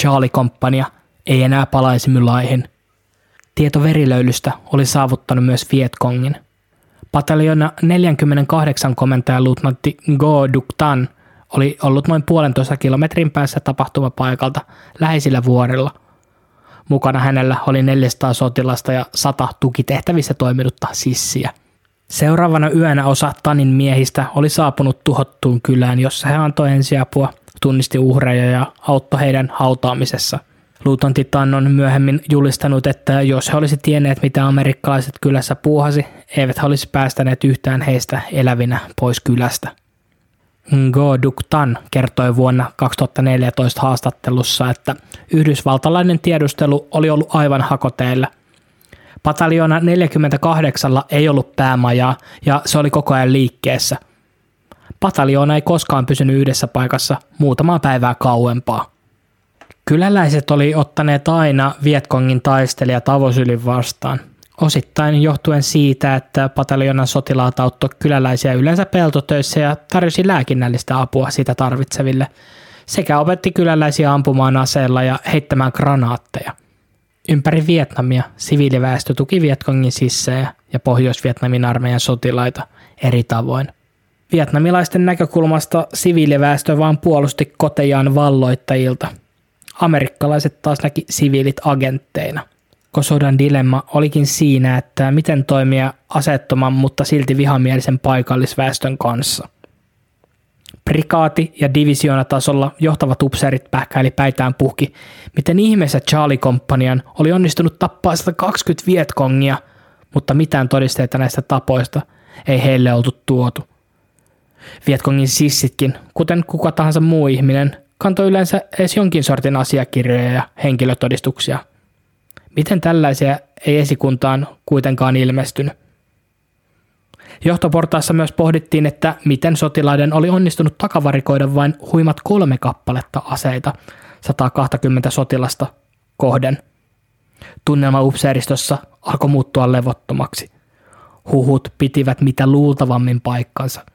Charlie-komppania ei enää palaisi Mylaihin. Tieto verilöylystä oli saavuttanut myös Vietkongin. Pataljona 48 komentaja luutnantti Go Duk Tan oli ollut noin puolentoista kilometrin päässä tapahtumapaikalta läheisillä vuorilla. Mukana hänellä oli 400 sotilasta ja 100 tukitehtävissä toiminutta sissiä. Seuraavana yönä osa Tanin miehistä oli saapunut tuhottuun kylään, jossa he antoi ensiapua, tunnisti uhreja ja auttoi heidän hautaamisessa. Luutanti Tan on myöhemmin julistanut, että jos he olisi tienneet, mitä amerikkalaiset kylässä puuhasi, eivät he olisi päästäneet yhtään heistä elävinä pois kylästä. Ngo Duk Tan kertoi vuonna 2014 haastattelussa, että yhdysvaltalainen tiedustelu oli ollut aivan hakoteilla. Pataljona 48 ei ollut päämajaa ja se oli koko ajan liikkeessä. Pataljoona ei koskaan pysynyt yhdessä paikassa muutamaa päivää kauempaa. Kyläläiset oli ottaneet aina Vietkongin taistelija Tavosylin vastaan, osittain johtuen siitä, että pataljonan sotilaat auttoi kyläläisiä yleensä peltotöissä ja tarjosi lääkinnällistä apua sitä tarvitseville, sekä opetti kyläläisiä ampumaan aseella ja heittämään granaatteja. Ympäri Vietnamia siviiliväestö tuki Vietkongin sissejä ja Pohjois-Vietnamin armeijan sotilaita eri tavoin. Vietnamilaisten näkökulmasta siviiliväestö vaan puolusti kotejaan valloittajilta – Amerikkalaiset taas näki siviilit agentteina. Kosodan dilemma olikin siinä, että miten toimia asettoman, mutta silti vihamielisen paikallisväestön kanssa. Prikaati- ja divisioonatasolla johtavat upseerit pähkäili päitään puhki, miten ihmeessä Charlie Companian oli onnistunut tappaa 120 vietkongia, mutta mitään todisteita näistä tapoista ei heille oltu tuotu. Vietkongin sissitkin, kuten kuka tahansa muu ihminen, kantoi yleensä edes jonkin sortin asiakirjoja ja henkilötodistuksia. Miten tällaisia ei esikuntaan kuitenkaan ilmestynyt? Johtoportaassa myös pohdittiin, että miten sotilaiden oli onnistunut takavarikoida vain huimat kolme kappaletta aseita 120 sotilasta kohden. Tunnelma upseeristossa alkoi muuttua levottomaksi. Huhut pitivät mitä luultavammin paikkansa.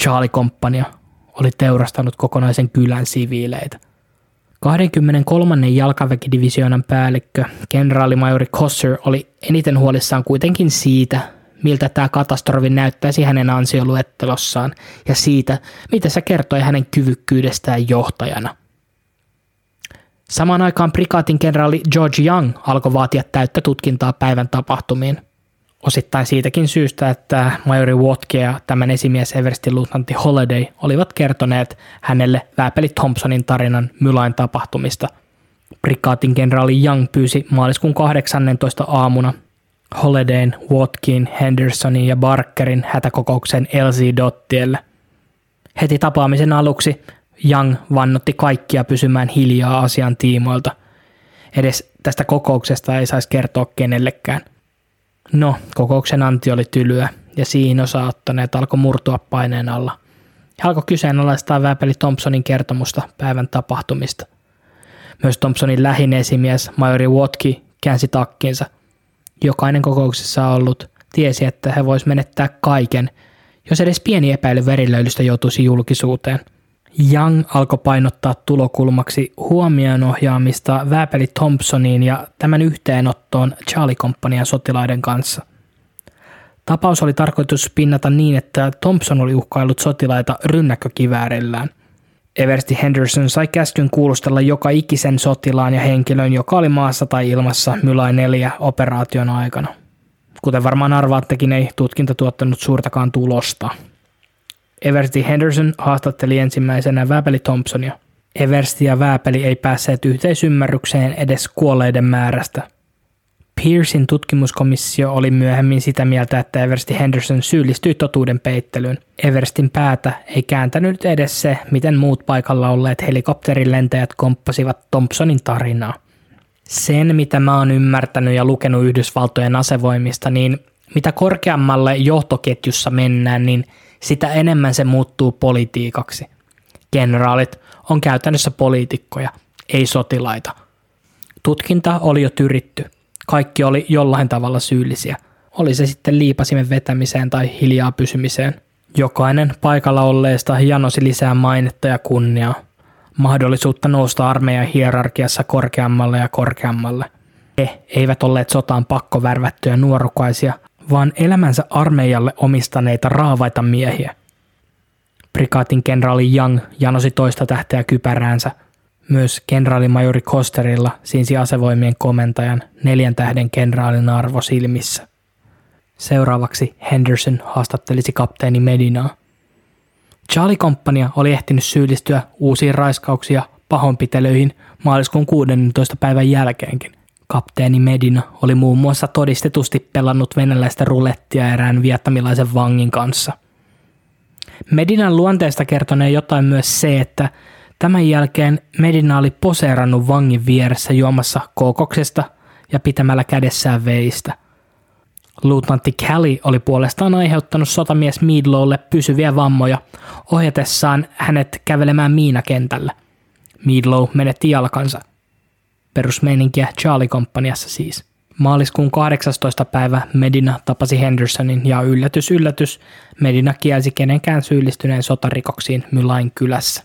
Charlie Compania oli teurastanut kokonaisen kylän siviileitä. 23. jalkaväkidivisioonan päällikkö, kenraalimajori Kosser, oli eniten huolissaan kuitenkin siitä, miltä tämä katastrofi näyttäisi hänen ansioluettelossaan ja siitä, mitä se kertoi hänen kyvykkyydestään johtajana. Samaan aikaan prikaatin kenraali George Young alkoi vaatia täyttä tutkintaa päivän tapahtumiin – Osittain siitäkin syystä, että majori Watke ja tämän esimies Everestin luutnantti Holiday olivat kertoneet hänelle Vääpeli Thompsonin tarinan Mylain tapahtumista. Prikaatin kenraali Young pyysi maaliskuun 18 aamuna Holidayn, Watkin, Hendersonin ja Barkerin hätäkokouksen LC Dottielle. Heti tapaamisen aluksi Young vannotti kaikkia pysymään hiljaa asian tiimoilta. Edes tästä kokouksesta ei saisi kertoa kenellekään. No, kokouksen anti oli tylyä ja siihen osaattaneet alkoi murtua paineen alla. He alkoi kyseenalaistaa Väpeli Thompsonin kertomusta päivän tapahtumista. Myös Thompsonin lähin esimies, majori Watki, käänsi takkinsa. Jokainen kokouksessa ollut tiesi, että he vois menettää kaiken, jos edes pieni epäily verilöylystä joutuisi julkisuuteen – Young alkoi painottaa tulokulmaksi huomioon ohjaamista Vääpeli Thompsoniin ja tämän yhteenottoon Charlie Companian sotilaiden kanssa. Tapaus oli tarkoitus pinnata niin, että Thompson oli uhkaillut sotilaita rynnäkkökiväärillään. Eversti Henderson sai käskyn kuulustella joka ikisen sotilaan ja henkilön, joka oli maassa tai ilmassa Mylai 4 operaation aikana. Kuten varmaan arvaattekin, ei tutkinta tuottanut suurtakaan tulosta. Eversti Henderson haastatteli ensimmäisenä Vääpeli Thompsonia. Eversti ja Vääpeli ei päässeet yhteisymmärrykseen edes kuolleiden määrästä. Pearsin tutkimuskomissio oli myöhemmin sitä mieltä, että Eversti Henderson syyllistyi totuuden peittelyyn. Everstin päätä ei kääntänyt edes se, miten muut paikalla olleet helikopterin lentäjät komppasivat Thompsonin tarinaa. Sen, mitä mä oon ymmärtänyt ja lukenut Yhdysvaltojen asevoimista, niin mitä korkeammalle johtoketjussa mennään, niin – sitä enemmän se muuttuu politiikaksi. Generaalit on käytännössä poliitikkoja, ei sotilaita. Tutkinta oli jo tyritty. Kaikki oli jollain tavalla syyllisiä. Oli se sitten liipasimen vetämiseen tai hiljaa pysymiseen. Jokainen paikalla olleesta janosi lisää mainetta ja kunniaa. Mahdollisuutta nousta armeijan hierarkiassa korkeammalle ja korkeammalle. He eivät olleet sotaan pakkovärvättyjä nuorukaisia, vaan elämänsä armeijalle omistaneita raavaita miehiä. Prikaatin kenraali Young janosi toista tähteä kypäräänsä. Myös kenraalimajori Kosterilla siinsi asevoimien komentajan neljän tähden kenraalin arvo silmissä. Seuraavaksi Henderson haastattelisi kapteeni Medinaa. Charlie Compania oli ehtinyt syyllistyä uusiin raiskauksia pahoinpitelöihin maaliskuun 16. päivän jälkeenkin. Kapteeni Medina oli muun muassa todistetusti pelannut venäläistä rulettia erään viettamilaisen vangin kanssa. Medinan luonteesta kertonee jotain myös se, että tämän jälkeen Medina oli poseerannut vangin vieressä juomassa kokoksesta ja pitämällä kädessään veistä. Luutnantti Kelly oli puolestaan aiheuttanut sotamies Meadlowlle pysyviä vammoja ohjatessaan hänet kävelemään miinakentällä. Meadlow menetti jalkansa. Perusmeininkiä Charlie Companiassa siis. Maaliskuun 18. päivä Medina tapasi Hendersonin ja yllätys yllätys, Medina kielsi kenenkään syyllistyneen sotarikoksiin Mylain kylässä.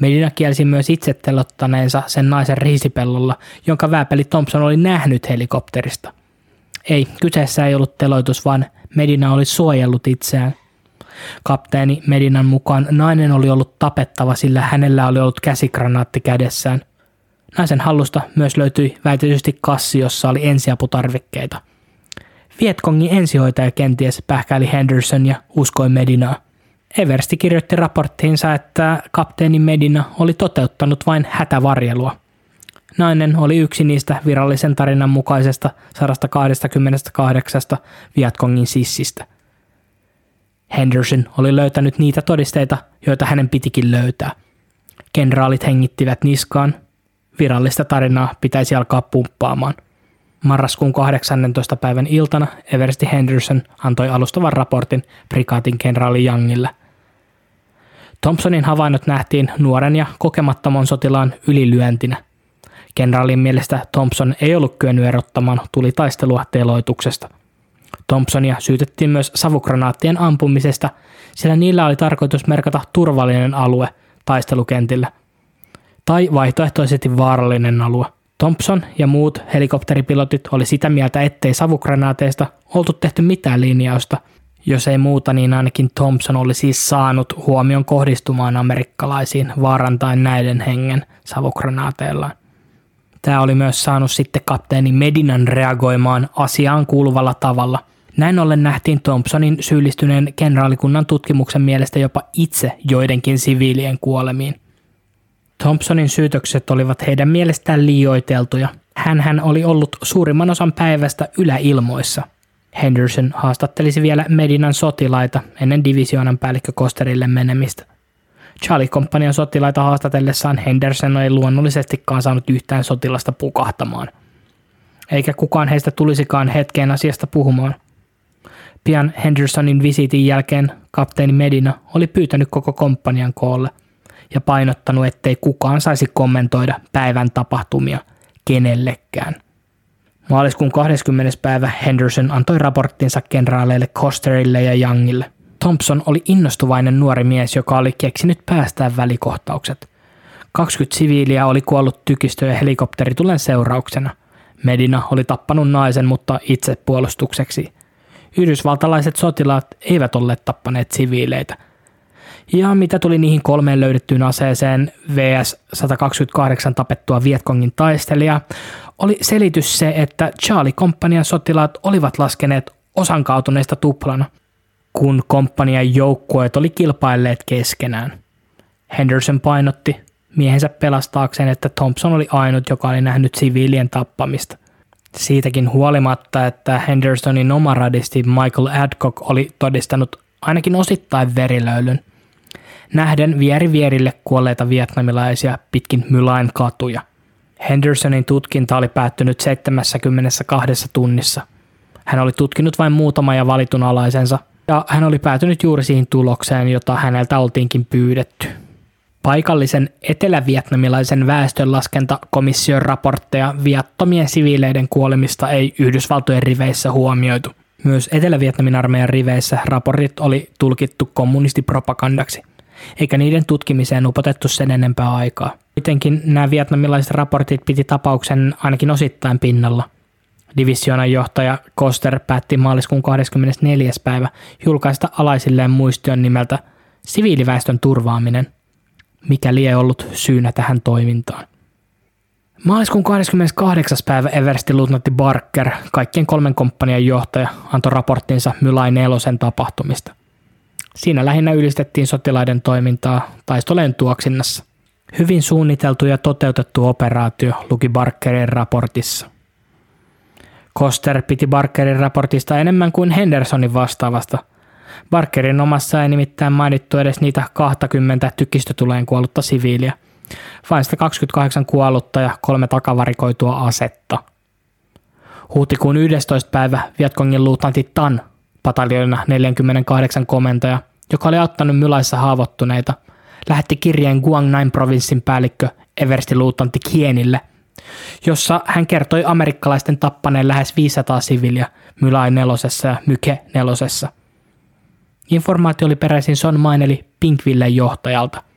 Medina kielsi myös itse telottaneensa sen naisen riisipellolla, jonka vääpeli Thompson oli nähnyt helikopterista. Ei, kyseessä ei ollut teloitus, vaan Medina oli suojellut itseään. Kapteeni Medinan mukaan nainen oli ollut tapettava, sillä hänellä oli ollut käsikranaatti kädessään. Naisen hallusta myös löytyi väitetysti kassi, jossa oli ensiaputarvikkeita. Vietkongin ensihoitaja kenties pähkäili Henderson ja uskoi Medinaa. Eversti kirjoitti raporttiinsa, että kapteeni Medina oli toteuttanut vain hätävarjelua. Nainen oli yksi niistä virallisen tarinan mukaisesta 128 Vietkongin sissistä. Henderson oli löytänyt niitä todisteita, joita hänen pitikin löytää. Kenraalit hengittivät niskaan. Virallista tarinaa pitäisi alkaa pumppaamaan. Marraskuun 18. päivän iltana Eversti Henderson antoi alustavan raportin prikaatin kenraali Youngille – Thompsonin havainnot nähtiin nuoren ja kokemattoman sotilaan ylilyöntinä. Kenraalin mielestä Thompson ei ollut kyennyt erottamaan tulitaistelua teloituksesta. Thompsonia syytettiin myös savukranaattien ampumisesta, sillä niillä oli tarkoitus merkata turvallinen alue taistelukentillä. Tai vaihtoehtoisesti vaarallinen alue. Thompson ja muut helikopteripilotit oli sitä mieltä, ettei savukranaateista oltu tehty mitään linjausta – jos ei muuta, niin ainakin Thompson oli siis saanut huomion kohdistumaan amerikkalaisiin vaarantain näiden hengen savukranaateillaan. Tämä oli myös saanut sitten kapteeni Medinan reagoimaan asiaan kuuluvalla tavalla. Näin ollen nähtiin Thompsonin syyllistyneen kenraalikunnan tutkimuksen mielestä jopa itse joidenkin siviilien kuolemiin. Thompsonin syytökset olivat heidän mielestään liioiteltuja. hän oli ollut suurimman osan päivästä yläilmoissa – Henderson haastattelisi vielä Medinan sotilaita ennen divisioonan päällikkö Kosterille menemistä. Charlie Companian sotilaita haastatellessaan Henderson ei luonnollisestikaan saanut yhtään sotilasta pukahtamaan. Eikä kukaan heistä tulisikaan hetkeen asiasta puhumaan. Pian Hendersonin visiitin jälkeen kapteeni Medina oli pyytänyt koko komppanian koolle ja painottanut, ettei kukaan saisi kommentoida päivän tapahtumia kenellekään. Maaliskuun 20. päivä Henderson antoi raporttinsa kenraaleille Costerille ja Youngille. Thompson oli innostuvainen nuori mies, joka oli keksinyt päästää välikohtaukset. 20 siviiliä oli kuollut tykistö- ja helikopteritulen seurauksena. Medina oli tappanut naisen, mutta itse puolustukseksi. Yhdysvaltalaiset sotilaat eivät olleet tappaneet siviileitä. Ja mitä tuli niihin kolmeen löydettyyn aseeseen VS-128 tapettua Vietkongin taistelijaa, oli selitys se, että Charlie Companian sotilaat olivat laskeneet osan kaatuneista tuplana, kun komppanian joukkueet oli kilpailleet keskenään. Henderson painotti miehensä pelastaakseen, että Thompson oli ainut, joka oli nähnyt siviilien tappamista. Siitäkin huolimatta, että Hendersonin oma radisti Michael Adcock oli todistanut ainakin osittain verilöylyn, nähden vieri vierille kuolleita vietnamilaisia pitkin Mylain katuja – Hendersonin tutkinta oli päättynyt 72 tunnissa. Hän oli tutkinut vain muutama ja valitun alaisensa, ja hän oli päätynyt juuri siihen tulokseen, jota häneltä oltiinkin pyydetty. Paikallisen etelävietnamilaisen väestönlaskentakomission raportteja viattomien siviileiden kuolemista ei Yhdysvaltojen riveissä huomioitu. Myös Etelä-Vietnamin armeijan riveissä raportit oli tulkittu kommunistipropagandaksi – eikä niiden tutkimiseen upotettu sen enempää aikaa. Kuitenkin nämä vietnamilaiset raportit piti tapauksen ainakin osittain pinnalla. Divisioonan johtaja Koster päätti maaliskuun 24. päivä julkaista alaisilleen muistion nimeltä Siviiliväestön turvaaminen, mikä lie ollut syynä tähän toimintaan. Maaliskuun 28. päivä Everstin luutnantti Barker, kaikkien kolmen komppanian johtaja, antoi raporttinsa Mylai nelosen tapahtumista. Siinä lähinnä ylistettiin sotilaiden toimintaa taistoleen tuoksinnassa. Hyvin suunniteltu ja toteutettu operaatio luki Barkerin raportissa. Koster piti Barkerin raportista enemmän kuin Hendersonin vastaavasta. Barkerin omassa ei nimittäin mainittu edes niitä 20 tykistötuleen kuollutta siviiliä – vain 28 kuollutta ja kolme takavarikoitua asetta. Huhtikuun 11. päivä Vietkongin luutanti Tan, pataljoina 48 komentaja, joka oli auttanut Mylaissa haavoittuneita, lähetti kirjeen Guangnain provinssin päällikkö Eversti luutanti Kienille, jossa hän kertoi amerikkalaisten tappaneen lähes 500 siviiliä Mylai nelosessa ja Myke nelosessa. Informaatio oli peräisin Son Maineli Pinkvillen johtajalta –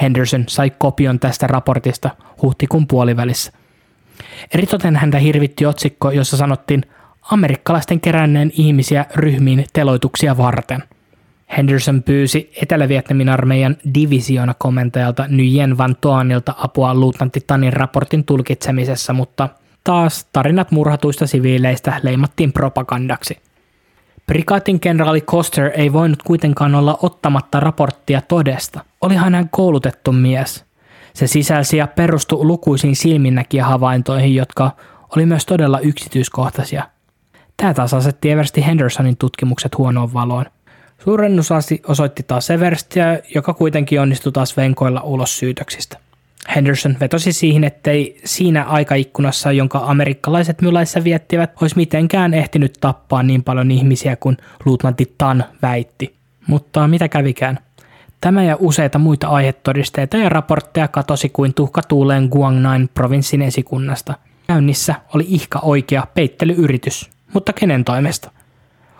Henderson sai kopion tästä raportista huhtikuun puolivälissä. Eritoten häntä hirvitti otsikko, jossa sanottiin amerikkalaisten keränneen ihmisiä ryhmiin teloituksia varten. Henderson pyysi Etelä-Vietnamin armeijan divisioona komentajalta Nguyen Van Toanilta apua luutnantti Tanin raportin tulkitsemisessa, mutta taas tarinat murhatuista siviileistä leimattiin propagandaksi – Prikaatin kenraali Koster ei voinut kuitenkaan olla ottamatta raporttia todesta. Olihan hän koulutettu mies. Se sisälsi ja perustui lukuisiin silminnäkijähavaintoihin, jotka oli myös todella yksityiskohtaisia. Tämä taas asetti Eversti Hendersonin tutkimukset huonoon valoon. Suurennusasi osoitti taas Everstiä, joka kuitenkin onnistui taas venkoilla ulos syytöksistä. Henderson vetosi siihen, ettei siinä aikaikkunassa, jonka amerikkalaiset mylaissa viettivät, olisi mitenkään ehtinyt tappaa niin paljon ihmisiä kuin luutnantti Tan väitti. Mutta mitä kävikään? Tämä ja useita muita aihetodisteita ja raportteja katosi kuin tuhka tuuleen Guangnain provinssin esikunnasta. Käynnissä oli ihka oikea peittelyyritys, mutta kenen toimesta?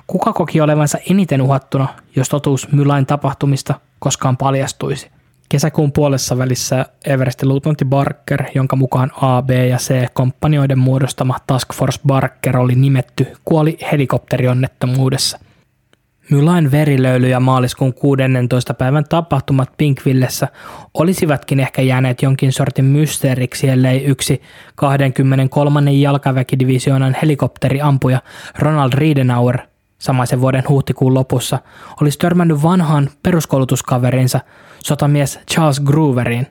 Kuka koki olevansa eniten uhattuna, jos totuus Mylain tapahtumista koskaan paljastuisi? Kesäkuun puolessa välissä Everestin luutnantti Barker, jonka mukaan A, B ja C kompanioiden muodostama Task Force Barker oli nimetty, kuoli helikopterionnettomuudessa. Mylain verilöyly ja maaliskuun 16. päivän tapahtumat Pinkvillessä olisivatkin ehkä jääneet jonkin sortin mysteeriksi, ellei yksi 23. jalkaväkidivisioonan helikopteriampuja Ronald Riedenauer samaisen vuoden huhtikuun lopussa olisi törmännyt vanhaan peruskoulutuskaverinsa sotamies Charles Grooverin.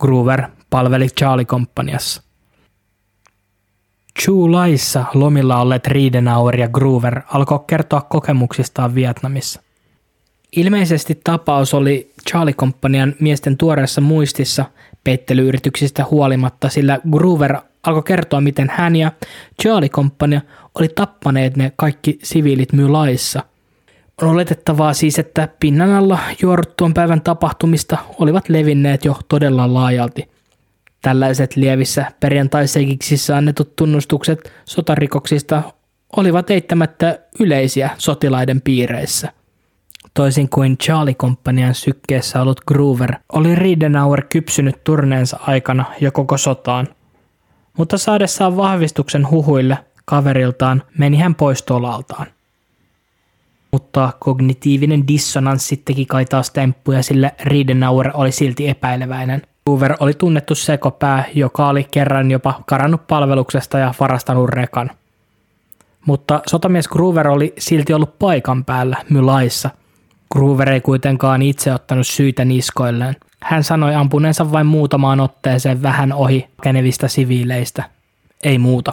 Groover palveli Charlie-komppaniassa. Chu-laissa lomilla olleet Riedenauer ja Groover alkoi kertoa kokemuksistaan Vietnamissa. Ilmeisesti tapaus oli Charlie-komppanian miesten tuoreessa muistissa peittelyyrityksistä huolimatta, sillä Groover alkoi kertoa, miten hän ja Charlie-komppania oli tappaneet ne kaikki siviilit laissa – on oletettavaa siis, että pinnan alla juoruttuun päivän tapahtumista olivat levinneet jo todella laajalti. Tällaiset lievissä perjantaisekiksissä annetut tunnustukset sotarikoksista olivat eittämättä yleisiä sotilaiden piireissä. Toisin kuin Charlie-komppanian sykkeessä ollut Groover, oli Riedenauer kypsynyt turneensa aikana jo koko sotaan. Mutta saadessaan vahvistuksen huhuille kaveriltaan meni hän pois tolaltaan mutta kognitiivinen dissonanssi teki kai taas temppuja, sillä Riedenauer oli silti epäileväinen. Hoover oli tunnettu sekopää, joka oli kerran jopa karannut palveluksesta ja varastanut rekan. Mutta sotamies Groover oli silti ollut paikan päällä Mylaissa. Groover ei kuitenkaan itse ottanut syytä niskoilleen. Hän sanoi ampuneensa vain muutamaan otteeseen vähän ohi kenevistä siviileistä. Ei muuta.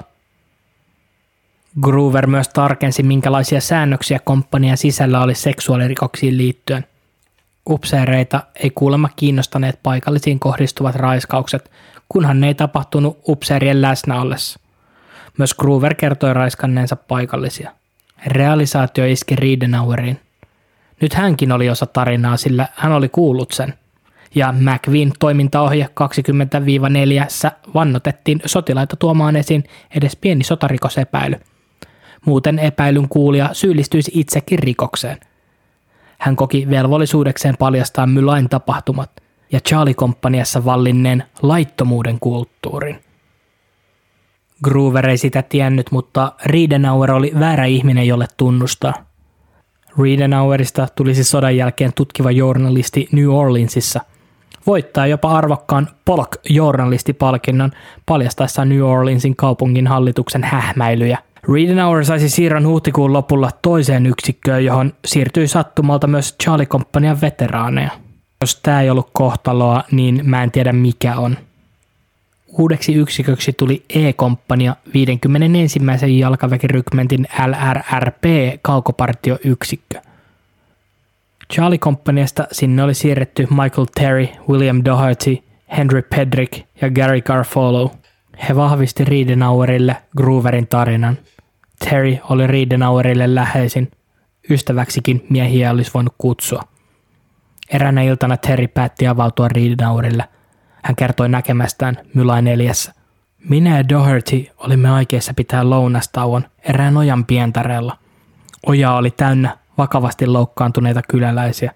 Groover myös tarkensi, minkälaisia säännöksiä komppanian sisällä oli seksuaalirikoksiin liittyen. Upseereita ei kuulemma kiinnostaneet paikallisiin kohdistuvat raiskaukset, kunhan ne ei tapahtunut upseerien läsnä ollessa. Myös Groover kertoi raiskanneensa paikallisia. Realisaatio iski Riedenaueriin. Nyt hänkin oli osa tarinaa, sillä hän oli kuullut sen. Ja McVin toimintaohje 20-4 vannotettiin sotilaita tuomaan esiin edes pieni sotarikosepäily – muuten epäilyn kuulija syyllistyisi itsekin rikokseen. Hän koki velvollisuudekseen paljastaa Mylain tapahtumat ja Charlie-komppaniassa vallinneen laittomuuden kulttuurin. Groover ei sitä tiennyt, mutta Riedenauer oli väärä ihminen, jolle tunnustaa. Riedenauerista tulisi sodan jälkeen tutkiva journalisti New Orleansissa. voittaa jopa arvokkaan Polk-journalistipalkinnon paljastaessa New Orleansin kaupungin hallituksen hähmäilyjä. Ridenour saisi siirron huhtikuun lopulla toiseen yksikköön, johon siirtyi sattumalta myös Charlie Companian veteraaneja. Jos tämä ei ollut kohtaloa, niin mä en tiedä mikä on. Uudeksi yksiköksi tuli E-komppania 51. jalkaväkirykmentin LRRP kaukopartioyksikkö. Charlie Companyasta sinne oli siirretty Michael Terry, William Doherty, Henry Pedrick ja Gary Garfolo. He vahvisti Ridenauerille Grooverin tarinan. Terry oli Ridenauerille läheisin. Ystäväksikin miehiä olisi voinut kutsua. Eräänä iltana Terry päätti avautua Ridenauerille – hän kertoi näkemästään Mylai neljässä. Minä ja Doherty olimme aikeissa pitää lounastauon erään ojan pientareella. Oja oli täynnä vakavasti loukkaantuneita kyläläisiä.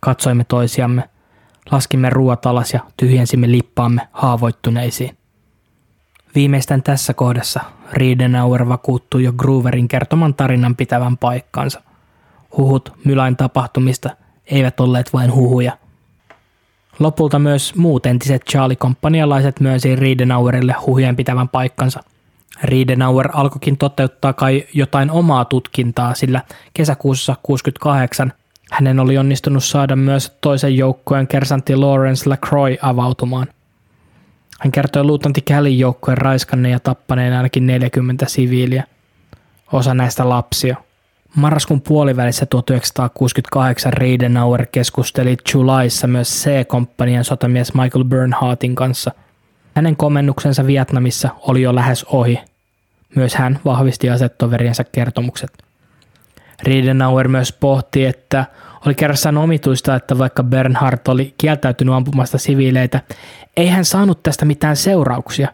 Katsoimme toisiamme, laskimme ruoat alas ja tyhjensimme lippaamme haavoittuneisiin. Viimeistään tässä kohdassa Riedenauer vakuuttui jo Grooverin kertoman tarinan pitävän paikkansa. Huhut Mylain tapahtumista eivät olleet vain huhuja – Lopulta myös muut entiset Charlie-komppanialaiset myönsi Riedenauerille huhjen pitävän paikkansa. Riedenauer alkoikin toteuttaa kai jotain omaa tutkintaa, sillä kesäkuussa 68 hänen oli onnistunut saada myös toisen joukkueen kersantti Lawrence LaCroix avautumaan. Hän kertoi luutanti Callin joukkueen raiskanneen ja tappaneen ainakin 40 siviiliä. Osa näistä lapsia – Marraskuun puolivälissä 1968 Reidenauer keskusteli Julyssa myös C-komppanian sotamies Michael Bernhardtin kanssa. Hänen komennuksensa Vietnamissa oli jo lähes ohi. Myös hän vahvisti asettoveriensä kertomukset. Reidenauer myös pohti, että oli kerrassaan omituista, että vaikka Bernhard oli kieltäytynyt ampumasta siviileitä, ei hän saanut tästä mitään seurauksia.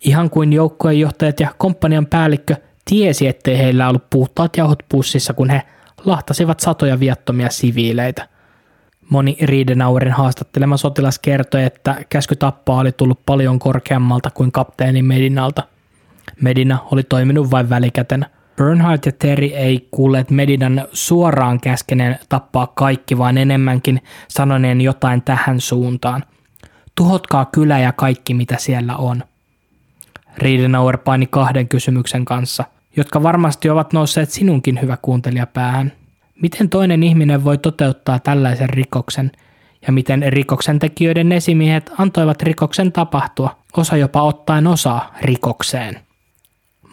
Ihan kuin joukkojen johtajat ja komppanian päällikkö – tiesi, ettei heillä ollut puhtaat jauhot pussissa, kun he lahtasivat satoja viattomia siviileitä. Moni Riedenauerin haastattelema sotilas kertoi, että käsky tappaa oli tullut paljon korkeammalta kuin kapteeni Medinalta. Medina oli toiminut vain välikätenä. Bernhard ja Terry ei kuulleet Medinan suoraan käskeneen tappaa kaikki, vaan enemmänkin sanoneen jotain tähän suuntaan. Tuhotkaa kylä ja kaikki, mitä siellä on. Riedenauer paini kahden kysymyksen kanssa – jotka varmasti ovat nousseet sinunkin hyvä kuuntelija päähän. Miten toinen ihminen voi toteuttaa tällaisen rikoksen ja miten rikoksen tekijöiden esimiehet antoivat rikoksen tapahtua, osa jopa ottaen osaa rikokseen.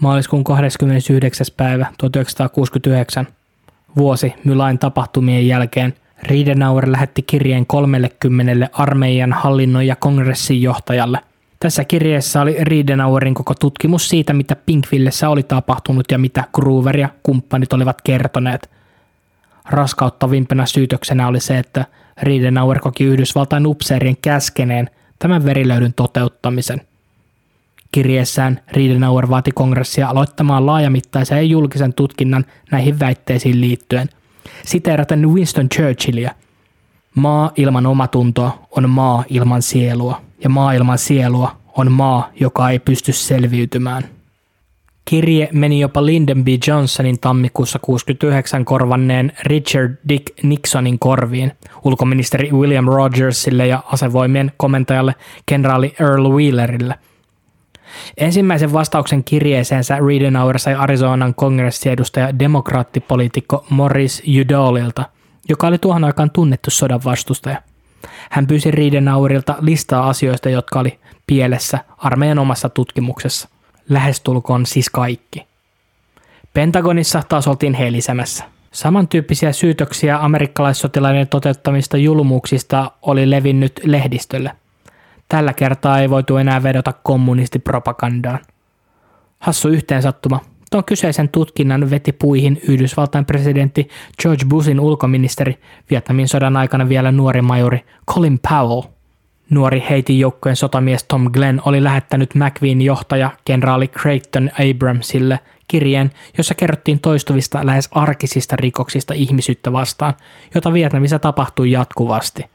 Maaliskuun 29. päivä 1969, vuosi Mylain tapahtumien jälkeen, Riedenauer lähetti kirjeen 30 armeijan hallinnon ja kongressin johtajalle – tässä kirjeessä oli Riedenauerin koko tutkimus siitä, mitä Pinkvillessä oli tapahtunut ja mitä Groover ja kumppanit olivat kertoneet. Raskauttavimpana syytöksenä oli se, että Riedenauer koki Yhdysvaltain upseerien käskeneen tämän verilöydyn toteuttamisen. Kirjeessään Riedenauer vaati kongressia aloittamaan laajamittaisen ja julkisen tutkinnan näihin väitteisiin liittyen. Siteeraten Winston Churchillia – Maa ilman omatuntoa on maa ilman sielua, ja maa ilman sielua on maa, joka ei pysty selviytymään. Kirje meni jopa Lyndon B. Johnsonin tammikuussa 69 korvanneen Richard Dick Nixonin korviin, ulkoministeri William Rogersille ja asevoimien komentajalle kenraali Earl Wheelerille. Ensimmäisen vastauksen kirjeeseensä Riedenauer sai Arizonan kongressiedustaja demokraattipoliitikko Morris Udallilta – joka oli tuohon aikaan tunnettu sodan vastustaja. Hän pyysi Riidenauerilta listaa asioista, jotka oli pielessä armeijan omassa tutkimuksessa. Lähestulkoon siis kaikki. Pentagonissa taas oltiin helisemässä. Samantyyppisiä syytöksiä amerikkalaissotilaiden toteuttamista julmuuksista oli levinnyt lehdistölle. Tällä kertaa ei voitu enää vedota kommunistipropagandaan. Hassu yhteensattuma – Tuon kyseisen tutkinnan veti puihin Yhdysvaltain presidentti George Bushin ulkoministeri, Vietnamin sodan aikana vielä nuori majori Colin Powell. Nuori heitin joukkojen sotamies Tom Glenn oli lähettänyt McVein johtaja kenraali Creighton Abramsille kirjeen, jossa kerrottiin toistuvista lähes arkisista rikoksista ihmisyyttä vastaan, jota Vietnamissa tapahtui jatkuvasti.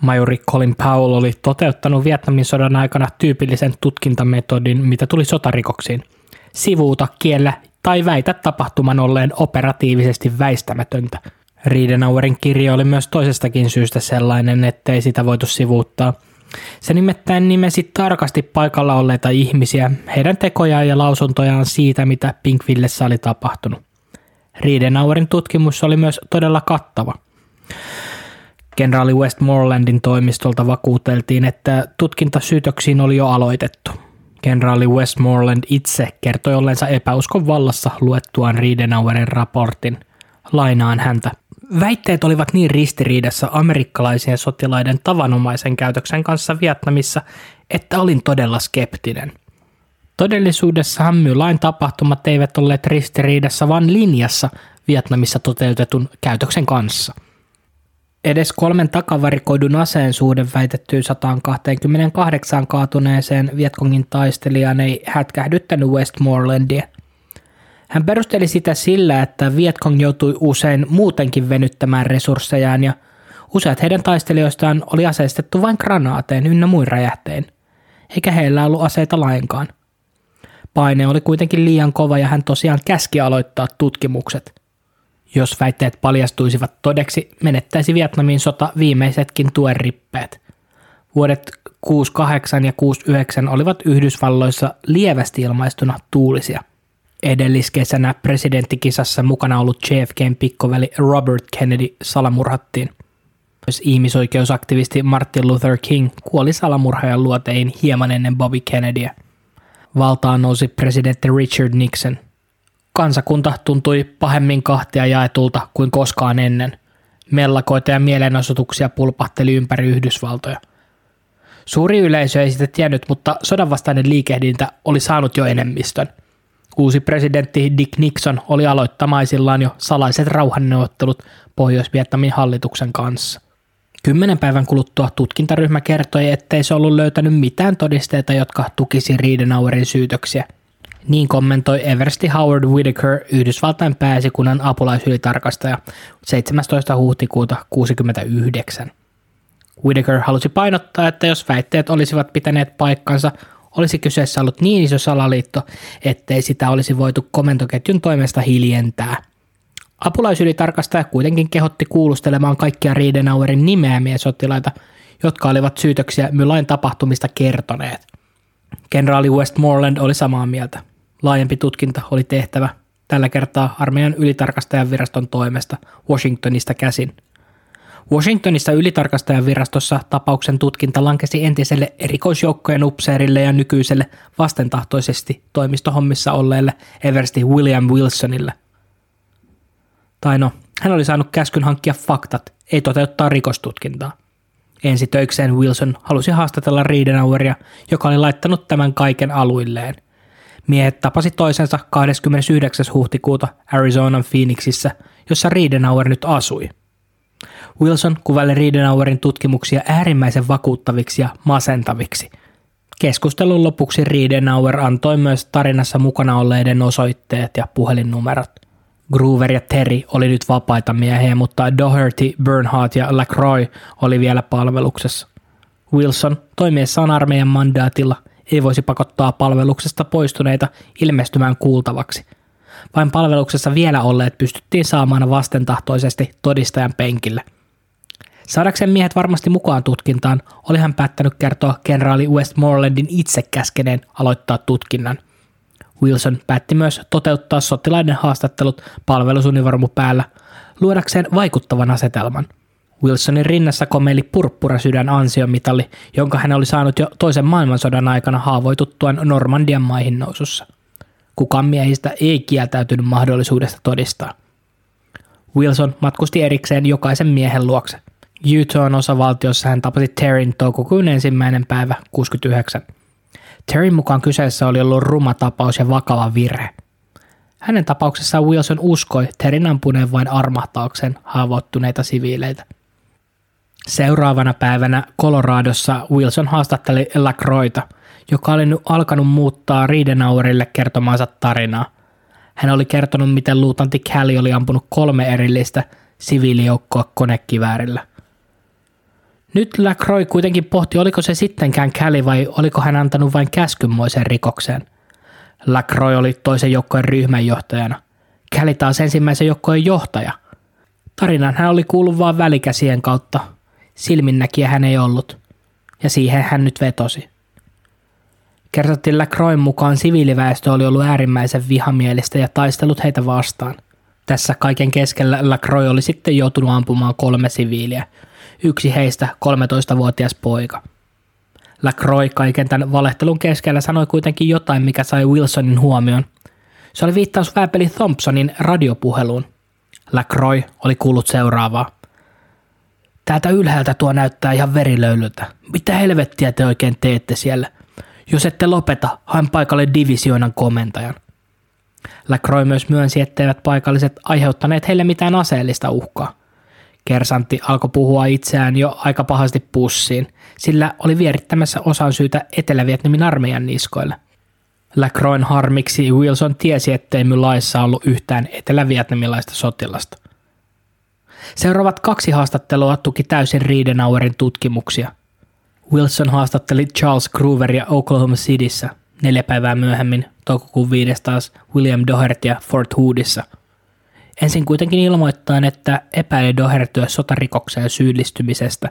Majori Colin Powell oli toteuttanut Vietnamin sodan aikana tyypillisen tutkintametodin, mitä tuli sotarikoksiin – sivuuta, kiellä tai väitä tapahtuman olleen operatiivisesti väistämätöntä. Riidenauerin kirja oli myös toisestakin syystä sellainen, ettei sitä voitu sivuuttaa. Se nimittäin nimesi tarkasti paikalla olleita ihmisiä, heidän tekojaan ja lausuntojaan siitä, mitä Pinkvillessä oli tapahtunut. Riidenauerin tutkimus oli myös todella kattava. Kenraali Westmorelandin toimistolta vakuuteltiin, että tutkintasyytöksiin oli jo aloitettu. Kenraali Westmoreland itse kertoi ollensa epäuskon vallassa luettuaan Riidenauerin raportin. Lainaan häntä. Väitteet olivat niin ristiriidassa amerikkalaisien sotilaiden tavanomaisen käytöksen kanssa Vietnamissa, että olin todella skeptinen. Todellisuudessa lain tapahtumat eivät olleet ristiriidassa, vaan linjassa Vietnamissa toteutetun käytöksen kanssa. Edes kolmen takavarikoidun aseen suhde väitettyyn 128 kaatuneeseen Vietkongin taistelijaan ei hätkähdyttänyt Westmorelandia – hän perusteli sitä sillä, että Vietcong joutui usein muutenkin venyttämään resurssejaan ja useat heidän taistelijoistaan oli aseistettu vain granaateen ynnä muin räjähteen, eikä heillä ollut aseita lainkaan. Paine oli kuitenkin liian kova ja hän tosiaan käski aloittaa tutkimukset. Jos väitteet paljastuisivat todeksi, menettäisi Vietnamin sota viimeisetkin tuen rippeet. Vuodet 68 ja 69 olivat Yhdysvalloissa lievästi ilmaistuna tuulisia. Edelliskesänä presidenttikisassa mukana ollut JFKn pikkoveli Robert Kennedy salamurhattiin. Myös ihmisoikeusaktivisti Martin Luther King kuoli salamurhaajan luotein hieman ennen Bobby Kennedyä. Valtaan nousi presidentti Richard Nixon. Kansakunta tuntui pahemmin kahtia jaetulta kuin koskaan ennen. Mellakoita ja mielenosoituksia pulpahteli ympäri Yhdysvaltoja. Suuri yleisö ei sitä tiennyt, mutta sodanvastainen liikehdintä oli saanut jo enemmistön – Uusi presidentti Dick Nixon oli aloittamaisillaan jo salaiset rauhanneuvottelut Pohjois-Vietnamin hallituksen kanssa. Kymmenen päivän kuluttua tutkintaryhmä kertoi, ettei se ollut löytänyt mitään todisteita, jotka tukisi Riidenauerin syytöksiä. Niin kommentoi Eversti Howard Whitaker, Yhdysvaltain pääsikunnan apulaisylitarkastaja 17. huhtikuuta 1969. Whitaker halusi painottaa, että jos väitteet olisivat pitäneet paikkansa, olisi kyseessä ollut niin iso salaliitto, ettei sitä olisi voitu komentoketjun toimesta hiljentää. Apulaisylitarkastaja kuitenkin kehotti kuulustelemaan kaikkia Riidenauerin nimeämiä sotilaita, jotka olivat syytöksiä Mylain tapahtumista kertoneet. Kenraali Westmoreland oli samaa mieltä. Laajempi tutkinta oli tehtävä, tällä kertaa armeijan ylitarkastajan viraston toimesta Washingtonista käsin – Washingtonissa ylitarkastajan virastossa tapauksen tutkinta lankesi entiselle erikoisjoukkojen upseerille ja nykyiselle vastentahtoisesti toimistohommissa olleelle Eversti William Wilsonille. Tai no, hän oli saanut käskyn hankkia faktat, ei toteuttaa rikostutkintaa. Ensi töikseen Wilson halusi haastatella Riidenaueria, joka oli laittanut tämän kaiken aluilleen. Miehet tapasi toisensa 29. huhtikuuta Arizonan Phoenixissä, jossa Riidenauer nyt asui – Wilson kuvaili Riidenauerin tutkimuksia äärimmäisen vakuuttaviksi ja masentaviksi. Keskustelun lopuksi Riidenauer antoi myös tarinassa mukana olleiden osoitteet ja puhelinnumerot. Groover ja Terry oli nyt vapaita miehiä, mutta Doherty, Bernhardt ja LaCroix oli vielä palveluksessa. Wilson, toimiessaan armeijan mandaatilla, ei voisi pakottaa palveluksesta poistuneita ilmestymään kuultavaksi. Vain palveluksessa vielä olleet pystyttiin saamaan vastentahtoisesti todistajan penkille – Saadakseen miehet varmasti mukaan tutkintaan, oli hän päättänyt kertoa kenraali Westmorelandin itse käskeneen aloittaa tutkinnan. Wilson päätti myös toteuttaa sotilaiden haastattelut palvelusunivormu päällä, luodakseen vaikuttavan asetelman. Wilsonin rinnassa komeili purppurasydän ansiomitalli, jonka hän oli saanut jo toisen maailmansodan aikana haavoituttuaan Normandian maihin nousussa. Kukaan miehistä ei kieltäytynyt mahdollisuudesta todistaa. Wilson matkusti erikseen jokaisen miehen luokse – Utahn osavaltiossa hän tapasi Terryn toukokuun ensimmäinen päivä 69. Terryn mukaan kyseessä oli ollut ruma tapaus ja vakava virhe. Hänen tapauksessaan Wilson uskoi Terryn ampuneen vain armahtaakseen haavoittuneita siviileitä. Seuraavana päivänä Coloradossa Wilson haastatteli Lacroita, joka oli nyt alkanut muuttaa Riidenauerille kertomaansa tarinaa. Hän oli kertonut, miten luutanti Kelly oli ampunut kolme erillistä siviilijoukkoa konekiväärillä. Nyt Lacroix kuitenkin pohti, oliko se sittenkään Käli vai oliko hän antanut vain käskynmoisen rikokseen. Lacroix oli toisen joukkojen ryhmänjohtajana. Käli taas ensimmäisen joukkojen johtaja. Tarinan hän oli kuullut vain välikäsien kautta. Silminnäkiä hän ei ollut. Ja siihen hän nyt vetosi. Kerrottiin Lacroix mukaan siviiliväestö oli ollut äärimmäisen vihamielistä ja taistellut heitä vastaan. Tässä kaiken keskellä Lacroix oli sitten joutunut ampumaan kolme siviiliä. Yksi heistä 13-vuotias poika. Lacroix kaiken tämän valehtelun keskellä sanoi kuitenkin jotain, mikä sai Wilsonin huomion. Se oli viittaus vääpeli Thompsonin radiopuheluun. Lacroix oli kuullut seuraavaa. Täältä ylhäältä tuo näyttää ihan verilöylyltä. Mitä helvettiä te oikein teette siellä? Jos ette lopeta, haen paikalle divisioonan komentajan. Lacroix myös myönsi, etteivät paikalliset aiheuttaneet heille mitään aseellista uhkaa. Kersantti alkoi puhua itseään jo aika pahasti pussiin, sillä oli vierittämässä osan syytä Etelä-Vietnamin armeijan niskoille. Lacroixin harmiksi Wilson tiesi, ettei laissa ollut yhtään etelä-vietnamilaista sotilasta. Seuraavat kaksi haastattelua tuki täysin Riidenauerin tutkimuksia. Wilson haastatteli Charles Grooveria Oklahoma Cityssä, neljä päivää myöhemmin, toukokuun 5. taas William Dohertyä Fort Hoodissa. Ensin kuitenkin ilmoittain, että epäili Dohertyä sotarikokseen syyllistymisestä.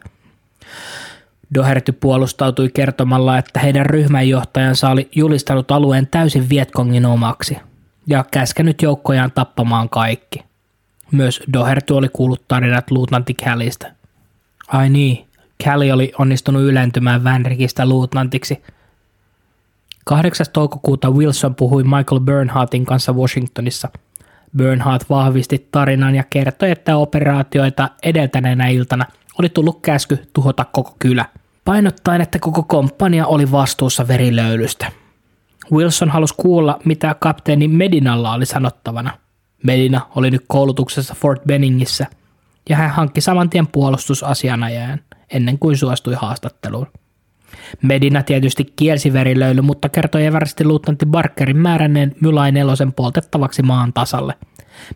Doherty puolustautui kertomalla, että heidän ryhmänjohtajansa oli julistanut alueen täysin Vietkongin omaksi ja käskenyt joukkojaan tappamaan kaikki. Myös Doherty oli kuullut tarinat luutnantti Callista. Ai niin, Callie oli onnistunut ylentymään Vänrikistä luutnantiksi. 8. toukokuuta Wilson puhui Michael Bernhardtin kanssa Washingtonissa. Bernhardt vahvisti tarinan ja kertoi, että operaatioita edeltäneenä iltana oli tullut käsky tuhota koko kylä, painottaen, että koko komppania oli vastuussa verilöylystä. Wilson halusi kuulla, mitä kapteeni Medinalla oli sanottavana. Medina oli nyt koulutuksessa Fort Benningissä, ja hän hankki saman tien puolustusasianajajan ennen kuin suostui haastatteluun. Medina tietysti kielsi verilöyly, mutta kertoi eversti luutnantti Barkerin määränneen Mylai nelosen poltettavaksi maan tasalle.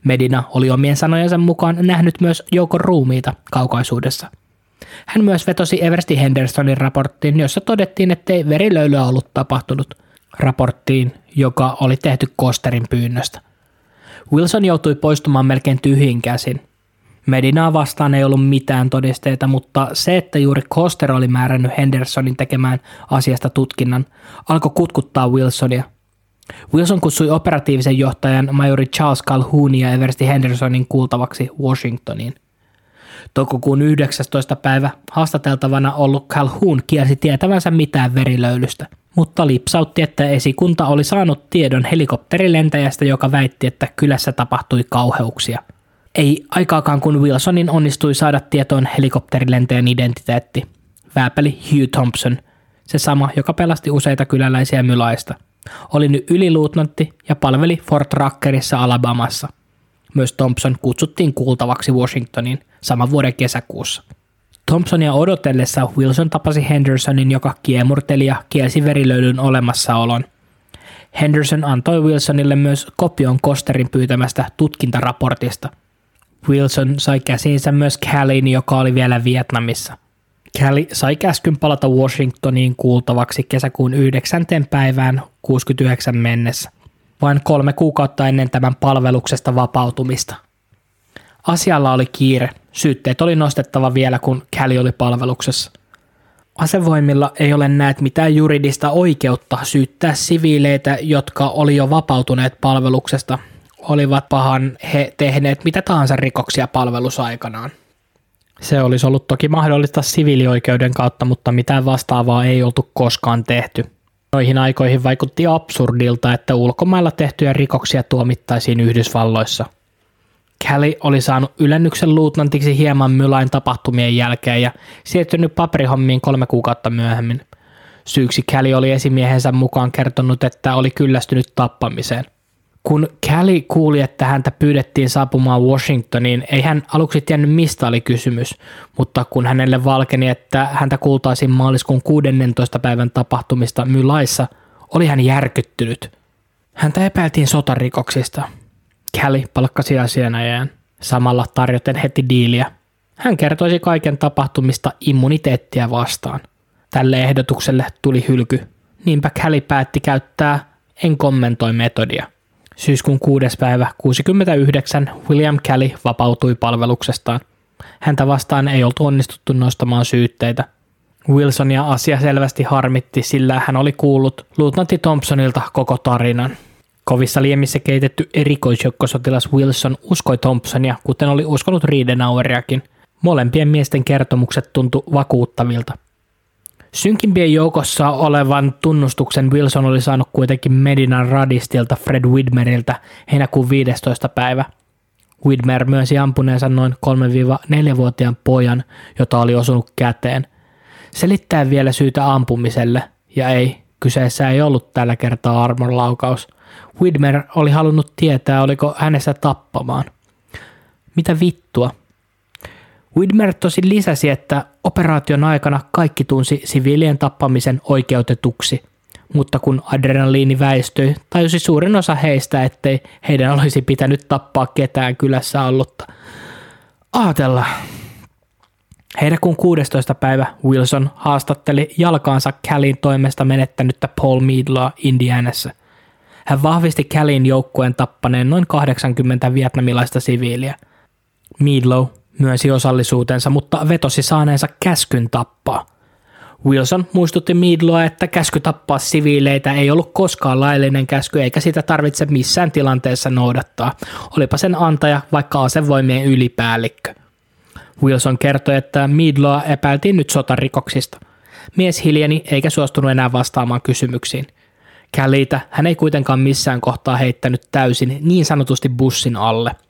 Medina oli omien sanojensa mukaan nähnyt myös joukon ruumiita kaukaisuudessa. Hän myös vetosi Eversti Hendersonin raporttiin, jossa todettiin, ettei verilöylyä ollut tapahtunut. Raporttiin, joka oli tehty Kosterin pyynnöstä. Wilson joutui poistumaan melkein tyhjin käsin – Medinaa vastaan ei ollut mitään todisteita, mutta se, että juuri Koster oli määrännyt Hendersonin tekemään asiasta tutkinnan, alkoi kutkuttaa Wilsonia. Wilson kutsui operatiivisen johtajan majori Charles Calhounia Eversti Hendersonin kuultavaksi Washingtoniin. Toukokuun 19. päivä haastateltavana ollut Calhoun kielsi tietävänsä mitään verilöylystä, mutta lipsautti, että esikunta oli saanut tiedon helikopterilentäjästä, joka väitti, että kylässä tapahtui kauheuksia – ei aikaakaan kun Wilsonin onnistui saada tietoon helikopterilentäjän identiteetti. Vääpäli Hugh Thompson, se sama, joka pelasti useita kyläläisiä mylaista. Oli nyt yliluutnantti ja palveli Fort Rackerissa Alabamassa. Myös Thompson kutsuttiin kuultavaksi Washingtoniin saman vuoden kesäkuussa. Thompsonia odotellessa Wilson tapasi Hendersonin, joka kiemurteli ja kielsi verilöylyn olemassaolon. Henderson antoi Wilsonille myös kopion Kosterin pyytämästä tutkintaraportista – Wilson sai käsiinsä myös Callin, joka oli vielä Vietnamissa. Callie sai käskyn palata Washingtoniin kuultavaksi kesäkuun 9. päivään 69 mennessä, vain kolme kuukautta ennen tämän palveluksesta vapautumista. Asialla oli kiire, syytteet oli nostettava vielä kun Callie oli palveluksessa. Asevoimilla ei ole näet mitään juridista oikeutta syyttää siviileitä, jotka oli jo vapautuneet palveluksesta – olivatpahan he tehneet mitä tahansa rikoksia palvelusaikanaan. Se olisi ollut toki mahdollista siviilioikeuden kautta, mutta mitään vastaavaa ei oltu koskaan tehty. Noihin aikoihin vaikutti absurdilta, että ulkomailla tehtyjä rikoksia tuomittaisiin Yhdysvalloissa. Kelly oli saanut ylennyksen luutnantiksi hieman Mylain tapahtumien jälkeen ja siirtynyt paperihommiin kolme kuukautta myöhemmin. Syyksi Kelly oli esimiehensä mukaan kertonut, että oli kyllästynyt tappamiseen. Kun Callie kuuli, että häntä pyydettiin saapumaan Washingtoniin, ei hän aluksi tiennyt mistä oli kysymys, mutta kun hänelle valkeni, että häntä kuultaisiin maaliskuun 16. päivän tapahtumista Mylaissa, oli hän järkyttynyt. Häntä epäiltiin sotarikoksista. Callie palkkasi asianajajan, samalla tarjoten heti diiliä. Hän kertoisi kaiken tapahtumista immuniteettia vastaan. Tälle ehdotukselle tuli hylky. Niinpä Callie päätti käyttää en kommentoi metodia. Syyskuun 6. päivä 69 William Kelly vapautui palveluksestaan. Häntä vastaan ei oltu onnistuttu nostamaan syytteitä. Wilsonia asia selvästi harmitti, sillä hän oli kuullut luutnantti Thompsonilta koko tarinan. Kovissa liemissä keitetty erikoisjoukkosotilas Wilson uskoi Thompsonia, kuten oli uskonut Ridenaueriakin. Molempien miesten kertomukset tuntu vakuuttavilta. Synkimpien joukossa olevan tunnustuksen Wilson oli saanut kuitenkin Medinan radistilta Fred Widmeriltä heinäkuun 15. päivä. Widmer myönsi ampuneensa noin 3-4-vuotiaan pojan, jota oli osunut käteen. Selittää vielä syytä ampumiselle, ja ei, kyseessä ei ollut tällä kertaa armorlaukaus. Widmer oli halunnut tietää, oliko hänessä tappamaan. Mitä vittua? Widmer tosi lisäsi, että operaation aikana kaikki tunsi siviilien tappamisen oikeutetuksi, mutta kun adrenaliini väistyi, tajusi suurin osa heistä, ettei heidän olisi pitänyt tappaa ketään kylässä ollutta. Aatella. Heinäkuun 16. päivä Wilson haastatteli jalkaansa Callin toimesta menettänyttä Paul Meadlaa Indianassa. Hän vahvisti Callin joukkueen tappaneen noin 80 vietnamilaista siviiliä. Meadlow myönsi osallisuutensa, mutta vetosi saaneensa käskyn tappaa. Wilson muistutti Meadloa, että käsky tappaa siviileitä ei ollut koskaan laillinen käsky eikä sitä tarvitse missään tilanteessa noudattaa, olipa sen antaja vaikka asevoimien ylipäällikkö. Wilson kertoi, että Meadloa epäiltiin nyt sotarikoksista. Mies hiljeni eikä suostunut enää vastaamaan kysymyksiin. Käliitä hän ei kuitenkaan missään kohtaa heittänyt täysin niin sanotusti bussin alle –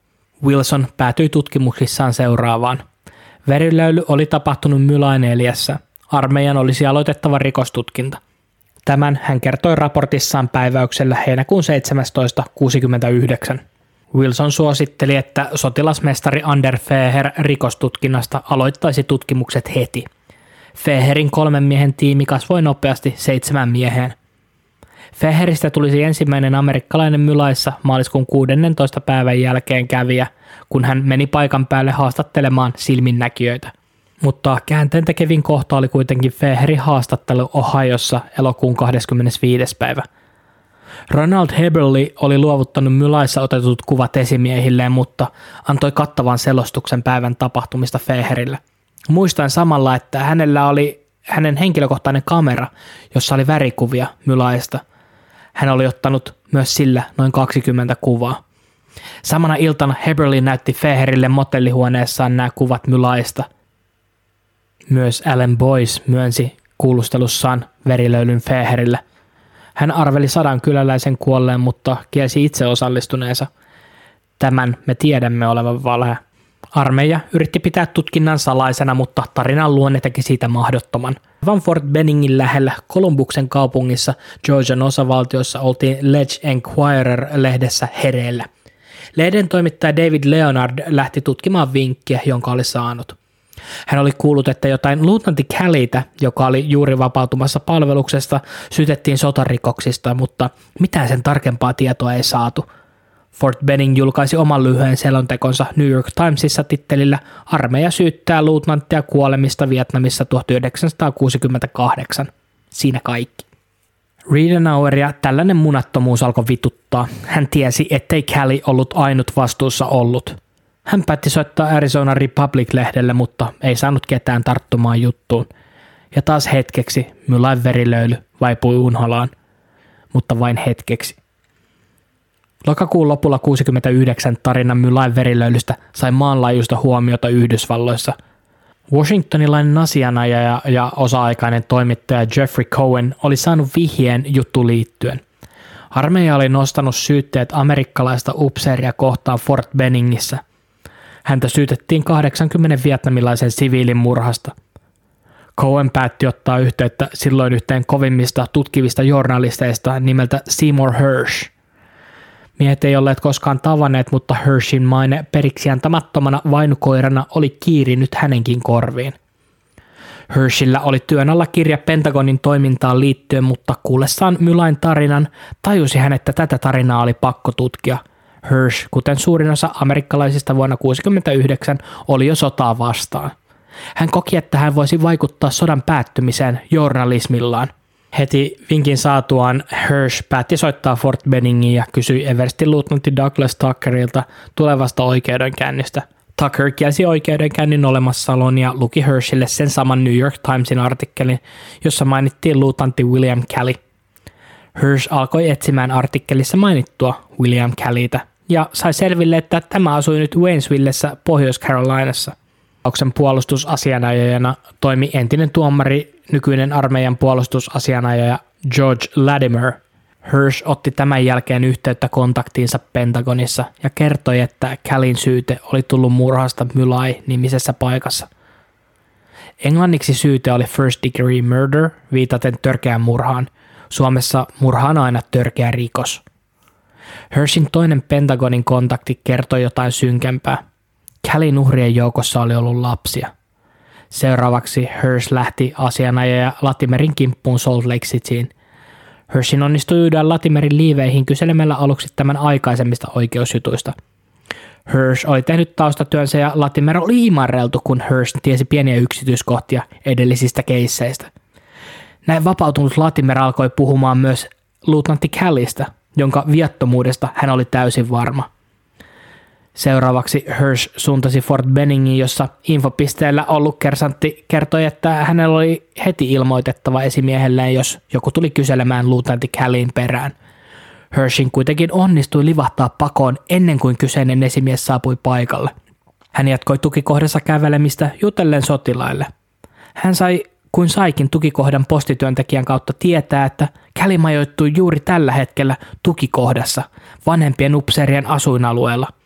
Wilson päätyi tutkimuksissaan seuraavaan. Verilöyly oli tapahtunut Mylaineliassa. Armeijan olisi aloitettava rikostutkinta. Tämän hän kertoi raportissaan päiväyksellä heinäkuun 1769. Wilson suositteli, että sotilasmestari Ander Feher rikostutkinnasta aloittaisi tutkimukset heti. Feherin kolmen miehen tiimi kasvoi nopeasti seitsemän mieheen. Feheristä tulisi ensimmäinen amerikkalainen Mylaissa maaliskuun 16. päivän jälkeen kävijä, kun hän meni paikan päälle haastattelemaan silminnäkijöitä. Mutta käänteen tekevin kohta oli kuitenkin Feherin haastattelu Ohiossa elokuun 25. päivä. Ronald Heberly oli luovuttanut Mylaissa otetut kuvat esimiehilleen, mutta antoi kattavan selostuksen päivän tapahtumista Feherille. Muistan samalla, että hänellä oli hänen henkilökohtainen kamera, jossa oli värikuvia Mylaista – hän oli ottanut myös sillä noin 20 kuvaa. Samana iltana Heberly näytti Feherille motellihuoneessaan nämä kuvat Mylaista. Myös Allen Boyce myönsi kuulustelussaan verilöylyn Feherille. Hän arveli sadan kyläläisen kuolleen, mutta kielsi itse osallistuneensa. Tämän me tiedämme olevan valhe. Armeija yritti pitää tutkinnan salaisena, mutta tarinan luonne teki siitä mahdottoman. Van Fort Benningin lähellä Columbuksen kaupungissa Georgian osavaltiossa oltiin Ledge Enquirer-lehdessä hereillä. Lehden toimittaja David Leonard lähti tutkimaan vinkkiä, jonka oli saanut. Hän oli kuullut, että jotain luutnantti Callita, joka oli juuri vapautumassa palveluksesta, syytettiin sotarikoksista, mutta mitään sen tarkempaa tietoa ei saatu – Fort Benning julkaisi oman lyhyen selontekonsa New York Timesissa tittelillä Armeija syyttää luutnanttia kuolemista Vietnamissa 1968. Siinä kaikki. Riedenaueria tällainen munattomuus alkoi vituttaa. Hän tiesi, ettei Kelly ollut ainut vastuussa ollut. Hän päätti soittaa Arizona Republic-lehdelle, mutta ei saanut ketään tarttumaan juttuun. Ja taas hetkeksi Mylain verilöyly vaipui unholaan. Mutta vain hetkeksi. Lokakuun lopulla 69 tarina Mylain verilöylystä sai maanlaajuista huomiota Yhdysvalloissa. Washingtonilainen asianajaja ja osa-aikainen toimittaja Jeffrey Cohen oli saanut vihjeen juttu liittyen. Armeija oli nostanut syytteet amerikkalaista upseeria kohtaan Fort Benningissä. Häntä syytettiin 80 vietnamilaisen siviilin murhasta. Cohen päätti ottaa yhteyttä silloin yhteen kovimmista tutkivista journalisteista nimeltä Seymour Hersh – Miehet ei olleet koskaan tavanneet, mutta Hershin maine periksi antamattomana vainukoirana oli kiirinyt hänenkin korviin. Hershillä oli työn alla kirja Pentagonin toimintaan liittyen, mutta kuullessaan Mylain tarinan tajusi hän, että tätä tarinaa oli pakko tutkia. Hirsch, kuten suurin osa amerikkalaisista vuonna 1969, oli jo sotaa vastaan. Hän koki, että hän voisi vaikuttaa sodan päättymiseen journalismillaan. Heti vinkin saatuaan Hirsch päätti soittaa Fort Benningin ja kysyi Everstin luutnantti Douglas Tuckerilta tulevasta oikeudenkäynnistä. Tucker kielsi oikeudenkäynnin olemassaolon ja luki Hirschille sen saman New York Timesin artikkelin, jossa mainittiin luutantti William Kelly. Hirsch alkoi etsimään artikkelissa mainittua William Kellytä ja sai selville, että tämä asui nyt Waynesvillessä Pohjois-Carolinassa. Tapauksen puolustusasianajajana toimi entinen tuomari, nykyinen armeijan puolustusasianajaja George Latimer. Hirsch otti tämän jälkeen yhteyttä kontaktiinsa Pentagonissa ja kertoi, että Callin syyte oli tullut murhasta Mulai-nimisessä paikassa. Englanniksi syyte oli first degree murder, viitaten törkeään murhaan. Suomessa murha on aina törkeä rikos. Herschin toinen Pentagonin kontakti kertoi jotain synkempää – Callin uhrien joukossa oli ollut lapsia. Seuraavaksi Hirsch lähti asianajaja Latimerin kimppuun Salt Lake Cityin. Hirschin onnistui yhdä Latimerin liiveihin kyselemällä aluksi tämän aikaisemmista oikeusjutuista. Hirsch oli tehnyt taustatyönsä ja Latimer oli imarreltu, kun Hirsch tiesi pieniä yksityiskohtia edellisistä keisseistä. Näin vapautunut Latimer alkoi puhumaan myös luutnantti Callista, jonka viattomuudesta hän oli täysin varma. Seuraavaksi Hirsch suuntasi Fort Benningin, jossa infopisteellä ollut kersantti kertoi, että hänellä oli heti ilmoitettava esimiehelleen, jos joku tuli kyselemään luutanti Callin perään. Hirschin kuitenkin onnistui livahtaa pakoon ennen kuin kyseinen esimies saapui paikalle. Hän jatkoi tukikohdassa kävelemistä jutellen sotilaille. Hän sai kuin saikin tukikohdan postityöntekijän kautta tietää, että Käli majoittui juuri tällä hetkellä tukikohdassa vanhempien upseerien asuinalueella –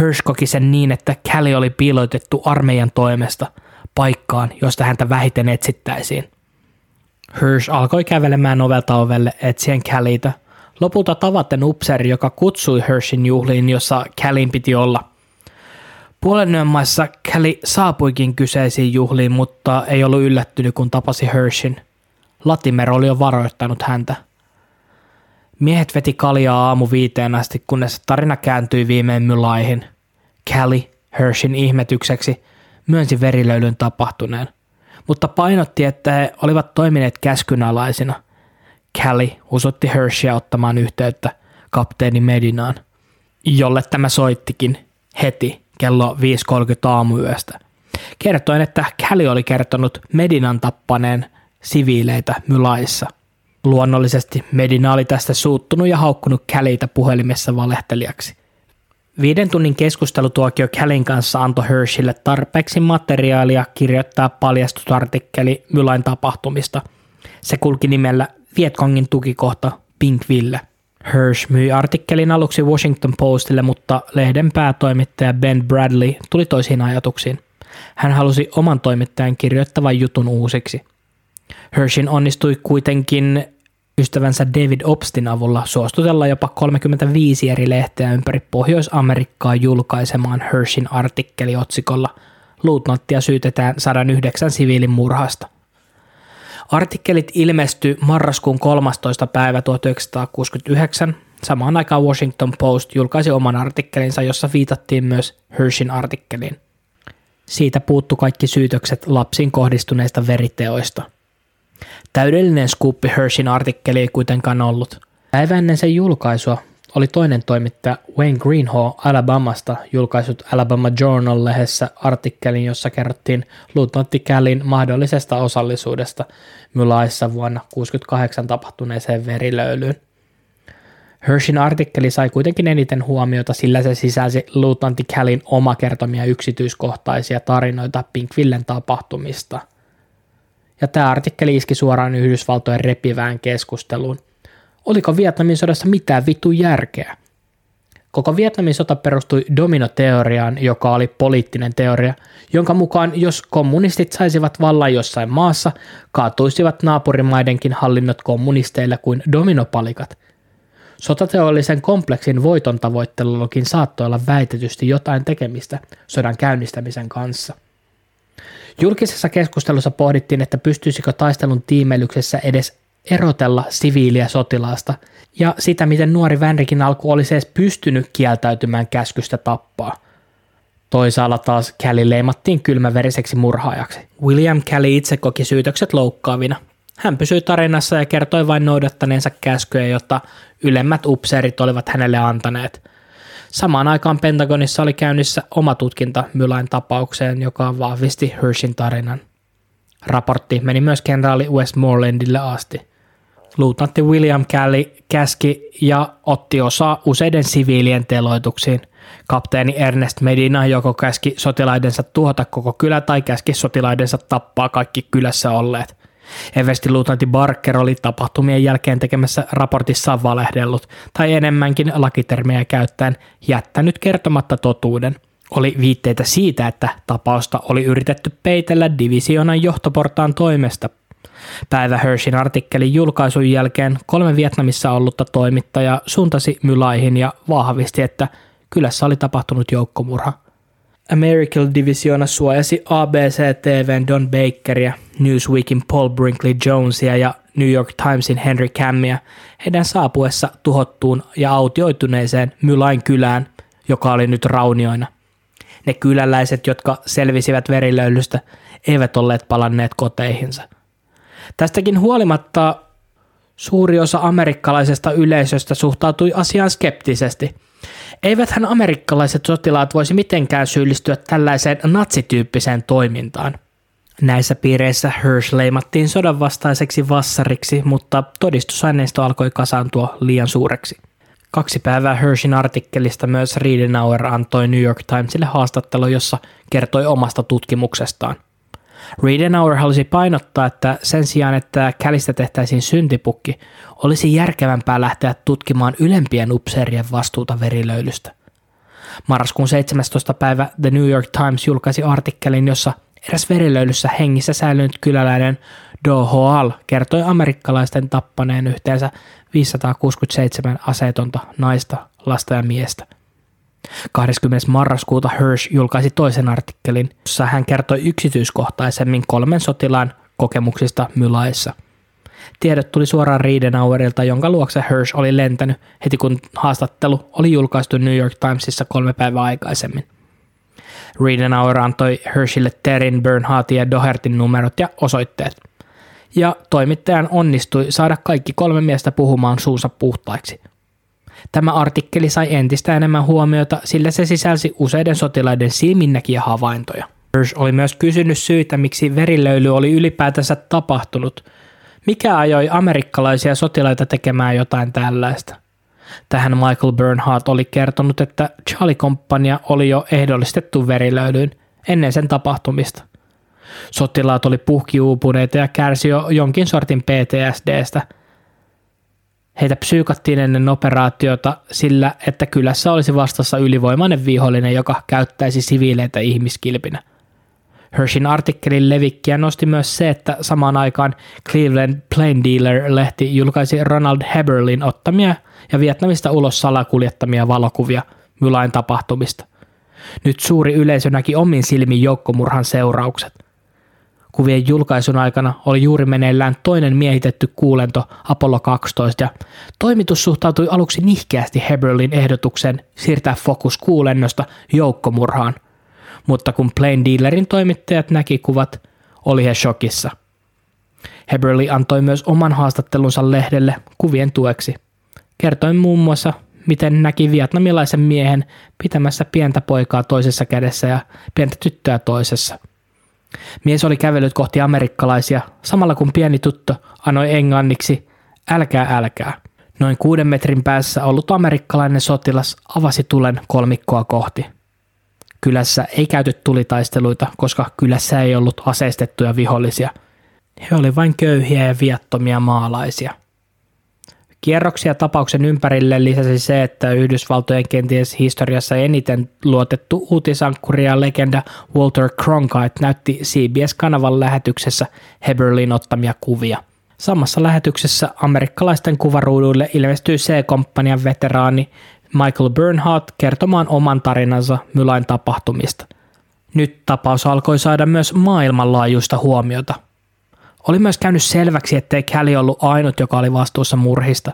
Hirsch koki sen niin, että Callie oli piilotettu armeijan toimesta paikkaan, josta häntä vähiten etsittäisiin. Hirsch alkoi kävelemään ovelta ovelle etsien Callieitä. Lopulta tavaten upseeri, joka kutsui Hirschin juhliin, jossa Callien piti olla. Puolen yön maissa Callie saapuikin kyseisiin juhliin, mutta ei ollut yllättynyt, kun tapasi Hirschin. Latimer oli jo varoittanut häntä – Miehet veti kaljaa aamu viiteen asti, kunnes tarina kääntyi viimein mylaihin. Callie, Herschin ihmetykseksi, myönsi verilöylyn tapahtuneen, mutta painotti, että he olivat toimineet käskynalaisina. Callie usotti Hershia ottamaan yhteyttä kapteeni Medinaan, jolle tämä soittikin heti kello 5.30 aamuyöstä. Kertoin, että Callie oli kertonut Medinan tappaneen siviileitä Mylaissa – Luonnollisesti Medina oli tästä suuttunut ja haukkunut Käliitä puhelimessa valehtelijaksi. Viiden tunnin keskustelutuokio Kälin kanssa antoi Hershille tarpeeksi materiaalia kirjoittaa paljastusartikkeli Mylain tapahtumista. Se kulki nimellä Vietkongin tukikohta Pinkville. Hirsch myi artikkelin aluksi Washington Postille, mutta lehden päätoimittaja Ben Bradley tuli toisiin ajatuksiin. Hän halusi oman toimittajan kirjoittavan jutun uusiksi. Hershin onnistui kuitenkin ystävänsä David Obstin avulla suostutella jopa 35 eri lehteä ympäri Pohjois-Amerikkaa julkaisemaan Hershin artikkeli otsikolla Luutnanttia syytetään 109 siviilin murhasta. Artikkelit ilmestyi marraskuun 13. päivä 1969. Samaan aikaan Washington Post julkaisi oman artikkelinsa, jossa viitattiin myös Hershin artikkeliin. Siitä puuttu kaikki syytökset lapsiin kohdistuneista veriteoista – Täydellinen skuppi Hershin artikkeli ei kuitenkaan ollut. Päivä ennen sen julkaisua oli toinen toimittaja Wayne Greenhaw Alabamasta julkaisut Alabama Journal-lehdessä artikkelin, jossa kerrottiin luutnantti Callin mahdollisesta osallisuudesta Mylaissa vuonna 1968 tapahtuneeseen verilöylyyn. Hershin artikkeli sai kuitenkin eniten huomiota, sillä se sisälsi luutnantti Callin oma kertomia yksityiskohtaisia tarinoita Pinkvillen tapahtumista – ja tämä artikkeli iski suoraan Yhdysvaltojen repivään keskusteluun. Oliko Vietnamin sodassa mitään vittu järkeä? Koko Vietnamin sota perustui dominoteoriaan, joka oli poliittinen teoria, jonka mukaan jos kommunistit saisivat vallan jossain maassa, kaatuisivat naapurimaidenkin hallinnot kommunisteille kuin dominopalikat. Sotateollisen kompleksin voiton tavoittelullakin saattoi olla väitetysti jotain tekemistä sodan käynnistämisen kanssa – Julkisessa keskustelussa pohdittiin, että pystyisikö taistelun tiimeilyksessä edes erotella siviiliä sotilaasta ja sitä, miten nuori Vänrikin alku olisi edes pystynyt kieltäytymään käskystä tappaa. Toisaalla taas Kelly leimattiin kylmäveriseksi murhaajaksi. William Kelly itse koki syytökset loukkaavina. Hän pysyi tarinassa ja kertoi vain noudattaneensa käskyjä, jotta ylemmät upseerit olivat hänelle antaneet. Samaan aikaan Pentagonissa oli käynnissä oma tutkinta Mylain tapaukseen, joka vahvisti Hershin tarinan. Raportti meni myös kenraali Westmorelandille asti. Luutnantti William Kelly käski ja otti osaa useiden siviilien teloituksiin. Kapteeni Ernest Medina joko käski sotilaidensa tuhota koko kylä tai käski sotilaidensa tappaa kaikki kylässä olleet. Eversti luutnantti Barker oli tapahtumien jälkeen tekemässä raportissaan valehdellut tai enemmänkin lakitermejä käyttäen jättänyt kertomatta totuuden. Oli viitteitä siitä, että tapausta oli yritetty peitellä divisionan johtoportaan toimesta. Päivä Hershin artikkelin julkaisun jälkeen kolme Vietnamissa ollutta toimittajaa suuntasi Mylaihin ja vahvisti, että kylässä oli tapahtunut joukkomurha. American Divisiona suojasi ABC-TVn Don Bakeria, Newsweekin Paul Brinkley Jonesia ja New York Timesin Henry Cammia heidän saapuessa tuhottuun ja autioituneeseen Mylain kylään, joka oli nyt raunioina. Ne kyläläiset, jotka selvisivät verilöylystä, eivät olleet palanneet koteihinsa. Tästäkin huolimatta suuri osa amerikkalaisesta yleisöstä suhtautui asiaan skeptisesti – Eiväthän amerikkalaiset sotilaat voisi mitenkään syyllistyä tällaiseen natsityyppiseen toimintaan. Näissä piireissä Hirsch leimattiin sodan vastaiseksi vassariksi, mutta todistusaineisto alkoi kasaantua liian suureksi. Kaksi päivää Hirschin artikkelista myös Riedenauer antoi New York Timesille haastattelu, jossa kertoi omasta tutkimuksestaan – Riedenauer halusi painottaa, että sen sijaan, että Kälistä tehtäisiin syntipukki, olisi järkevämpää lähteä tutkimaan ylempien upseerien vastuuta verilöylystä. Marraskuun 17. päivä The New York Times julkaisi artikkelin, jossa eräs verilöylyssä hengissä säilynyt kyläläinen Do Hoal kertoi amerikkalaisten tappaneen yhteensä 567 aseetonta naista, lasta ja miestä – 20. marraskuuta Hirsch julkaisi toisen artikkelin, jossa hän kertoi yksityiskohtaisemmin kolmen sotilaan kokemuksista Mylaissa. Tiedot tuli suoraan Riedenauerilta, jonka luokse Hirsch oli lentänyt heti kun haastattelu oli julkaistu New York Timesissa kolme päivää aikaisemmin. Riedenauer antoi Hirschille Terin, Bernhardtin ja Dohertin numerot ja osoitteet. Ja toimittajan onnistui saada kaikki kolme miestä puhumaan suunsa puhtaiksi – Tämä artikkeli sai entistä enemmän huomiota, sillä se sisälsi useiden sotilaiden silminnäkiä havaintoja. Hirsch oli myös kysynyt syitä, miksi verilöyly oli ylipäätänsä tapahtunut. Mikä ajoi amerikkalaisia sotilaita tekemään jotain tällaista? Tähän Michael Bernhardt oli kertonut, että Charlie Compania oli jo ehdollistettu verilöylyyn ennen sen tapahtumista. Sotilaat oli puhkiuupuneita ja kärsi jo jonkin sortin PTSDstä – Heitä psyykattiin ennen operaatiota sillä, että kylässä olisi vastassa ylivoimainen vihollinen, joka käyttäisi siviileitä ihmiskilpinä. Hershin artikkelin levikkiä nosti myös se, että samaan aikaan Cleveland Plain Dealer-lehti julkaisi Ronald Heberlin ottamia ja Vietnamista ulos salakuljettamia valokuvia Mylain tapahtumista. Nyt suuri yleisö näki omin silmin joukkomurhan seuraukset – Kuvien julkaisun aikana oli juuri meneillään toinen miehitetty kuulento Apollo 12 ja toimitus suhtautui aluksi nihkeästi Heberlin ehdotuksen siirtää fokus kuulennosta joukkomurhaan. Mutta kun Plain Dealerin toimittajat näki kuvat, oli he shokissa. Heberly antoi myös oman haastattelunsa lehdelle kuvien tueksi. Kertoi muun muassa, miten näki vietnamilaisen miehen pitämässä pientä poikaa toisessa kädessä ja pientä tyttöä toisessa – Mies oli kävellyt kohti amerikkalaisia, samalla kun pieni tutto anoi englanniksi älkää älkää. Noin kuuden metrin päässä ollut amerikkalainen sotilas avasi tulen kolmikkoa kohti. Kylässä ei käyty tulitaisteluita, koska kylässä ei ollut aseistettuja vihollisia. He olivat vain köyhiä ja viattomia maalaisia. Kierroksia tapauksen ympärille lisäsi se, että Yhdysvaltojen kenties historiassa eniten luotettu uutisankkuri ja legenda Walter Cronkite näytti CBS-kanavan lähetyksessä Heberlin ottamia kuvia. Samassa lähetyksessä amerikkalaisten kuvaruuduille ilmestyi C-komppanian veteraani Michael Bernhardt kertomaan oman tarinansa Mylain tapahtumista. Nyt tapaus alkoi saada myös maailmanlaajuista huomiota – oli myös käynyt selväksi, ettei Kelly ollut ainut, joka oli vastuussa murhista.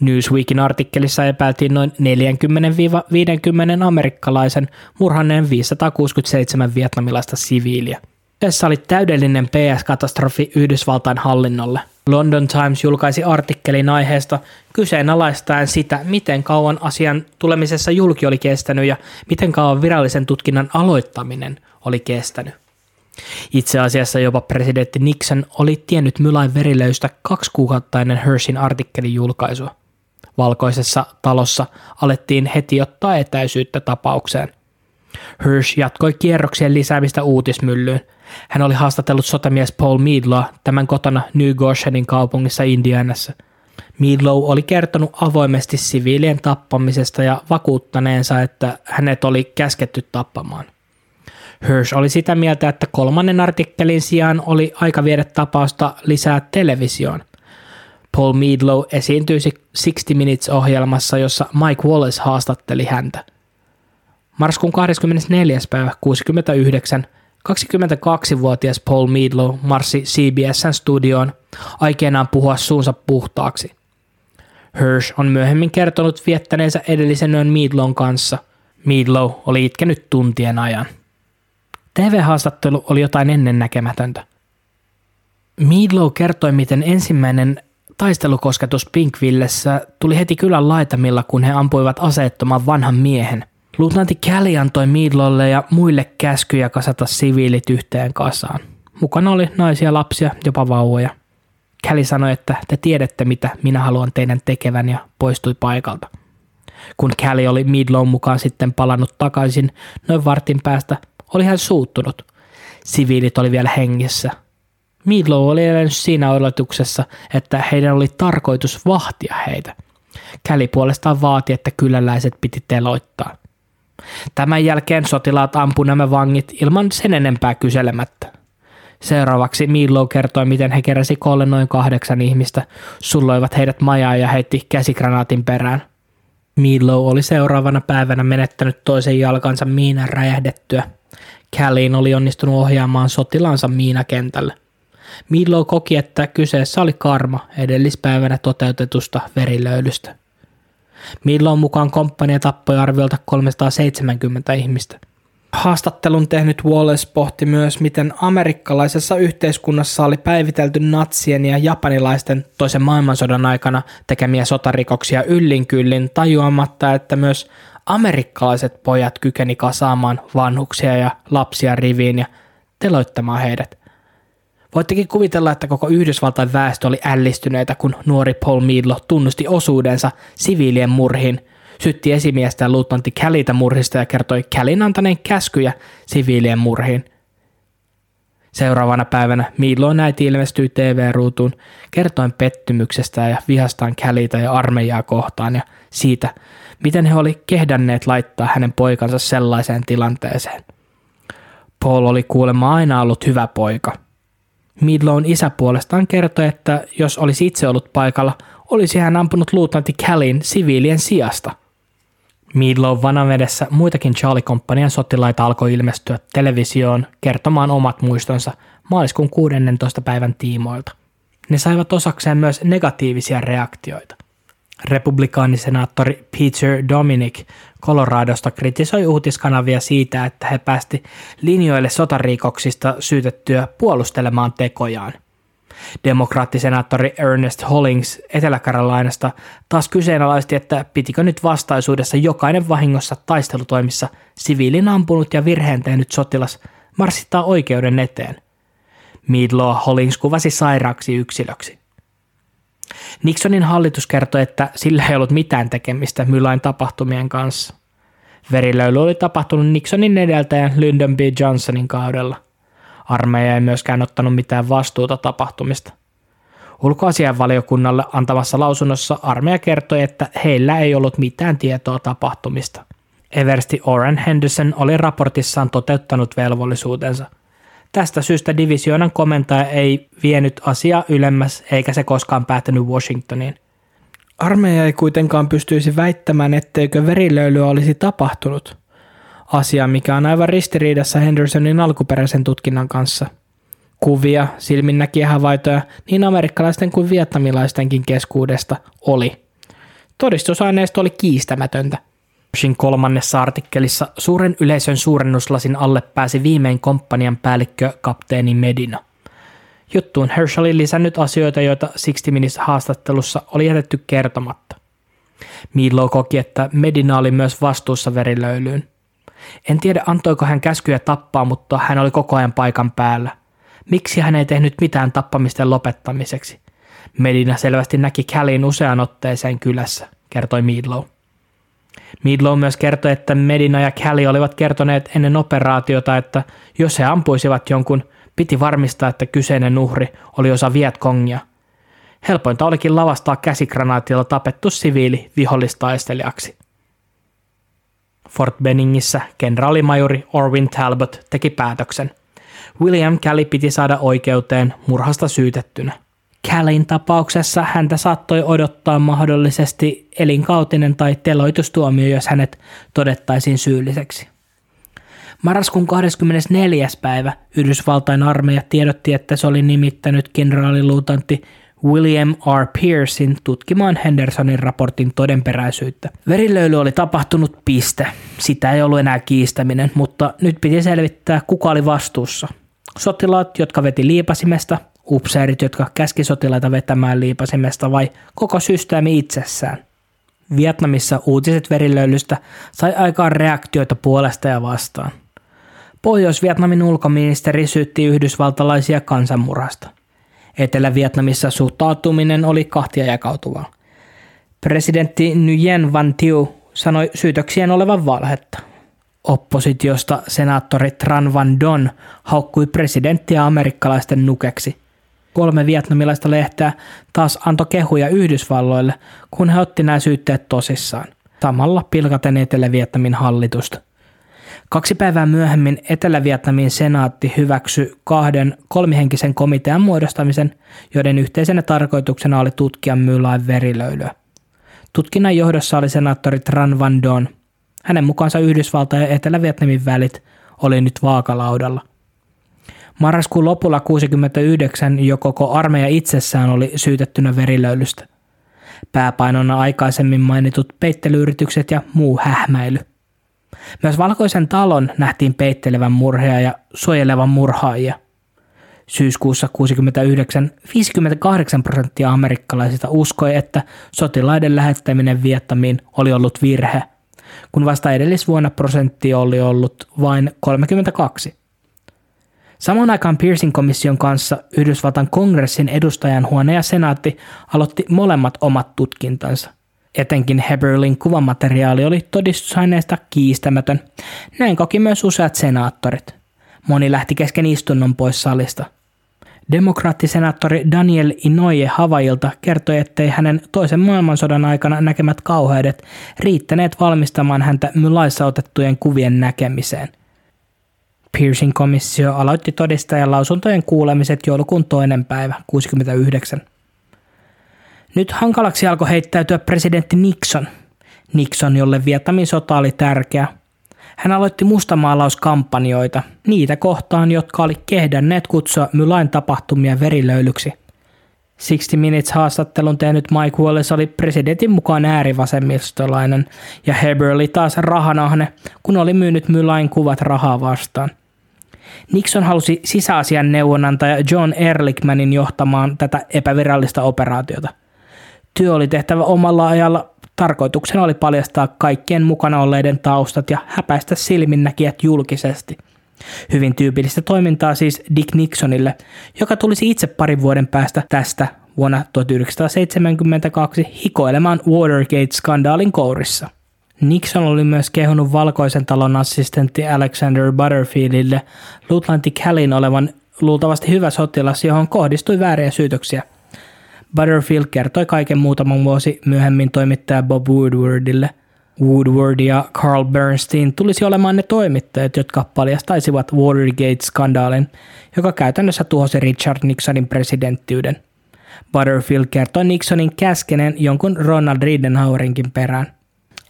Newsweekin artikkelissa epäiltiin noin 40-50 amerikkalaisen murhanneen 567 vietnamilaista siviiliä. Tässä oli täydellinen PS-katastrofi Yhdysvaltain hallinnolle. London Times julkaisi artikkelin aiheesta kyseenalaistaen sitä, miten kauan asian tulemisessa julki oli kestänyt ja miten kauan virallisen tutkinnan aloittaminen oli kestänyt. Itse asiassa jopa presidentti Nixon oli tiennyt Mylain verilöystä kaksi kuukautta ennen Hershin artikkelin julkaisua. Valkoisessa talossa alettiin heti ottaa etäisyyttä tapaukseen. Hirsch jatkoi kierroksien lisäämistä uutismyllyyn. Hän oli haastatellut sotamies Paul Meadlow tämän kotona New Goshenin kaupungissa Indianassa. Meadlow oli kertonut avoimesti siviilien tappamisesta ja vakuuttaneensa, että hänet oli käsketty tappamaan. Hirsch oli sitä mieltä, että kolmannen artikkelin sijaan oli aika viedä tapausta lisää televisioon. Paul Meadlow esiintyi 60 Minutes-ohjelmassa, jossa Mike Wallace haastatteli häntä. Marskuun 24. päivä 69 22-vuotias Paul Meadlow marssi CBSn studioon aikeenaan puhua suunsa puhtaaksi. Hirsch on myöhemmin kertonut viettäneensä edellisen yön Meadlown kanssa. Meadlow oli itkenyt tuntien ajan. TV-haastattelu oli jotain ennennäkemätöntä. Meadlow kertoi, miten ensimmäinen taistelukosketus Pinkvillessä tuli heti kylän laitamilla, kun he ampuivat aseettoman vanhan miehen. Luutnantti Kelly antoi Meadlowlle ja muille käskyjä kasata siviilit yhteen kasaan. Mukana oli naisia, lapsia, jopa vauvoja. Kelly sanoi, että te tiedätte mitä minä haluan teidän tekevän ja poistui paikalta. Kun Kelly oli Meadlown mukaan sitten palannut takaisin noin vartin päästä, oli hän suuttunut. Siviilit oli vielä hengissä. Meadlow oli elänyt siinä odotuksessa, että heidän oli tarkoitus vahtia heitä. Käli puolestaan vaati, että kyläläiset piti teloittaa. Tämän jälkeen sotilaat ampuivat nämä vangit ilman sen enempää kyselemättä. Seuraavaksi Meadlow kertoi, miten he keräsi koolle noin kahdeksan ihmistä, sulloivat heidät majaan ja heitti käsikranaatin perään. Meadlow oli seuraavana päivänä menettänyt toisen jalkansa miinan räjähdettyä. Callin oli onnistunut ohjaamaan sotilaansa miinakentälle. Meadlow koki, että kyseessä oli karma edellispäivänä toteutetusta verilöylystä. Meadlow mukaan komppania tappoi arviolta 370 ihmistä. Haastattelun tehnyt Wallace pohti myös, miten amerikkalaisessa yhteiskunnassa oli päivitelty natsien ja japanilaisten toisen maailmansodan aikana tekemiä sotarikoksia yllin kyllin tajuamatta, että myös amerikkalaiset pojat kykeni kasaamaan vanhuksia ja lapsia riviin ja teloittamaan heidät. Voittekin kuvitella, että koko Yhdysvaltain väestö oli ällistyneitä, kun nuori Paul Meadlow tunnusti osuudensa siviilien murhiin, sytti esimiestä luutnantti Kälitä murhista ja kertoi Kälin antaneen käskyjä siviilien murhiin. Seuraavana päivänä Meadlow näiti ilmestyi TV-ruutuun kertoen pettymyksestä ja vihastaan Kälitä ja armeijaa kohtaan ja siitä, miten he oli kehdänneet laittaa hänen poikansa sellaiseen tilanteeseen. Paul oli kuulemma aina ollut hyvä poika – Midlown isä puolestaan kertoi, että jos olisi itse ollut paikalla, olisi hän ampunut luutnantti Callin siviilien sijasta. Midlow vanavedessä muitakin Charlie Companian sotilaita alkoi ilmestyä televisioon kertomaan omat muistonsa maaliskuun 16. päivän tiimoilta. Ne saivat osakseen myös negatiivisia reaktioita. Republikaanisenaattori Peter Dominic Coloradosta kritisoi uutiskanavia siitä, että he päästi linjoille sotarikoksista syytettyä puolustelemaan tekojaan. Demokraattisenaattori Ernest Hollings Etelä-Karolainasta taas kyseenalaisti, että pitikö nyt vastaisuudessa jokainen vahingossa taistelutoimissa siviilin ampunut ja virheen tehnyt sotilas marssittaa oikeuden eteen. Meadlaw Hollings kuvasi sairaaksi yksilöksi. Nixonin hallitus kertoi, että sillä ei ollut mitään tekemistä Mylain tapahtumien kanssa. Verilöyly oli tapahtunut Nixonin edeltäjän Lyndon B. Johnsonin kaudella. Armeija ei myöskään ottanut mitään vastuuta tapahtumista. Ulkoasianvaliokunnalle antamassa lausunnossa armeija kertoi, että heillä ei ollut mitään tietoa tapahtumista. Eversti Oren Henderson oli raportissaan toteuttanut velvollisuutensa – Tästä syystä divisioonan komentaja ei vienyt asiaa ylemmäs eikä se koskaan päättänyt Washingtoniin. Armeija ei kuitenkaan pystyisi väittämään, etteikö verilöylyä olisi tapahtunut. Asia, mikä on aivan ristiriidassa Hendersonin alkuperäisen tutkinnan kanssa. Kuvia, silminnäkiä havaitoja niin amerikkalaisten kuin vietnamilaistenkin keskuudesta oli. Todistusaineisto oli kiistämätöntä. Shin kolmannessa artikkelissa suuren yleisön suurennuslasin alle pääsi viimein komppanian päällikkö kapteeni Medina. Juttuun Herschel oli lisännyt asioita, joita 60 Minutes haastattelussa oli jätetty kertomatta. Meadlow koki, että Medina oli myös vastuussa verilöylyyn. En tiedä antoiko hän käskyjä tappaa, mutta hän oli koko ajan paikan päällä. Miksi hän ei tehnyt mitään tappamisten lopettamiseksi? Medina selvästi näki Callin usean otteeseen kylässä, kertoi Meadlow. Meadlow myös kertoi, että Medina ja Callie olivat kertoneet ennen operaatiota, että jos he ampuisivat jonkun, piti varmistaa, että kyseinen uhri oli osa Vietkongia. Helpointa olikin lavastaa käsikranaatilla tapettu siviili vihollistaistelijaksi. Fort Benningissä kenraalimajuri Orwin Talbot teki päätöksen. William Kelly piti saada oikeuteen murhasta syytettynä. Callin tapauksessa häntä saattoi odottaa mahdollisesti elinkautinen tai teloitustuomio, jos hänet todettaisiin syylliseksi. Marraskuun 24. päivä Yhdysvaltain armeija tiedotti, että se oli nimittänyt kenraaliluutantti William R. Pearsin tutkimaan Hendersonin raportin todenperäisyyttä. Verilöyly oli tapahtunut piste. Sitä ei ollut enää kiistäminen, mutta nyt piti selvittää, kuka oli vastuussa. Sotilaat, jotka veti liipasimesta, upseerit, jotka käski sotilaita vetämään liipasimesta vai koko systeemi itsessään. Vietnamissa uutiset verilöylystä sai aikaan reaktioita puolesta ja vastaan. Pohjois-Vietnamin ulkoministeri syytti yhdysvaltalaisia kansanmurhasta – Etelä-Vietnamissa suhtautuminen oli kahtia jakautuvaa. Presidentti Nguyen Van Thieu sanoi syytöksien olevan valhetta. Oppositiosta senaattori Tran Van Don haukkui presidenttiä amerikkalaisten nukeksi. Kolme vietnamilaista lehteä taas antoi kehuja Yhdysvalloille, kun he otti nämä syytteet tosissaan, samalla pilkaten Etelä-Vietnamin hallitusta – Kaksi päivää myöhemmin Etelä-Vietnamin senaatti hyväksyi kahden kolmihenkisen komitean muodostamisen, joiden yhteisenä tarkoituksena oli tutkia Mylain verilöylyä. Tutkinnan johdossa oli senaattori Tran Van Don. Hänen mukaansa Yhdysvaltain ja Etelä-Vietnamin välit oli nyt vaakalaudalla. Marraskuun lopulla 69 jo koko armeija itsessään oli syytettynä verilöylystä. Pääpainona aikaisemmin mainitut peittelyyritykset ja muu hähmäily – myös valkoisen talon nähtiin peittelevän murheja ja suojelevan murhaajia. Syyskuussa 69 58 prosenttia amerikkalaisista uskoi, että sotilaiden lähettäminen Viettamiin oli ollut virhe, kun vasta edellisvuonna prosentti oli ollut vain 32. Samaan aikaan Pearsin komission kanssa Yhdysvaltain kongressin edustajanhuone ja senaatti aloitti molemmat omat tutkintansa – Etenkin Heberlin kuvamateriaali oli todistusaineesta kiistämätön. Näin koki myös useat senaattorit. Moni lähti kesken istunnon pois salista. Demokraattisenaattori Daniel Inoye Havailta kertoi, ettei hänen toisen maailmansodan aikana näkemät kauheudet riittäneet valmistamaan häntä mylaissa otettujen kuvien näkemiseen. Pearsin komissio aloitti todistajan lausuntojen kuulemiset joulukuun toinen päivä 69. Nyt hankalaksi alkoi heittäytyä presidentti Nixon. Nixon, jolle Vietnamin sota oli tärkeä. Hän aloitti mustamaalauskampanjoita, niitä kohtaan, jotka oli kehdänneet kutsua Mylain tapahtumia verilöylyksi. 60 Minutes haastattelun tehnyt Mike Wallace oli presidentin mukaan äärivasemmistolainen ja Heber taas rahanahne, kun oli myynyt Mylain kuvat rahaa vastaan. Nixon halusi sisäasian neuvonantaja John Ehrlichmanin johtamaan tätä epävirallista operaatiota – Työ oli tehtävä omalla ajalla. Tarkoituksena oli paljastaa kaikkien mukana olleiden taustat ja häpäistä silminnäkijät julkisesti. Hyvin tyypillistä toimintaa siis Dick Nixonille, joka tulisi itse parin vuoden päästä tästä vuonna 1972 hikoilemaan Watergate-skandaalin kourissa. Nixon oli myös kehunut valkoisen talon assistentti Alexander Butterfieldille luutnantti Callin olevan luultavasti hyvä sotilas, johon kohdistui vääriä syytöksiä – Butterfield kertoi kaiken muutaman vuosi myöhemmin toimittaja Bob Woodwardille. Woodward ja Carl Bernstein tulisi olemaan ne toimittajat, jotka paljastaisivat Watergate-skandaalin, joka käytännössä tuhosi Richard Nixonin presidenttiyden. Butterfield kertoi Nixonin käskenen jonkun Ronald Ridenhauerinkin perään.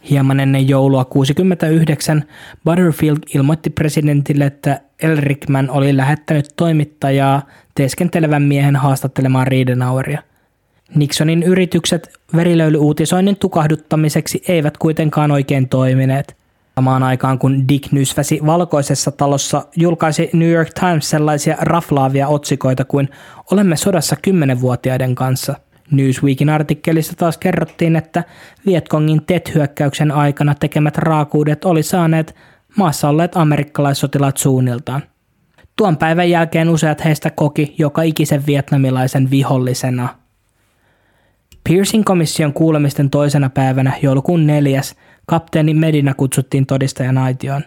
Hieman ennen joulua 69 Butterfield ilmoitti presidentille, että Elrickman oli lähettänyt toimittajaa teeskentelevän miehen haastattelemaan Ridenhaueria – Nixonin yritykset verilöylyuutisoinnin tukahduttamiseksi eivät kuitenkaan oikein toimineet. Samaan aikaan kun Dick nysväsi valkoisessa talossa, julkaisi New York Times sellaisia raflaavia otsikoita kuin Olemme sodassa kymmenenvuotiaiden kanssa. Newsweekin artikkelissa taas kerrottiin, että Vietkongin TET-hyökkäyksen aikana tekemät raakuudet oli saaneet maassa olleet amerikkalaissotilaat suunniltaan. Tuon päivän jälkeen useat heistä koki joka ikisen vietnamilaisen vihollisena. Piercing komission kuulemisten toisena päivänä joulukuun neljäs kapteeni Medina kutsuttiin todistajan aitioon.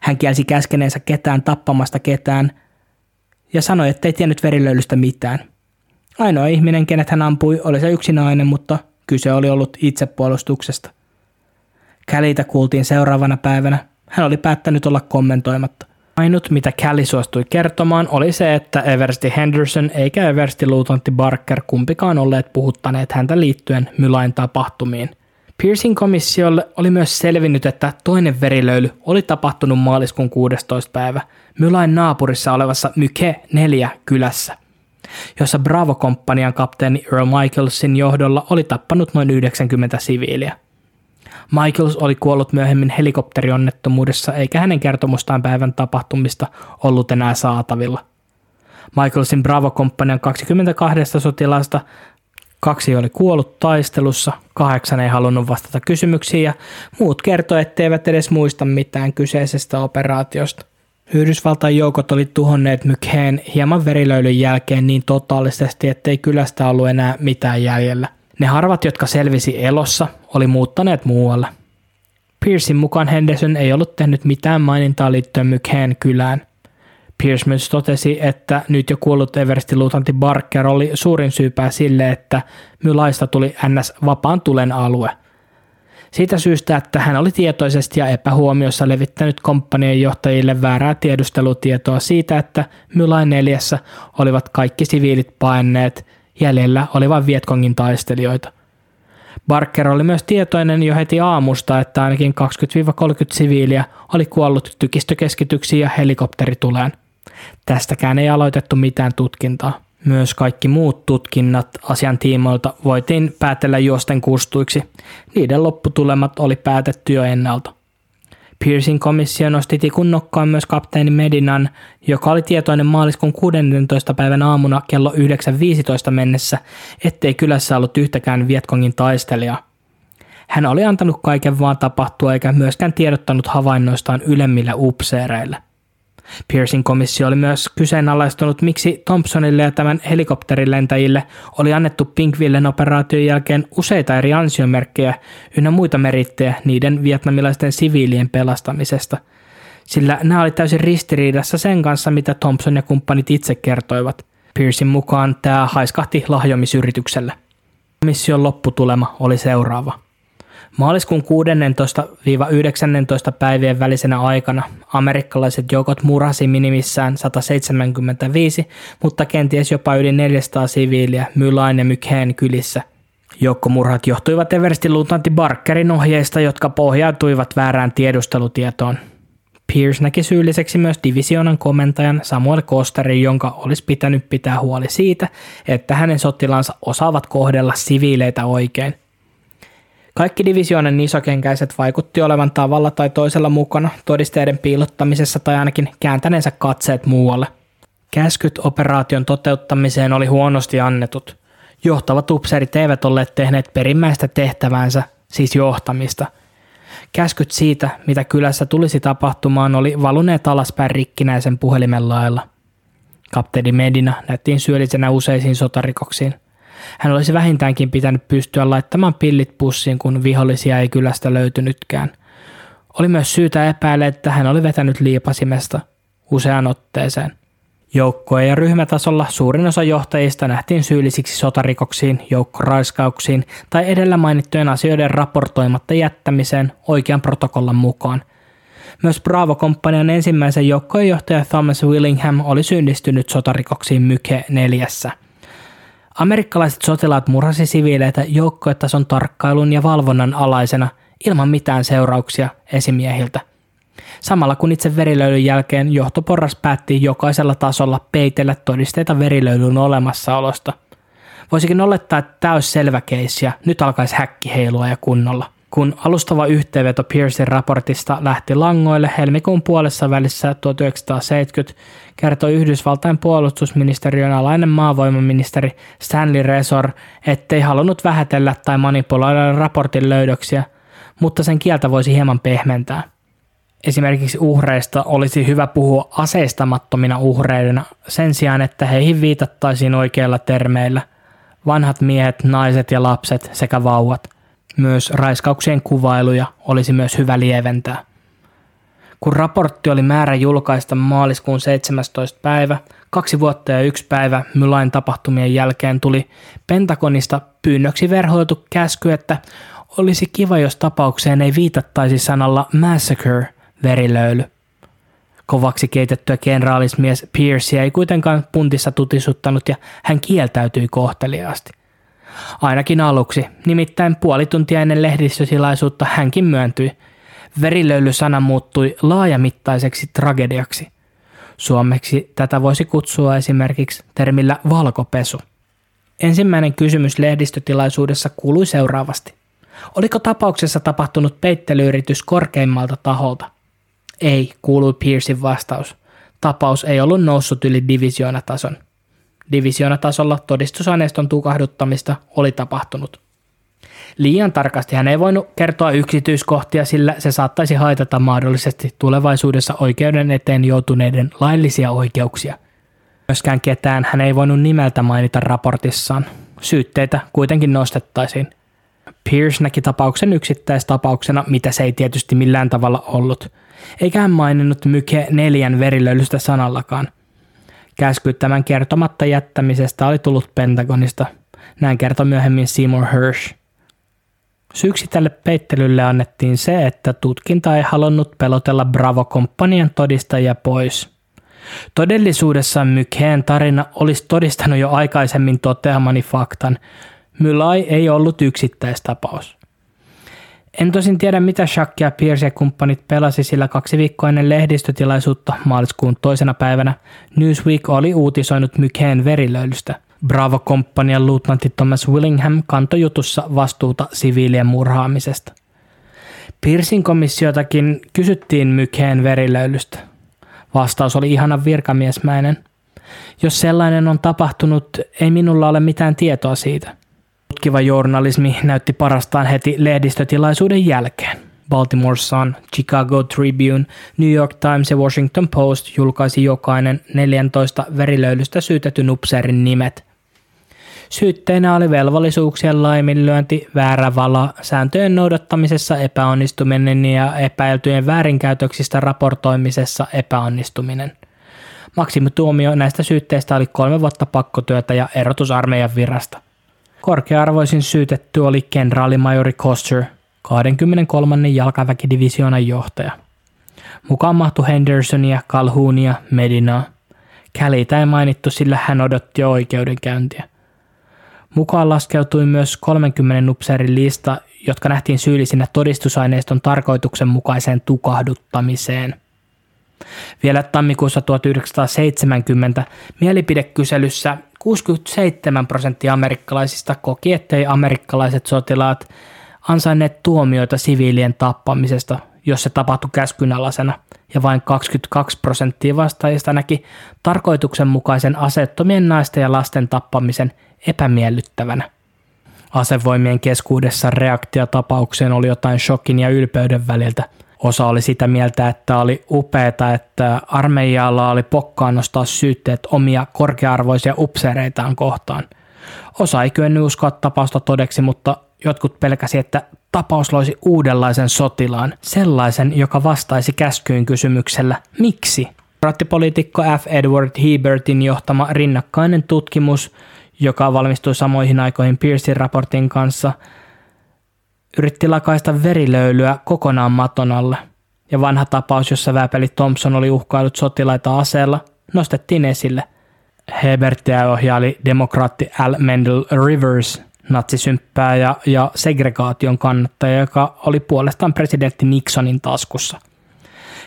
Hän kielsi käskeneensä ketään tappamasta ketään ja sanoi, ettei tiennyt verilöylystä mitään. Ainoa ihminen, kenet hän ampui, oli se yksi nainen, mutta kyse oli ollut itsepuolustuksesta. Kälitä kuultiin seuraavana päivänä. Hän oli päättänyt olla kommentoimatta. Ainut, mitä Kelly suostui kertomaan, oli se, että Eversti Henderson eikä Eversti luutantti Barker kumpikaan olleet puhuttaneet häntä liittyen Mylain tapahtumiin. Piercing komissiolle oli myös selvinnyt, että toinen verilöyly oli tapahtunut maaliskuun 16. päivä Mylain naapurissa olevassa Myke 4 kylässä, jossa Bravo-komppanian kapteeni Earl Michaelsin johdolla oli tappanut noin 90 siviiliä. Michaels oli kuollut myöhemmin helikopterionnettomuudessa eikä hänen kertomustaan päivän tapahtumista ollut enää saatavilla. Michaelsin Bravo-komppanian 22 sotilaasta kaksi oli kuollut taistelussa, kahdeksan ei halunnut vastata kysymyksiin ja muut kertoivat, etteivät edes muista mitään kyseisestä operaatiosta. Yhdysvaltain joukot oli tuhonneet Mykheen hieman verilöylyn jälkeen niin totaalisesti, ettei kylästä ollut enää mitään jäljellä – ne harvat, jotka selvisi elossa, oli muuttaneet muualle. Piercein mukaan Henderson ei ollut tehnyt mitään mainintaa liittyen Mykheen kylään. Pierce myös totesi, että nyt jo kuollut Eversti luutantti Barker oli suurin syypää sille, että Mylaista tuli NS vapaan tulen alue. Siitä syystä, että hän oli tietoisesti ja epähuomiossa levittänyt komppanian johtajille väärää tiedustelutietoa siitä, että Mylai neljässä olivat kaikki siviilit paenneet Jäljellä oli vain Vietkongin taistelijoita. Barker oli myös tietoinen jo heti aamusta, että ainakin 20-30 siviiliä oli kuollut tykistökeskityksiin ja helikopterituleen. Tästäkään ei aloitettu mitään tutkintaa. Myös kaikki muut tutkinnat asian tiimoilta voitiin päätellä juosten kustuiksi. Niiden lopputulemat oli päätetty jo ennalta. Piercing komissio nosti tikun nokkaan myös kapteeni Medinan, joka oli tietoinen maaliskuun 16. päivän aamuna kello 9.15 mennessä, ettei kylässä ollut yhtäkään Vietkongin taistelijaa. Hän oli antanut kaiken vaan tapahtua eikä myöskään tiedottanut havainnoistaan ylemmille upseereille. Piercing komissio oli myös kyseenalaistunut, miksi Thompsonille ja tämän helikopterilentäjille oli annettu Pinkvillen operaation jälkeen useita eri ansiomerkkejä ynnä muita merittejä niiden vietnamilaisten siviilien pelastamisesta, sillä nämä oli täysin ristiriidassa sen kanssa, mitä Thompson ja kumppanit itse kertoivat. Piercin mukaan tämä haiskahti lahjomisyritykselle. Komission lopputulema oli seuraava. Maaliskuun 16-19 päivien välisenä aikana amerikkalaiset joukot murhasi minimissään 175, mutta kenties jopa yli 400 siviiliä Mylain ja Mykheen kylissä. Joukkomurhat johtuivat Everstin luutantti Barkerin ohjeista, jotka pohjautuivat väärään tiedustelutietoon. Pierce näki syylliseksi myös divisionan komentajan Samuel Kosterin, jonka olisi pitänyt pitää huoli siitä, että hänen sotilansa osaavat kohdella siviileitä oikein. Kaikki divisioonan isokenkäiset vaikutti olevan tavalla tai toisella mukana todisteiden piilottamisessa tai ainakin kääntäneensä katseet muualle. Käskyt operaation toteuttamiseen oli huonosti annetut. Johtavat upseerit eivät olleet tehneet perimmäistä tehtävänsä, siis johtamista. Käskyt siitä, mitä kylässä tulisi tapahtumaan, oli valuneet alaspäin rikkinäisen puhelimen lailla. Kapteeni Medina nähtiin syöllisenä useisiin sotarikoksiin. Hän olisi vähintäänkin pitänyt pystyä laittamaan pillit pussiin, kun vihollisia ei kylästä löytynytkään. Oli myös syytä epäillä, että hän oli vetänyt liipasimesta useaan otteeseen. Joukkojen ja ryhmätasolla suurin osa johtajista nähtiin syyllisiksi sotarikoksiin, joukkoraiskauksiin tai edellä mainittujen asioiden raportoimatta jättämiseen oikean protokollan mukaan. Myös Bravo-komppanian ensimmäisen joukkojen johtaja Thomas Willingham oli syyllistynyt sotarikoksiin Myke neljässä – Amerikkalaiset sotilaat murhasi siviileitä joukkoetason tarkkailun ja valvonnan alaisena ilman mitään seurauksia esimiehiltä. Samalla kun itse verilöylyn jälkeen johtoporras päätti jokaisella tasolla peitellä todisteita verilöylyn olemassaolosta. Voisikin olettaa, että tämä olisi selvä keissi ja nyt alkaisi häkki heilua ja kunnolla. Kun alustava yhteenveto Pearsin raportista lähti langoille helmikuun puolessa välissä 1970, kertoi Yhdysvaltain puolustusministeriön alainen maavoimaministeri Stanley Resor, ettei halunnut vähätellä tai manipuloida raportin löydöksiä, mutta sen kieltä voisi hieman pehmentää. Esimerkiksi uhreista olisi hyvä puhua aseistamattomina uhreina sen sijaan, että heihin viitattaisiin oikeilla termeillä. Vanhat miehet, naiset ja lapset sekä vauvat. Myös raiskauksien kuvailuja olisi myös hyvä lieventää. Kun raportti oli määrä julkaista maaliskuun 17. päivä, kaksi vuotta ja yksi päivä Mylain tapahtumien jälkeen tuli Pentagonista pyynnöksi verhoiltu käsky, että olisi kiva, jos tapaukseen ei viitattaisi sanalla massacre – verilöyly. Kovaksi keitettyä kenraalismies Pierce ei kuitenkaan puntissa tutisuttanut ja hän kieltäytyi kohteliaasti. Ainakin aluksi, nimittäin puoli tuntia ennen lehdistötilaisuutta hänkin myöntyi. Verilöily-sana muuttui laajamittaiseksi tragediaksi. Suomeksi tätä voisi kutsua esimerkiksi termillä valkopesu. Ensimmäinen kysymys lehdistötilaisuudessa kuului seuraavasti. Oliko tapauksessa tapahtunut peittelyyritys korkeimmalta taholta? Ei, kuului Piercein vastaus. Tapaus ei ollut noussut yli divisioonatason. Divisioonatasolla todistusaineiston tukahduttamista oli tapahtunut. Liian tarkasti hän ei voinut kertoa yksityiskohtia, sillä se saattaisi haitata mahdollisesti tulevaisuudessa oikeuden eteen joutuneiden laillisia oikeuksia. Myöskään ketään hän ei voinut nimeltä mainita raportissaan. Syytteitä kuitenkin nostettaisiin. Pierce näki tapauksen yksittäistapauksena, mitä se ei tietysti millään tavalla ollut – eikä hän maininnut Myke neljän verilöylystä sanallakaan. Käsky tämän kertomatta jättämisestä oli tullut Pentagonista, näin kertoi myöhemmin Seymour Hirsch. Syyksi tälle peittelylle annettiin se, että tutkinta ei halunnut pelotella Bravo-komppanian todistajia pois. Todellisuudessa Mykeen tarina olisi todistanut jo aikaisemmin toteamani faktan. Mylai ei ollut yksittäistapaus. En tosin tiedä, mitä Shaq ja Pierce ja kumppanit pelasi, sillä kaksi viikkoa ennen lehdistötilaisuutta maaliskuun toisena päivänä Newsweek oli uutisoinut Mykeen verilöylystä. Bravo-komppanian luutnantti Thomas Willingham kantoi jutussa vastuuta siviilien murhaamisesta. Piersin komissiotakin kysyttiin Mykeen verilöylystä. Vastaus oli ihana virkamiesmäinen. Jos sellainen on tapahtunut, ei minulla ole mitään tietoa siitä – Tutkiva journalismi näytti parastaan heti lehdistötilaisuuden jälkeen. Baltimore Sun, Chicago Tribune, New York Times ja Washington Post julkaisi jokainen 14 verilöylystä syytetyn upseerin nimet. Syytteinä oli velvollisuuksien laiminlyönti, väärä vala, sääntöjen noudattamisessa epäonnistuminen ja epäiltyjen väärinkäytöksistä raportoimisessa epäonnistuminen. Maksimituomio näistä syytteistä oli kolme vuotta pakkotyötä ja erotus armeijan virasta – Korkea-arvoisin syytetty oli kenraalimajori Koster, 23. jalkaväkidivisioonan johtaja. Mukaan mahtui Hendersonia, Calhounia, Medinaa. Kälitä ei mainittu, sillä hän odotti oikeudenkäyntiä. Mukaan laskeutui myös 30 upseerin lista, jotka nähtiin syyllisinä todistusaineiston tarkoituksenmukaiseen tukahduttamiseen. Vielä tammikuussa 1970 mielipidekyselyssä 67 prosenttia amerikkalaisista koki, ettei amerikkalaiset sotilaat ansainneet tuomioita siviilien tappamisesta, jos se tapahtui käskynalasena, ja vain 22 prosenttia vastaajista näki tarkoituksenmukaisen asettomien naisten ja lasten tappamisen epämiellyttävänä. Asevoimien keskuudessa reaktio tapaukseen oli jotain shokin ja ylpeyden väliltä – Osa oli sitä mieltä, että oli upeeta, että armeijalla oli pokkaa nostaa syytteet omia korkearvoisia upseereitaan kohtaan. Osa ei kyennyt uskoa tapausta todeksi, mutta jotkut pelkäsi, että tapaus loisi uudenlaisen sotilaan, sellaisen, joka vastaisi käskyyn kysymyksellä miksi. Rattipoliitikko F. Edward Hebertin johtama rinnakkainen tutkimus, joka valmistui samoihin aikoihin Pearsin raportin kanssa – yritti lakaista verilöylyä kokonaan maton alle, ja vanha tapaus, jossa Väpeli Thompson oli uhkailut sotilaita aseella, nostettiin esille. Hebertia ohjaili demokraatti Al Mendel Rivers, natsisymppää ja, ja segregaation kannattaja, joka oli puolestaan presidentti Nixonin taskussa.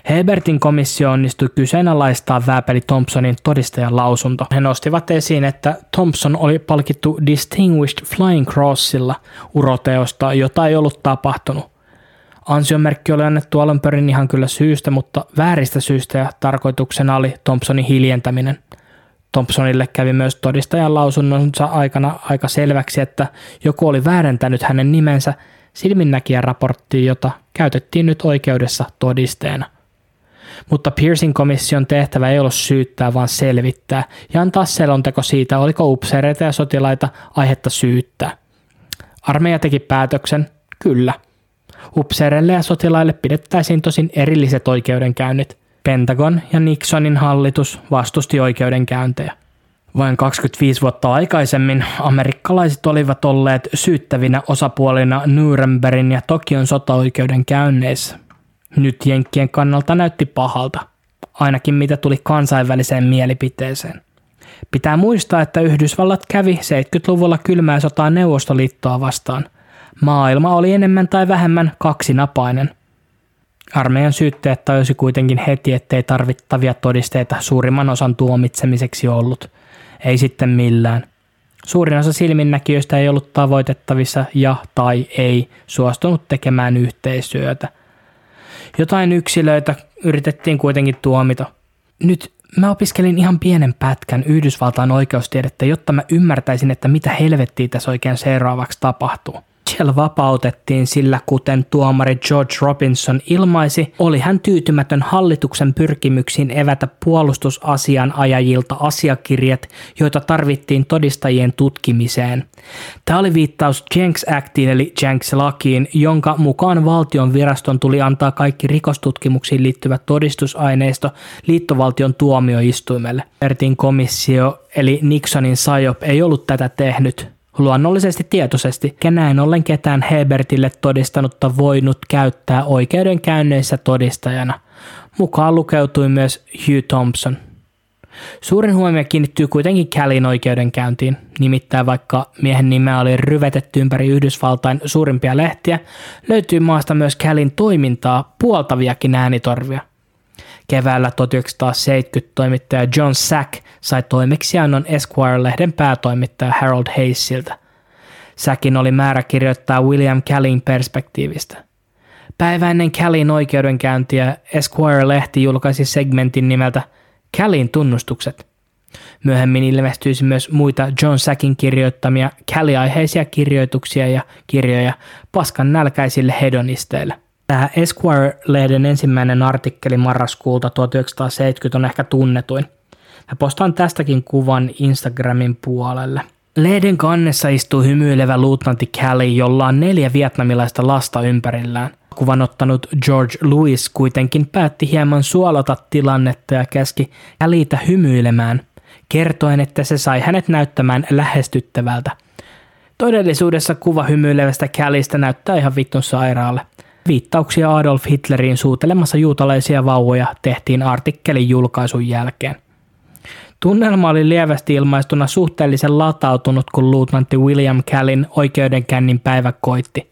Hebertin komissio onnistui kyseenalaistaa Vääpeli Thompsonin todistajan lausunto. He nostivat esiin, että Thompson oli palkittu Distinguished Flying Crossilla uroteosta, jota ei ollut tapahtunut. Ansiomerkki oli annettu alun perin ihan kyllä syystä, mutta vääristä syystä ja tarkoituksena oli Thompsonin hiljentäminen. Thompsonille kävi myös todistajan lausunnonsa aikana aika selväksi, että joku oli väärentänyt hänen nimensä silminnäkijän raporttiin, jota käytettiin nyt oikeudessa todisteena. Mutta Pearsin komission tehtävä ei ollut syyttää, vaan selvittää ja antaa selonteko siitä, oliko upseereita ja sotilaita aihetta syyttää. Armeija teki päätöksen, kyllä. Upseereille ja sotilaille pidettäisiin tosin erilliset oikeudenkäynnit. Pentagon ja Nixonin hallitus vastusti oikeudenkäyntejä. Vain 25 vuotta aikaisemmin amerikkalaiset olivat olleet syyttävinä osapuolina Nurembergin ja Tokion sotaoikeuden käynneissä. Nyt Jenkkien kannalta näytti pahalta, ainakin mitä tuli kansainväliseen mielipiteeseen. Pitää muistaa, että Yhdysvallat kävi 70-luvulla kylmää sotaa Neuvostoliittoa vastaan. Maailma oli enemmän tai vähemmän kaksinapainen. Armeijan syytteet tajusi kuitenkin heti, ettei tarvittavia todisteita suurimman osan tuomitsemiseksi ollut – ei sitten millään. Suurin osa silminnäkijöistä ei ollut tavoitettavissa ja tai ei suostunut tekemään yhteistyötä. Jotain yksilöitä yritettiin kuitenkin tuomita. Nyt mä opiskelin ihan pienen pätkän Yhdysvaltain oikeustiedettä, jotta mä ymmärtäisin, että mitä helvettiä tässä oikein seuraavaksi tapahtuu. Mitchell vapautettiin sillä, kuten tuomari George Robinson ilmaisi, oli hän tyytymätön hallituksen pyrkimyksiin evätä puolustusasianajajilta asiakirjat, joita tarvittiin todistajien tutkimiseen. Tämä oli viittaus Jenks Actiin eli Jenks-lakiin, jonka mukaan valtion viraston tuli antaa kaikki rikostutkimuksiin liittyvät todistusaineisto liittovaltion tuomioistuimelle. Ertin komissio eli Nixonin SAJOP ei ollut tätä tehnyt luonnollisesti tietoisesti, ja näin ollen ketään Hebertille todistanutta voinut käyttää oikeudenkäynneissä todistajana. Mukaan lukeutui myös Hugh Thompson. Suurin huomio kiinnittyy kuitenkin Callin oikeudenkäyntiin, nimittäin vaikka miehen nimeä oli ryvetetty ympäri Yhdysvaltain suurimpia lehtiä, löytyy maasta myös Callin toimintaa puoltaviakin äänitorvia – Keväällä 1970 toimittaja John Sack sai toimeksiannon Esquire-lehden päätoimittaja Harold Hayesilta. Sackin oli määrä kirjoittaa William Callin perspektiivistä. Päivä ennen Callin oikeudenkäyntiä Esquire-lehti julkaisi segmentin nimeltä Callin tunnustukset. Myöhemmin ilmestyisi myös muita John Sackin kirjoittamia Callie-aiheisia kirjoituksia ja kirjoja paskan nälkäisille hedonisteille. Tämä Esquire-lehden ensimmäinen artikkeli marraskuulta 1970 on ehkä tunnetuin. Mä postaan tästäkin kuvan Instagramin puolelle. Lehden kannessa istuu hymyilevä luutnantti Callie, jolla on neljä vietnamilaista lasta ympärillään. Kuvan ottanut George Louis kuitenkin päätti hieman suolata tilannetta ja käski Callietä hymyilemään, kertoen, että se sai hänet näyttämään lähestyttävältä. Todellisuudessa kuva hymyilevästä Callista näyttää ihan vittun sairaalle – Viittauksia Adolf Hitleriin suutelemassa juutalaisia vauvoja tehtiin artikkelin julkaisun jälkeen. Tunnelma oli lievästi ilmaistuna suhteellisen latautunut, kun luutnantti William Callin oikeudenkäynnin päivä koitti.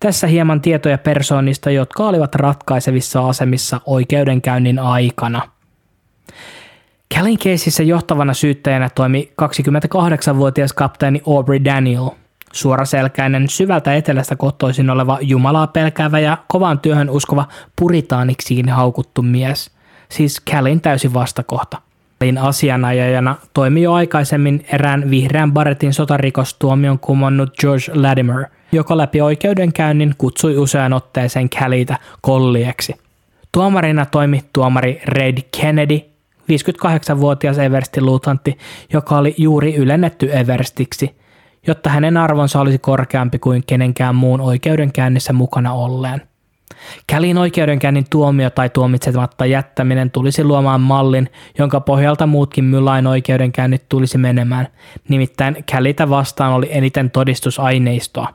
Tässä hieman tietoja persoonista, jotka olivat ratkaisevissa asemissa oikeudenkäynnin aikana. Callin keisissä johtavana syyttäjänä toimi 28-vuotias kapteeni Aubrey Daniel – Suoraselkäinen, syvältä etelästä kotoisin oleva Jumalaa pelkäävä ja kovaan työhön uskova puritaaniksiin haukuttu mies, siis Callin täysi vastakohta. Callin asianajajana toimi jo aikaisemmin erään vihreän baretin sotarikostuomion kumonnut George Latimer, joka läpi oikeudenkäynnin kutsui usean otteeseen Callita kollieksi. Tuomarina toimi tuomari Red Kennedy, 58-vuotias Eversti-luutantti, joka oli juuri ylennetty Everstiksi – jotta hänen arvonsa olisi korkeampi kuin kenenkään muun oikeudenkäynnissä mukana olleen. Kälin oikeudenkäynnin tuomio tai tuomitsematta jättäminen tulisi luomaan mallin, jonka pohjalta muutkin Mylain oikeudenkäynnit tulisi menemään, nimittäin Kälitä vastaan oli eniten todistusaineistoa.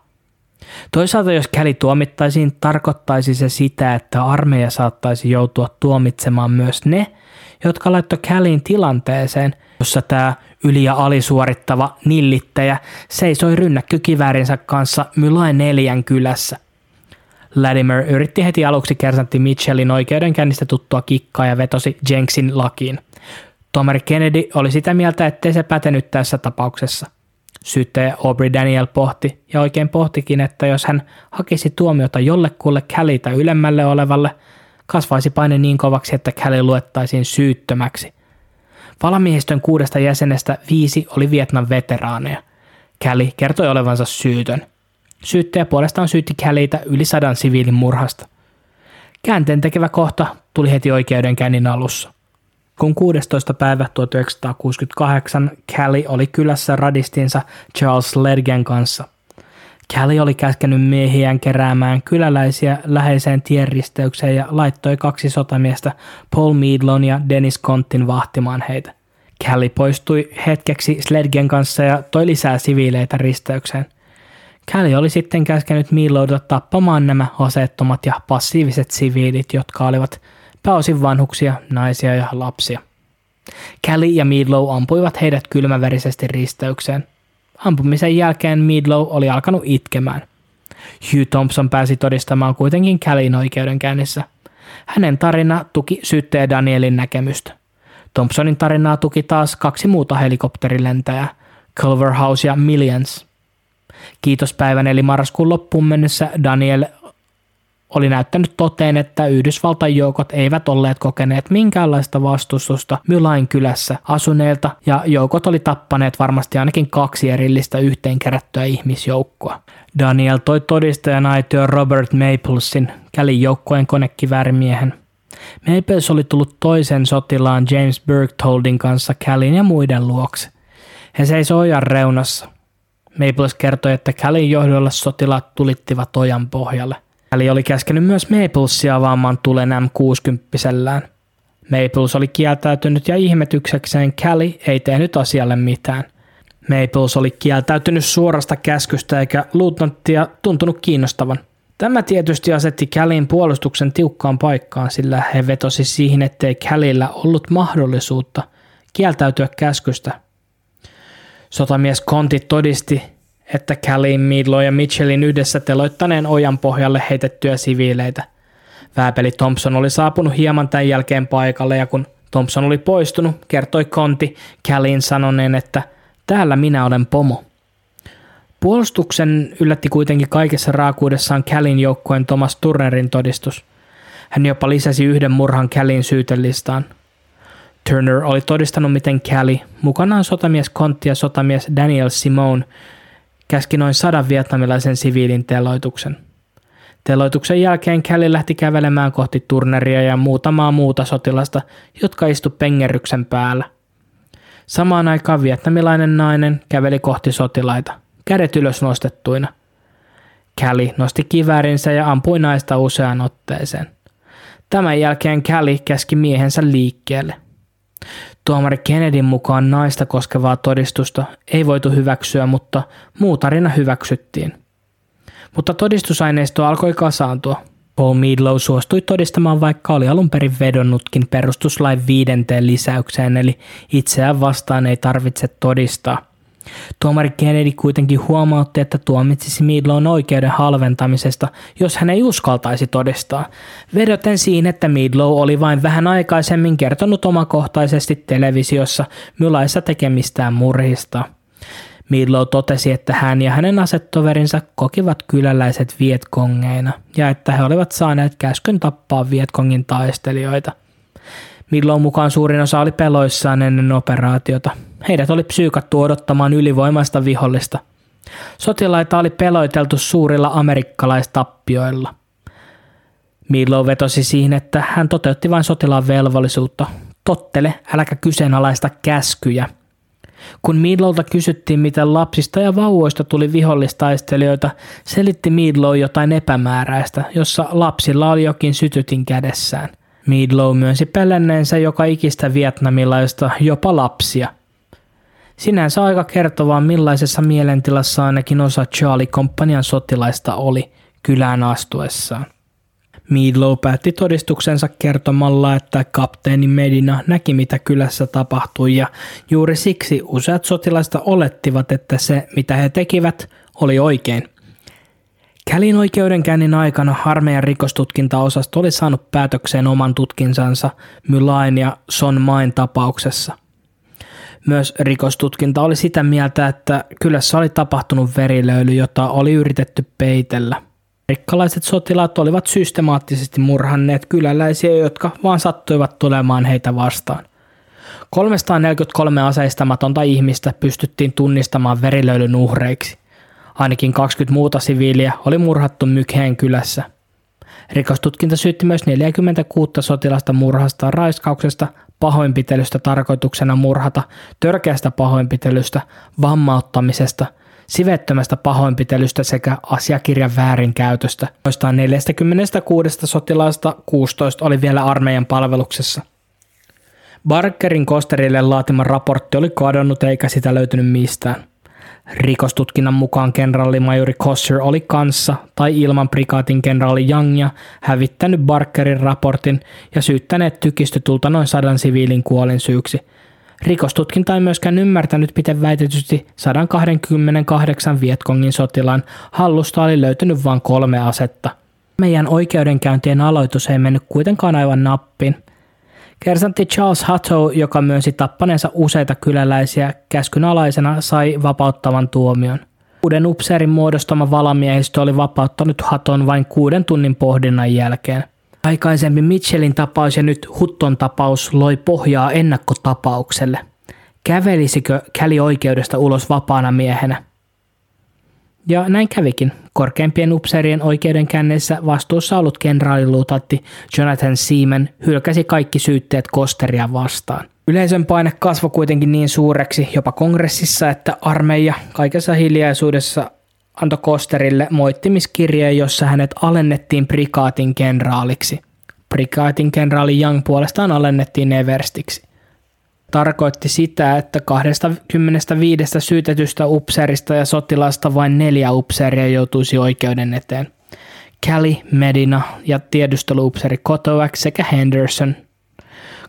Toisaalta jos Käli tuomittaisiin, tarkoittaisi se sitä, että armeija saattaisi joutua tuomitsemaan myös ne, jotka laittoi Kälin tilanteeseen, jossa tämä yli- ja alisuorittava nillittäjä seisoi rynnäkkökiväärinsä kanssa Mylain neljän kylässä. Latimer yritti heti aluksi kersantti Mitchellin oikeudenkäynnistä tuttua kikkaa ja vetosi Jenksin lakiin. Tomer Kennedy oli sitä mieltä, ettei se pätenyt tässä tapauksessa. Syyttäjä Aubrey Daniel pohti, ja oikein pohtikin, että jos hän hakisi tuomiota jollekulle Callita ylemmälle olevalle, kasvaisi paine niin kovaksi, että Callie luettaisiin syyttömäksi. Valamiehistön kuudesta jäsenestä viisi oli Vietnam veteraaneja. Callie kertoi olevansa syytön. Syyttäjä puolestaan syytti Callieitä yli sadan siviilin murhasta. Käänteen tekevä kohta tuli heti oikeudenkäynnin alussa. Kun 16. päivä 1968 Callie oli kylässä radistinsa Charles Ledgen kanssa. Callie oli käskenyt miehiään keräämään kyläläisiä läheiseen tienristeykseen ja laittoi kaksi sotamiestä Paul Meadlon ja Dennis Contin vahtimaan heitä. Callie poistui hetkeksi Sledgen kanssa ja toi lisää siviileitä risteykseen. Callie oli sitten käskenyt Meadlowta tappamaan nämä aseettomat ja passiiviset siviilit, jotka olivat pääosin vanhuksia, naisia ja lapsia. Callie ja Meadlow ampuivat heidät kylmäverisesti risteykseen. Ampumisen jälkeen Meadlow oli alkanut itkemään. Hugh Thompson pääsi todistamaan kuitenkin Callin oikeudenkäynnissä. Hänen tarina tuki syyttäjä Danielin näkemystä. Thompsonin tarinaa tuki taas kaksi muuta helikopterilentäjää, Culverhouse ja Millions. Kiitospäivän eli marraskuun loppuun mennessä Daniel oli näyttänyt toteen, että Yhdysvaltain joukot eivät olleet kokeneet minkäänlaista vastustusta Mylain kylässä asuneilta ja joukot oli tappaneet varmasti ainakin kaksi erillistä yhteenkerättyä ihmisjoukkoa. Daniel toi todistajan aitio Robert Maplesin, käli joukkojen konekivärimiehen. Maples oli tullut toisen sotilaan James Bergtoldin kanssa Callin ja muiden luokse. He seisoi ojan reunassa. Maples kertoi, että Callin johdolla sotilaat tulittivat ojan pohjalle – Eli oli käskenyt myös Maplesia avaamaan tulen M60-sellään. Maples oli kieltäytynyt ja ihmetyksekseen Callie ei tehnyt asialle mitään. Maples oli kieltäytynyt suorasta käskystä eikä luutnanttia tuntunut kiinnostavan. Tämä tietysti asetti Callin puolustuksen tiukkaan paikkaan, sillä he vetosi siihen, ettei Callilla ollut mahdollisuutta kieltäytyä käskystä. Sotamies Conti todisti, että Callie, Midlo ja Mitchellin yhdessä teloittaneen ojan pohjalle heitettyjä siviileitä. Vääpeli Thompson oli saapunut hieman tämän jälkeen paikalle ja kun Thompson oli poistunut, kertoi Konti Callien sanoneen, että täällä minä olen pomo. Puolustuksen yllätti kuitenkin kaikessa raakuudessaan Callin joukkojen Thomas Turnerin todistus. Hän jopa lisäsi yhden murhan Callin syytelistaan. Turner oli todistanut, miten Callie, mukanaan sotamies Kontti ja sotamies Daniel Simone, käski noin sadan vietnamilaisen siviilin teloituksen. Teloituksen jälkeen Kelly lähti kävelemään kohti turneria ja muutamaa muuta sotilasta, jotka istu pengerryksen päällä. Samaan aikaan vietnamilainen nainen käveli kohti sotilaita, kädet ylös nostettuina. Kelly nosti kiväärinsä ja ampui naista useaan otteeseen. Tämän jälkeen Kelly käski miehensä liikkeelle – Tuomari Kennedyn mukaan naista koskevaa todistusta ei voitu hyväksyä, mutta muu tarina hyväksyttiin. Mutta todistusaineisto alkoi kasaantua. Paul Meadlow suostui todistamaan, vaikka oli alun perin vedonnutkin perustuslain viidenteen lisäykseen, eli itseään vastaan ei tarvitse todistaa – Tuomari Kennedy kuitenkin huomautti, että tuomitsisi Meadlown oikeuden halventamisesta, jos hän ei uskaltaisi todistaa, vedoten siihen, että Meadlow oli vain vähän aikaisemmin kertonut omakohtaisesti televisiossa Mylaissa tekemistään murhista. Meadlow totesi, että hän ja hänen asettoverinsa kokivat kyläläiset vietkongeina ja että he olivat saaneet käskyn tappaa vietkongin taistelijoita. Milloin mukaan suurin osa oli peloissaan ennen operaatiota. Heidät oli psyykattu odottamaan ylivoimaista vihollista. Sotilaita oli peloiteltu suurilla amerikkalaistappioilla. Milo vetosi siihen, että hän toteutti vain sotilaan velvollisuutta. Tottele, äläkä kyseenalaista käskyjä. Kun Midlowlta kysyttiin, miten lapsista ja vauvoista tuli vihollistaistelijoita, selitti Midlow jotain epämääräistä, jossa lapsilla oli jokin sytytin kädessään. Meadlow myönsi pelänneensä joka ikistä vietnamilaista, jopa lapsia. Sinänsä aika kertovaa millaisessa mielentilassa ainakin osa Charlie Companian sotilaista oli kylään astuessaan. Meadlow päätti todistuksensa kertomalla, että kapteeni Medina näki mitä kylässä tapahtui ja juuri siksi useat sotilaista olettivat, että se mitä he tekivät oli oikein. Kälin oikeudenkäynnin aikana armeijan rikostutkintaosasto oli saanut päätökseen oman tutkinsansa Mylain ja Son Main tapauksessa. Myös rikostutkinta oli sitä mieltä, että kylässä oli tapahtunut verilöyly, jota oli yritetty peitellä. Rikkalaiset sotilaat olivat systemaattisesti murhanneet kyläläisiä, jotka vaan sattuivat tulemaan heitä vastaan. 343 aseistamatonta ihmistä pystyttiin tunnistamaan verilöylyn uhreiksi. Ainakin 20 muuta siviiliä oli murhattu Mykheen kylässä. Rikostutkinta syytti myös 46 sotilasta murhasta, raiskauksesta, pahoinpitelystä tarkoituksena murhata, törkeästä pahoinpitelystä, vammauttamisesta, sivettömästä pahoinpitelystä sekä asiakirjan väärinkäytöstä. Noista 46 sotilaasta 16 oli vielä armeijan palveluksessa. Barkerin Kosterille laatima raportti oli kadonnut eikä sitä löytynyt mistään. Rikostutkinnan mukaan kenraalimajori Kosser oli kanssa tai ilman prikaatin kenraali Youngia hävittänyt Barkerin raportin ja syyttäneet tykistötulta noin sadan siviilin kuolin syyksi. Rikostutkinta ei myöskään ymmärtänyt, miten väitetysti 128 Vietkongin sotilaan hallusta oli löytynyt vain kolme asetta. Meidän oikeudenkäyntien aloitus ei mennyt kuitenkaan aivan nappiin – Kersantti Charles Hutto, joka myönsi tappaneensa useita kyläläisiä käskyn alaisena, sai vapauttavan tuomion. Uuden upseerin muodostama valamiehistö oli vapauttanut Haton vain kuuden tunnin pohdinnan jälkeen. Aikaisemmin Mitchellin tapaus ja nyt Hutton tapaus loi pohjaa ennakkotapaukselle. Kävelisikö Käli oikeudesta ulos vapaana miehenä? Ja näin kävikin. Korkeimpien upseerien oikeudenkänneissä vastuussa ollut kenraaliluutatti Jonathan Seaman hylkäsi kaikki syytteet Kosteria vastaan. Yleisön paine kasvoi kuitenkin niin suureksi jopa kongressissa, että armeija kaikessa hiljaisuudessa antoi Kosterille moittimiskirjeen, jossa hänet alennettiin prikaatin kenraaliksi. Prikaatin kenraali Young puolestaan alennettiin Everstiksi tarkoitti sitä, että 25 syytetystä upseerista ja sotilasta vain neljä upseeria joutuisi oikeuden eteen. Kelly, Medina ja tiedusteluupseeri Kotoak sekä Henderson.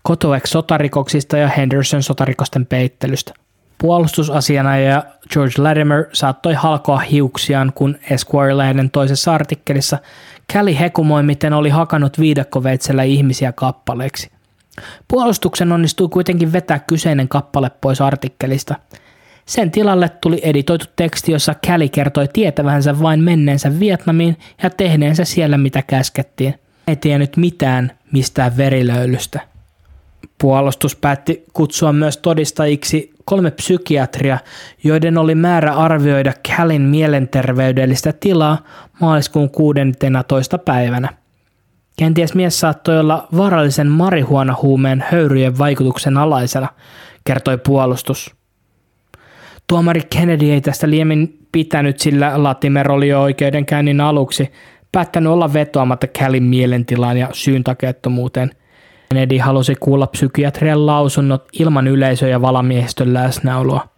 Kotoak sotarikoksista ja Henderson sotarikosten peittelystä. Puolustusasianajaja George Latimer saattoi halkoa hiuksiaan, kun Esquire-lehden toisessa artikkelissa Kelly hekumoi, miten oli hakannut viidakkoveitsellä ihmisiä kappaleiksi – Puolustuksen onnistui kuitenkin vetää kyseinen kappale pois artikkelista. Sen tilalle tuli editoitu teksti, jossa Käli kertoi tietävänsä vain menneensä Vietnamiin ja tehneensä siellä mitä käskettiin. Ei tiennyt mitään mistään verilöylystä. Puolustus päätti kutsua myös todistajiksi kolme psykiatria, joiden oli määrä arvioida Kälin mielenterveydellistä tilaa maaliskuun 16. päivänä. Kenties mies saattoi olla vaarallisen marihuonahuumeen höyryjen vaikutuksen alaisena, kertoi puolustus. Tuomari Kennedy ei tästä liemin pitänyt, sillä Latimer oli jo oikeudenkäynnin aluksi päättänyt olla vetoamatta Callin mielentilaan ja syyntakeettomuuteen. Kennedy halusi kuulla psykiatrian lausunnot ilman yleisö- ja valamiehistön läsnäoloa.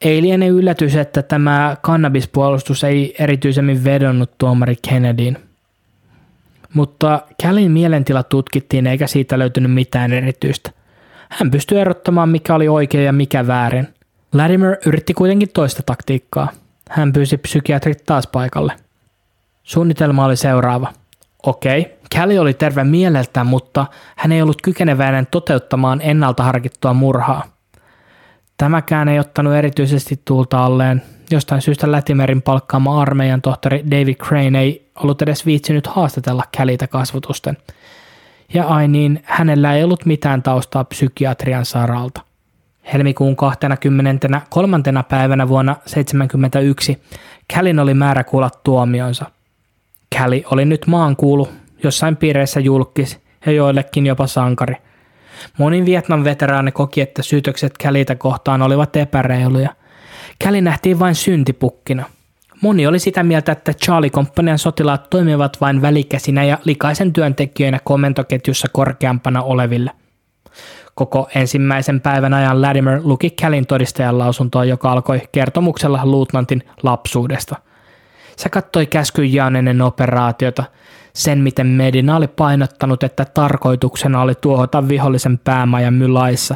Ei liene yllätys, että tämä kannabispuolustus ei erityisemmin vedonnut tuomari Kennedyin. Mutta Callin mielentila tutkittiin eikä siitä löytynyt mitään erityistä. Hän pystyi erottamaan mikä oli oikein ja mikä väärin. Latimer yritti kuitenkin toista taktiikkaa. Hän pyysi psykiatrit taas paikalle. Suunnitelma oli seuraava. Okei, Kelly oli terve mieleltään, mutta hän ei ollut kykeneväinen toteuttamaan ennalta harkittua murhaa. Tämäkään ei ottanut erityisesti tuulta alleen. Jostain syystä Latimerin palkkaama armeijan tohtori David Crane ei ollut edes viitsinyt haastatella Kälitä kasvotusten. Ja ai niin, hänellä ei ollut mitään taustaa psykiatrian saralta. Helmikuun 23. päivänä vuonna 1971 Kälin oli määrä kuulla tuomionsa. Käli oli nyt maankuulu, jossain piireissä julkis ja joillekin jopa sankari. Monin Vietnam veteraani koki, että syytökset Kälitä kohtaan olivat epäreiluja. Käli nähtiin vain syntipukkina – Moni oli sitä mieltä, että Charlie Companian sotilaat toimivat vain välikäsinä ja likaisen työntekijöinä komentoketjussa korkeampana oleville. Koko ensimmäisen päivän ajan Latimer luki Kälin todistajan lausuntoa, joka alkoi kertomuksella luutnantin lapsuudesta. Se kattoi käskyn ennen operaatiota, sen miten Medina oli painottanut, että tarkoituksena oli tuohota vihollisen päämajan mylaissa.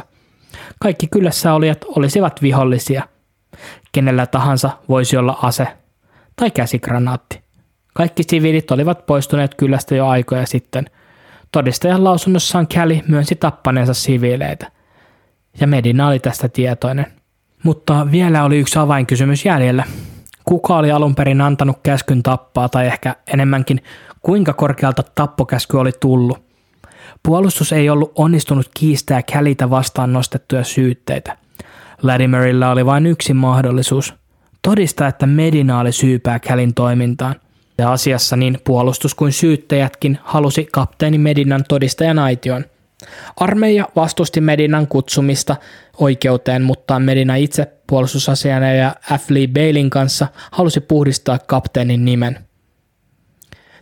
Kaikki kylässä olijat olisivat vihollisia. Kenellä tahansa voisi olla ase tai käsikranaatti. Kaikki siviilit olivat poistuneet kylästä jo aikoja sitten. Todistajan lausunnossaan Kelly myönsi tappaneensa siviileitä. Ja Medina oli tästä tietoinen. Mutta vielä oli yksi avainkysymys jäljellä. Kuka oli alun perin antanut käskyn tappaa tai ehkä enemmänkin kuinka korkealta tappokäsky oli tullut? Puolustus ei ollut onnistunut kiistää Kälitä vastaan nostettuja syytteitä. Latimerilla oli vain yksi mahdollisuus. Todistaa, että Medina oli syypää Kälin toimintaan. Ja asiassa niin puolustus kuin syyttäjätkin halusi kapteeni Medinan todistajan aition. Armeija vastusti Medinan kutsumista oikeuteen, mutta Medina itse puolustusasiana ja F. Lee Bailin kanssa halusi puhdistaa kapteenin nimen.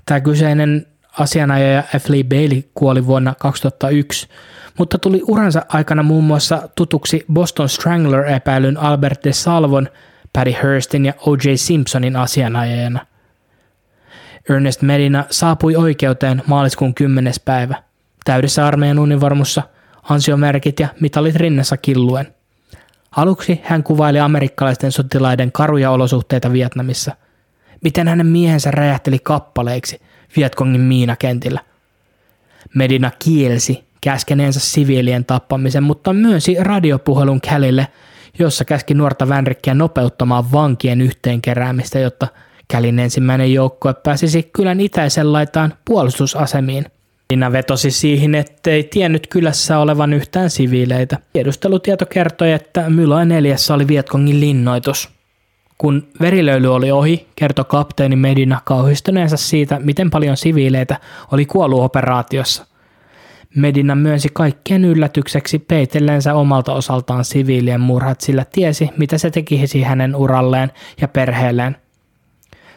Tämä kyseinen asianajaja F. Lee Bailey kuoli vuonna 2001, mutta tuli uransa aikana muun muassa tutuksi Boston Strangler-epäilyn Albert de Salvon, Patty Hurstin ja O.J. Simpsonin asianajajana. Ernest Medina saapui oikeuteen maaliskuun 10. päivä, täydessä armeijan univormussa, ansiomerkit ja mitalit rinnassa killuen. Aluksi hän kuvaili amerikkalaisten sotilaiden karuja olosuhteita Vietnamissa. Miten hänen miehensä räjähteli kappaleiksi Vietkongin miinakentillä. Medina kielsi käskeneensä siviilien tappamisen, mutta myönsi radiopuhelun Kälille, jossa käski nuorta Vänrikkiä nopeuttamaan vankien yhteenkeräämistä, jotta Kälin ensimmäinen joukkue pääsisi kylän itäisen laitaan puolustusasemiin. Minä vetosi siihen, ettei tiennyt kylässä olevan yhtään siviileitä. Tiedustelutieto kertoi, että Mylai neljässä oli Vietkongin linnoitus. Kun verilöyly oli ohi, kertoi kapteeni Medina kauhistuneensa siitä, miten paljon siviileitä oli kuollut operaatiossa. Medina myönsi kaikkien yllätykseksi peitellensä omalta osaltaan siviilien murhat, sillä tiesi, mitä se tekisi hänen uralleen ja perheelleen.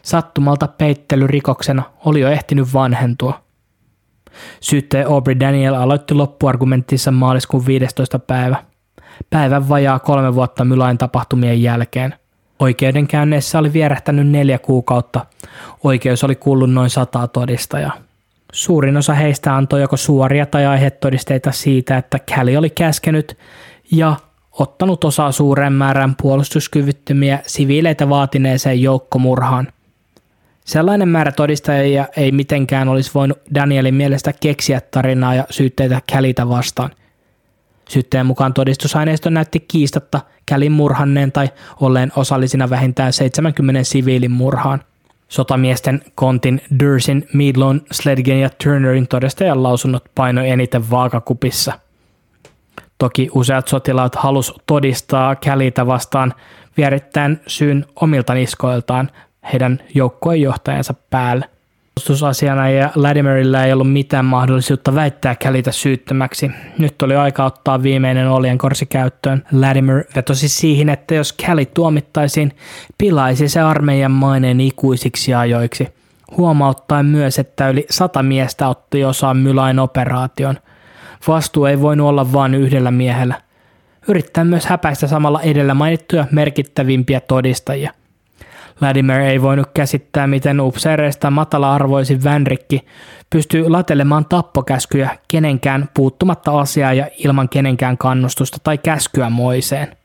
Sattumalta peittelyrikoksena oli jo ehtinyt vanhentua. Syyttäjä Aubrey Daniel aloitti loppuargumenttinsa maaliskuun 15. päivä. Päivän vajaa kolme vuotta Mylain tapahtumien jälkeen. Oikeudenkäynneissä oli vierähtänyt neljä kuukautta. Oikeus oli kuullut noin sataa todistajaa. Suurin osa heistä antoi joko suoria tai aihetodisteita siitä, että Kelly oli käskenyt ja ottanut osaa suuren määrän puolustuskyvyttömiä siviileitä vaatineeseen joukkomurhaan. Sellainen määrä todistajia ei mitenkään olisi voinut Danielin mielestä keksiä tarinaa ja syytteitä Kälitä vastaan. Syytteen mukaan todistusaineisto näytti kiistatta Kälin murhanneen tai olleen osallisina vähintään 70 siviilin murhaan – Sotamiesten kontin Dursin, Meadlon, Sledgen ja Turnerin todistajan lausunnot painoi eniten vaakakupissa. Toki useat sotilaat halus todistaa Kälitä vastaan vierittäen syyn omilta niskoiltaan heidän joukkueenjohtajansa päälle. Puolustusasiana ja Latimerillä ei ollut mitään mahdollisuutta väittää Kälitä syyttömäksi. Nyt oli aika ottaa viimeinen oljenkorsi käyttöön. Latimer vetosi siihen, että jos Kelly tuomittaisiin, pilaisi se armeijan maineen ikuisiksi ajoiksi. Huomauttaen myös, että yli sata miestä otti osaa Mylain operaation. Vastuu ei voinut olla vain yhdellä miehellä. Yrittää myös häpäistä samalla edellä mainittuja merkittävimpiä todistajia – Vladimir ei voinut käsittää, miten upseereista matala-arvoisin Vänrikki pystyy latelemaan tappokäskyjä kenenkään puuttumatta asiaa ja ilman kenenkään kannustusta tai käskyä moiseen.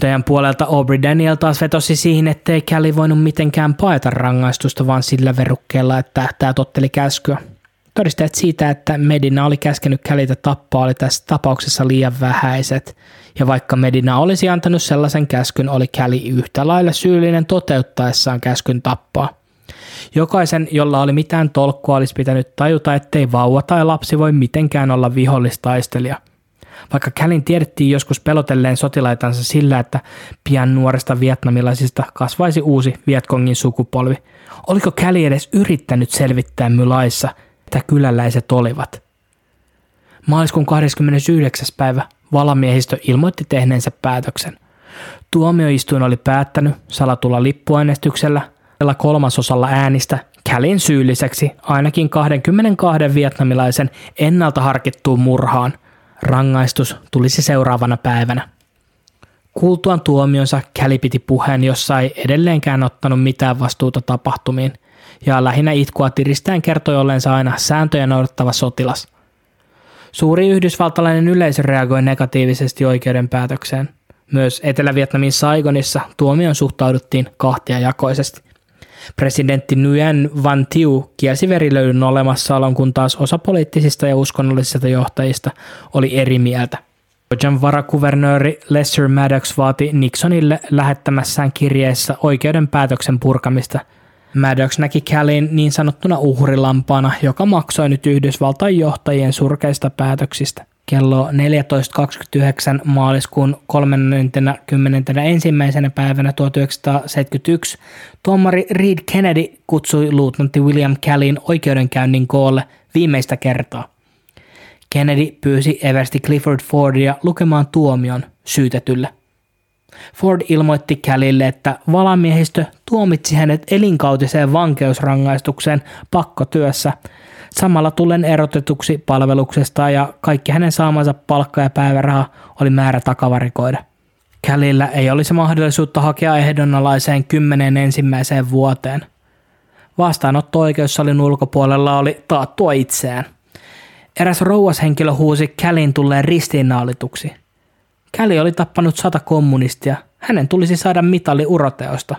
Teidän puolelta Aubrey Daniel taas vetosi siihen, ettei Kelly voinut mitenkään paeta rangaistusta, vaan sillä verukkeella, että tämä totteli käskyä. Todisteet siitä, että Medina oli käskenyt Kälitä tappaa, oli tässä tapauksessa liian vähäiset, ja vaikka Medina olisi antanut sellaisen käskyn, oli Käli yhtä lailla syyllinen toteuttaessaan käskyn tappaa. Jokaisen, jolla oli mitään tolkkua, olisi pitänyt tajuta, ettei vauva tai lapsi voi mitenkään olla vihollistaistelija. Vaikka Kälin tiedettiin joskus pelotelleen sotilaitansa sillä, että pian nuoresta vietnamilaisista kasvaisi uusi Vietkongin sukupolvi, oliko Käli edes yrittänyt selvittää Mylaissa – mitä kyläläiset olivat. Maaliskuun 29. päivä valamiehistö ilmoitti tehneensä päätöksen. Tuomioistuin oli päättänyt salatulla lippuäänestyksellä kolmasosalla äänistä Kälin syylliseksi ainakin 22 vietnamilaisen ennalta harkittuun murhaan. Rangaistus tulisi seuraavana päivänä. Kuultuaan tuomionsa Käli piti puheen, jossa ei edelleenkään ottanut mitään vastuuta tapahtumiin – ja lähinnä itkua tiristään kertoi ollensa aina sääntöjä noudattava sotilas. Suuri yhdysvaltalainen yleisö reagoi negatiivisesti oikeuden päätökseen. Myös Etelä-Vietnamin Saigonissa tuomioon suhtauduttiin kahtia jakoisesti. Presidentti Nguyen Van Thieu kielsi verilöylyn olemassaolon, kun taas osa poliittisista ja uskonnollisista johtajista oli eri mieltä. Georgian varakuvernööri Lester Maddox vaati Nixonille lähettämässään kirjeessä oikeuden päätöksen purkamista. Maddox näki Callin niin sanottuna uhrilampaana, joka maksoi nyt Yhdysvaltain johtajien surkeista päätöksistä. Kello 14.29 maaliskuun 31. päivänä 1971 tuomari Reed Kennedy kutsui luutnantti William Callin oikeudenkäynnin koolle viimeistä kertaa. Kennedy pyysi eversti Clifford Fordia lukemaan tuomion syytetylle. Ford ilmoitti Callille, että valamiehistö tuomitsi hänet elinkautiseen vankeusrangaistukseen pakkotyössä, samalla tullen erotetuksi palveluksesta ja kaikki hänen saamansa palkka ja päiväraha oli määrä takavarikoida. Callilla ei olisi mahdollisuutta hakea ehdonnalaiseen kymmenen ensimmäiseen vuoteen. Vastaanotto-oikeussalin ulkopuolella oli taattua itseään. Eräs rouvashenkilö huusi Kälin tulleen ristiinnaulituksi. Käli oli tappanut sata kommunistia. Hänen tulisi saada mitali uroteosta.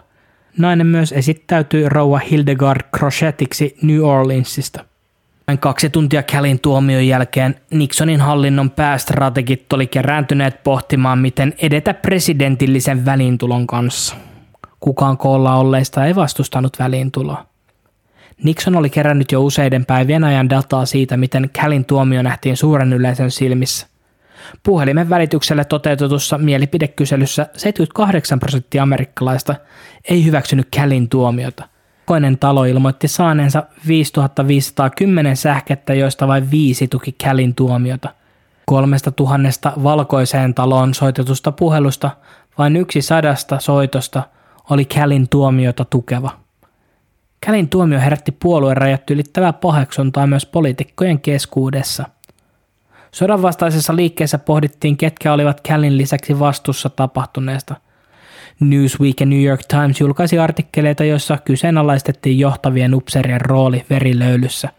Nainen myös esittäytyi rouva Hildegard Crochetiksi New Orleansista. Noin kaksi tuntia Kälin tuomion jälkeen Nixonin hallinnon päästrategit oli kerääntyneet pohtimaan, miten edetä presidentillisen väliintulon kanssa. Kukaan koolla olleista ei vastustanut väliintuloa. Nixon oli kerännyt jo useiden päivien ajan dataa siitä, miten Kälin tuomio nähtiin suuren yleisön silmissä. Puhelimen välityksellä toteutetussa mielipidekyselyssä 78 prosenttia amerikkalaista ei hyväksynyt Kälin tuomiota. Koinen talo ilmoitti saaneensa 5510 sähkettä, joista vain viisi tuki Kälin tuomiota. Kolmesta tuhannesta valkoiseen taloon soitetusta puhelusta vain yksi sadasta soitosta oli Kälin tuomiota tukeva. Kälin tuomio herätti puolueen rajat ylittävää paheksuntaa myös poliitikkojen keskuudessa. Sodan vastaisessa liikkeessä pohdittiin, ketkä olivat Kälin lisäksi vastuussa tapahtuneesta. Newsweek ja New York Times julkaisi artikkeleita, joissa kyseenalaistettiin johtavien upserien rooli verilöylyssä.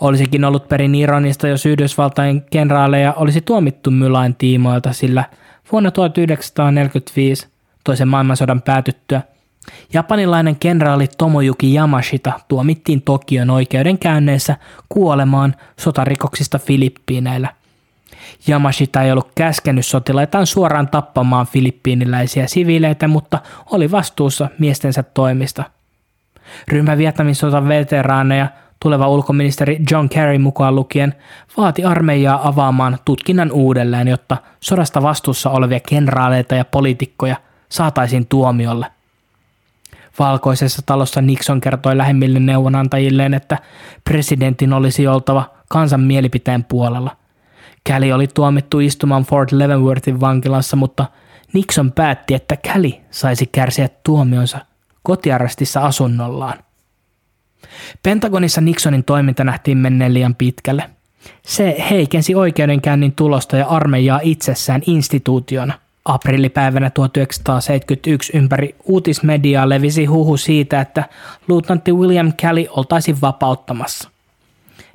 Olisikin ollut perin ironista, jos Yhdysvaltain kenraaleja olisi tuomittu Mylain tiimoilta, sillä vuonna 1945 toisen maailmansodan päätyttyä – Japanilainen kenraali Tomojuki Yamashita tuomittiin Tokion oikeudenkäynneissä kuolemaan sotarikoksista Filippiineillä. Yamashita ei ollut käskenyt sotilaitaan suoraan tappamaan filippiiniläisiä siviileitä, mutta oli vastuussa miestensä toimista. Ryhmä Vietnamin sotan veteraaneja, tuleva ulkoministeri John Kerry mukaan lukien, vaati armeijaa avaamaan tutkinnan uudelleen, jotta sodasta vastuussa olevia kenraaleita ja poliitikkoja saataisiin tuomiolle. Valkoisessa talossa Nixon kertoi lähemmille neuvonantajilleen, että presidentin olisi oltava kansan mielipiteen puolella. Käli oli tuomittu istumaan Fort Leavenworthin vankilassa, mutta Nixon päätti, että Käli saisi kärsiä tuomionsa kotiarrestissa asunnollaan. Pentagonissa Nixonin toiminta nähtiin menneen liian pitkälle. Se heikensi oikeudenkäynnin tulosta ja armeijaa itsessään instituutiona – Aprillipäivänä 1971 ympäri uutismediaa levisi huhu siitä, että luutnantti William Kelly oltaisiin vapauttamassa.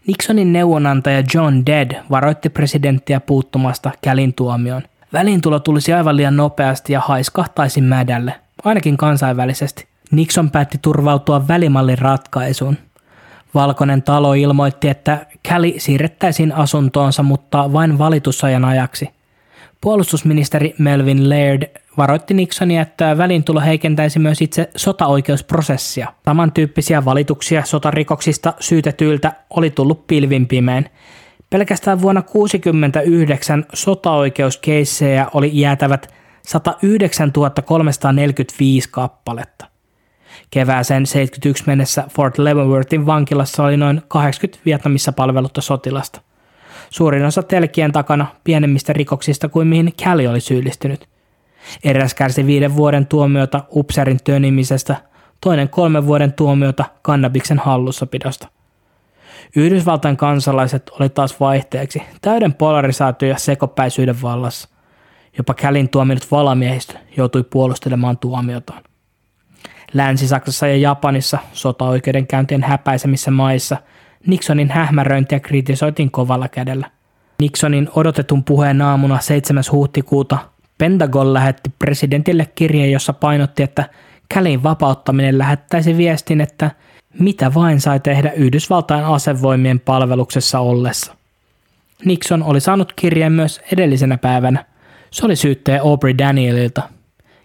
Nixonin neuvonantaja John Dead varoitti presidenttiä puuttumasta Kälin tuomioon. Väliintulo tulisi aivan liian nopeasti ja haiskahtaisi mädälle, ainakin kansainvälisesti. Nixon päätti turvautua välimallin ratkaisuun. Valkoinen talo ilmoitti, että Kelly siirrettäisiin asuntoonsa, mutta vain valitusajan ajaksi – Puolustusministeri Melvin Laird varoitti Nixonia, että välintulo heikentäisi myös itse sotaoikeusprosessia. Samantyyppisiä valituksia sotarikoksista syytetyiltä oli tullut pilvin pimein. Pelkästään vuonna 1969 sotaoikeuskeissejä oli jäätävät 109 345 kappaletta. Kevääseen 71 mennessä Fort Leavenworthin vankilassa oli noin 80 Vietnamissa palvelutta sotilasta – suurin osa telkien takana pienemmistä rikoksista kuin mihin Kelly oli syyllistynyt. Eräs kärsi viiden vuoden tuomiota upserin tönimisestä, toinen kolmen vuoden tuomiota kannabiksen hallussapidosta. Yhdysvaltain kansalaiset oli taas vaihteeksi täyden polarisaatio ja sekopäisyyden vallassa. Jopa Kälin tuominut valamiehistö joutui puolustelemaan tuomiotaan. Länsi-Saksassa ja Japanissa sotaoikeudenkäyntien häpäisemissä maissa – Nixonin hähmäröintiä kritisoitiin kovalla kädellä. Nixonin odotetun puheen aamuna 7. huhtikuuta Pentagon lähetti presidentille kirjeen, jossa painotti, että Kälin vapauttaminen lähettäisi viestin, että mitä vain sai tehdä Yhdysvaltain asevoimien palveluksessa ollessa. Nixon oli saanut kirjeen myös edellisenä päivänä. Se oli syyttäjä Aubrey Danielilta.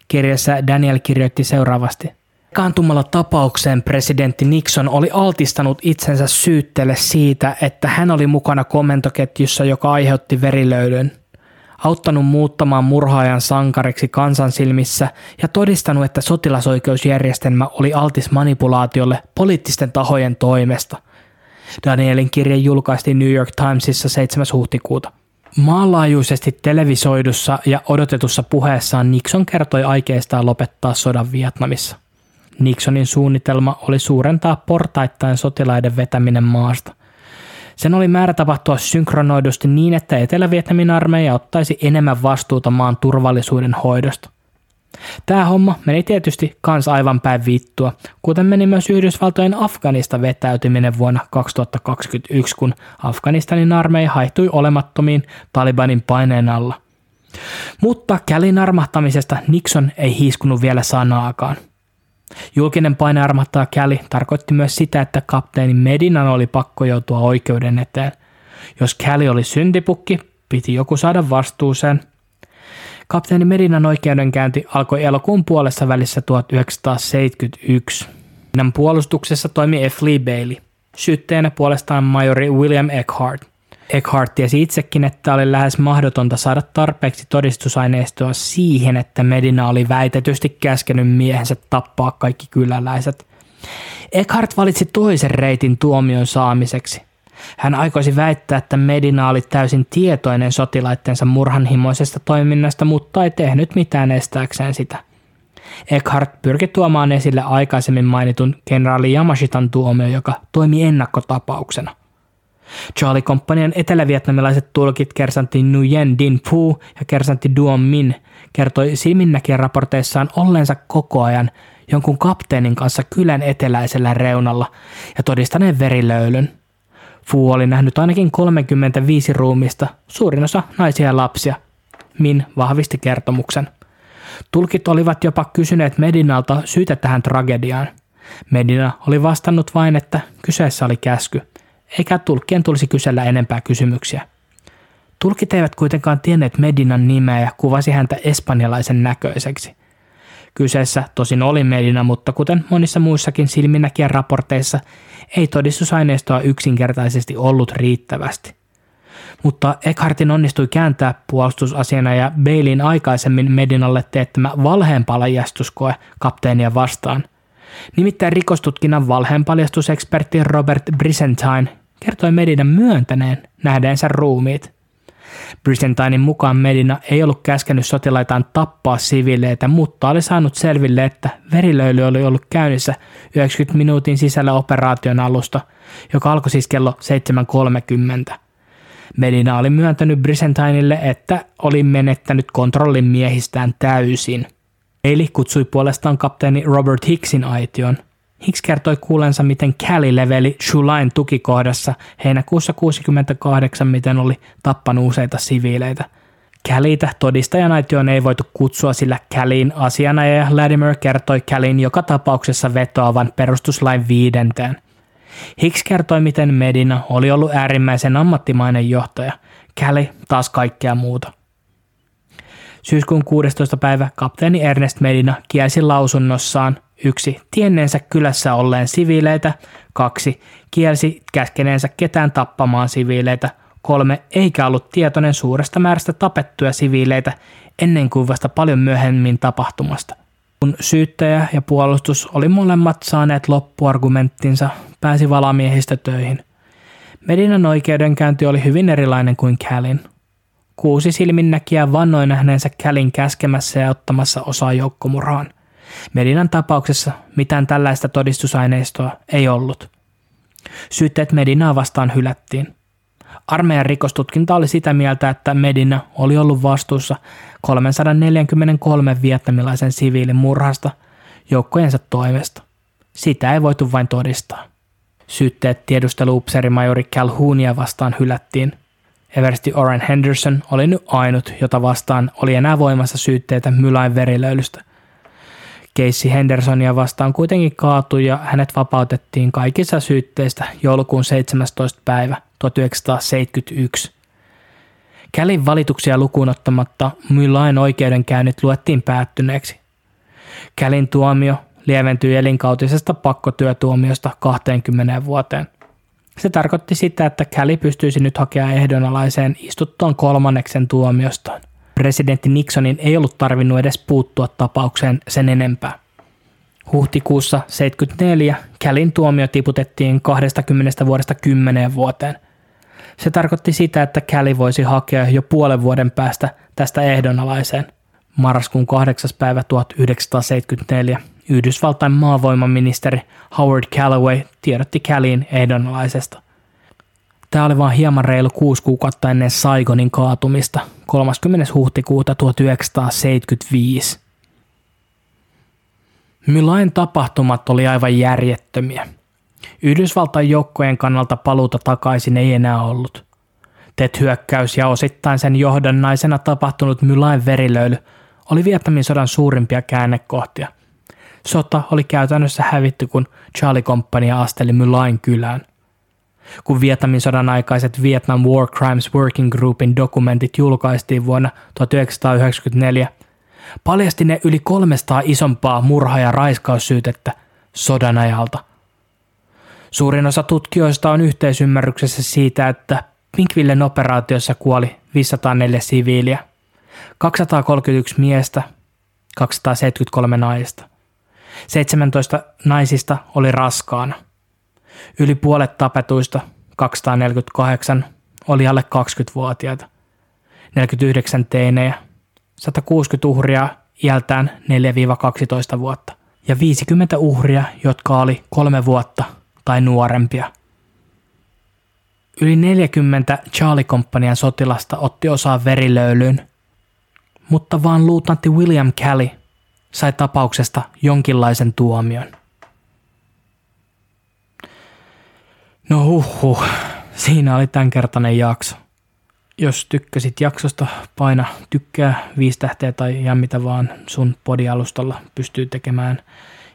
Kirjassa Daniel kirjoitti seuraavasti. Kaantumalla tapaukseen presidentti Nixon oli altistanut itsensä syytteelle siitä, että hän oli mukana komentoketjussa, joka aiheutti verilöydyn – auttanut muuttamaan murhaajan sankariksi kansan silmissä ja todistanut, että sotilasoikeusjärjestelmä oli altis manipulaatiolle poliittisten tahojen toimesta. Danielin kirje julkaistiin New York Timesissa 7. huhtikuuta. Maanlaajuisesti televisoidussa ja odotetussa puheessaan Nixon kertoi aikeistaan lopettaa sodan Vietnamissa. Nixonin suunnitelma oli suurentaa portaittain sotilaiden vetäminen maasta. Sen oli määrä tapahtua synkronoidusti niin, että Etelä-Vietnamin armeija ottaisi enemmän vastuuta maan turvallisuuden hoidosta. Tämä homma meni tietysti kans aivan päin vittua, kuten meni myös Yhdysvaltojen Afganista vetäytyminen vuonna 2021, kun Afganistanin armeija haihtui olemattomiin Talibanin paineen alla. Mutta Kälin armahtamisesta Nixon ei hiiskunut vielä sanaakaan. Julkinen painearmahtaa Käli tarkoitti myös sitä, että kapteeni Medinan oli pakko joutua oikeuden eteen. Jos Käli oli syntipukki, piti joku saada vastuuseen. Kapteeni Medinan oikeudenkäynti alkoi elokuun puolessa välissä 1971. Medinan puolustuksessa toimi F. Lee Bailey. Syyttäjänä puolestaan majori William Eckhart – Eckhart tiesi itsekin, että oli lähes mahdotonta saada tarpeeksi todistusaineistoa siihen, että Medina oli väitetysti käskenyt miehensä tappaa kaikki kyläläiset. Eckhart valitsi toisen reitin tuomion saamiseksi. Hän aikoisi väittää, että Medina oli täysin tietoinen sotilaittensa murhanhimoisesta toiminnasta, mutta ei tehnyt mitään estääkseen sitä. Eckhart pyrki tuomaan esille aikaisemmin mainitun kenraali Yamashitan tuomio, joka toimi ennakkotapauksena. Charlie Companian etelävietnamilaiset tulkit kersantti Nguyen Din Phu ja kersantti Duon Min kertoi silminnäkijän raporteissaan olleensa koko ajan jonkun kapteenin kanssa kylän eteläisellä reunalla ja todistaneen verilöylyn. Fu oli nähnyt ainakin 35 ruumista, suurin osa naisia ja lapsia. Min vahvisti kertomuksen. Tulkit olivat jopa kysyneet Medinalta syytä tähän tragediaan. Medina oli vastannut vain, että kyseessä oli käsky – eikä tulkkien tulisi kysellä enempää kysymyksiä. Tulkit eivät kuitenkaan tienneet Medinan nimeä ja kuvasi häntä espanjalaisen näköiseksi. Kyseessä tosin oli Medina, mutta kuten monissa muissakin silminnäkijän raporteissa, ei todistusaineistoa yksinkertaisesti ollut riittävästi. Mutta Eckhartin onnistui kääntää puolustusasiana ja Bailin aikaisemmin Medinalle teettämä valheenpaljastuskoe kapteenia vastaan – Nimittäin rikostutkinnan valheenpaljastusekspertti Robert Brisentine kertoi Medinan myöntäneen nähdeensä ruumiit. Brisentinin mukaan Medina ei ollut käskenyt sotilaitaan tappaa siviileitä, mutta oli saanut selville, että verilöyly oli ollut käynnissä 90 minuutin sisällä operaation alusta, joka alkoi siis kello 7.30. Medina oli myöntänyt Brisentinille, että oli menettänyt kontrollin miehistään täysin – Eli kutsui puolestaan kapteeni Robert Hicksin aition. Hicks kertoi kuulensa, miten Cali leveli Shulain tukikohdassa heinäkuussa 68, miten oli tappanut useita siviileitä. Callitä todistajanaitioon ei voitu kutsua, sillä Callin asianajaja Latimer kertoi Callin joka tapauksessa vetoavan perustuslain viidenteen. Hicks kertoi, miten Medina oli ollut äärimmäisen ammattimainen johtaja, Cali taas kaikkea muuta. Syyskuun 16. päivä kapteeni Ernest Medina kielsi lausunnossaan yksi tienneensä kylässä olleen siviileitä, kaksi kielsi käskeneensä ketään tappamaan siviileitä, kolme eikä ollut tietoinen suuresta määrästä tapettuja siviileitä ennen kuin vasta paljon myöhemmin tapahtumasta. Kun syyttäjä ja puolustus oli molemmat saaneet loppuargumenttinsa, pääsi valamiehistä töihin. Medinan oikeudenkäynti oli hyvin erilainen kuin Callin – Kuusi silminnäkijää vannoi nähneensä Kälin käskemässä ja ottamassa osaa joukkomurhaan. Medinan tapauksessa mitään tällaista todistusaineistoa ei ollut. Syytteet Medinaa vastaan hylättiin. Armeijan rikostutkinta oli sitä mieltä, että Medina oli ollut vastuussa 343 vietnamilaisen siviilin murhasta joukkojensa toimesta. Sitä ei voitu vain todistaa. Syytteet tiedusteluupseerimajori Calhounia vastaan hylättiin – Eversti Oren Henderson oli nyt ainut, jota vastaan oli enää voimassa syytteitä Mylain verilöylystä. Casey Hendersonia vastaan kuitenkin kaatui ja hänet vapautettiin kaikissa syytteistä joulukuun 17. päivä 1971. Kälin valituksia lukuun ottamatta Mylain oikeudenkäynnit luettiin päättyneeksi. Kälin tuomio lieventyi elinkautisesta pakkotyötuomiosta 20 vuoteen. Se tarkoitti sitä, että Käli pystyisi nyt hakemaan ehdonalaiseen istuttuaan kolmanneksen tuomiostaan. Presidentti Nixonin ei ollut tarvinnut edes puuttua tapaukseen sen enempää. Huhtikuussa 74 Kälin tuomio tiputettiin 20 vuodesta 10 vuoteen. Se tarkoitti sitä, että Käli voisi hakea jo puolen vuoden päästä tästä ehdonalaiseen. Marraskuun 8. päivä 1974 Yhdysvaltain maavoimaministeri Howard Callaway tiedotti Käliin ehdonalaisesta. Tämä oli vain hieman reilu kuusi kuukautta ennen Saigonin kaatumista 30. huhtikuuta 1975. Millain tapahtumat oli aivan järjettömiä. Yhdysvaltain joukkojen kannalta paluuta takaisin ei enää ollut. TET-hyökkäys ja osittain sen johdannaisena tapahtunut Mylain verilöyly oli Vietnamin sodan suurimpia käännekohtia. Sota oli käytännössä hävitty, kun Charlie Company asteli Mylain kylään. Kun Vietnamin sodan aikaiset Vietnam War Crimes Working Groupin dokumentit julkaistiin vuonna 1994, paljasti ne yli 300 isompaa murha- ja raiskaussyytettä sodan ajalta. Suurin osa tutkijoista on yhteisymmärryksessä siitä, että Pinkvillen operaatiossa kuoli 504 siviiliä, 231 miestä, 273 naista. 17 naisista oli raskaana. Yli puolet tapetuista, 248, oli alle 20-vuotiaita. 49 teinejä, 160 uhria iältään 4-12 vuotta ja 50 uhria, jotka oli kolme vuotta tai nuorempia. Yli 40 Charlie Companian sotilasta otti osaa verilöylyyn, mutta vaan luutantti William Kelly sai tapauksesta jonkinlaisen tuomion. No huhhuh, siinä oli tämänkertainen jakso. Jos tykkäsit jaksosta, paina tykkää, viisi tähteä tai ihan mitä vaan sun podialustalla pystyy tekemään.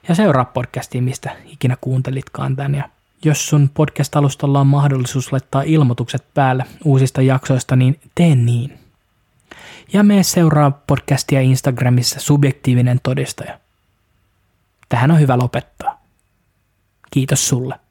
Ja seuraa podcastia, mistä ikinä kuuntelitkaan tän. Ja jos sun podcast-alustalla on mahdollisuus laittaa ilmoitukset päälle uusista jaksoista, niin tee niin. Ja me seuraa podcastia Instagramissa subjektiivinen todistaja. Tähän on hyvä lopettaa. Kiitos sulle.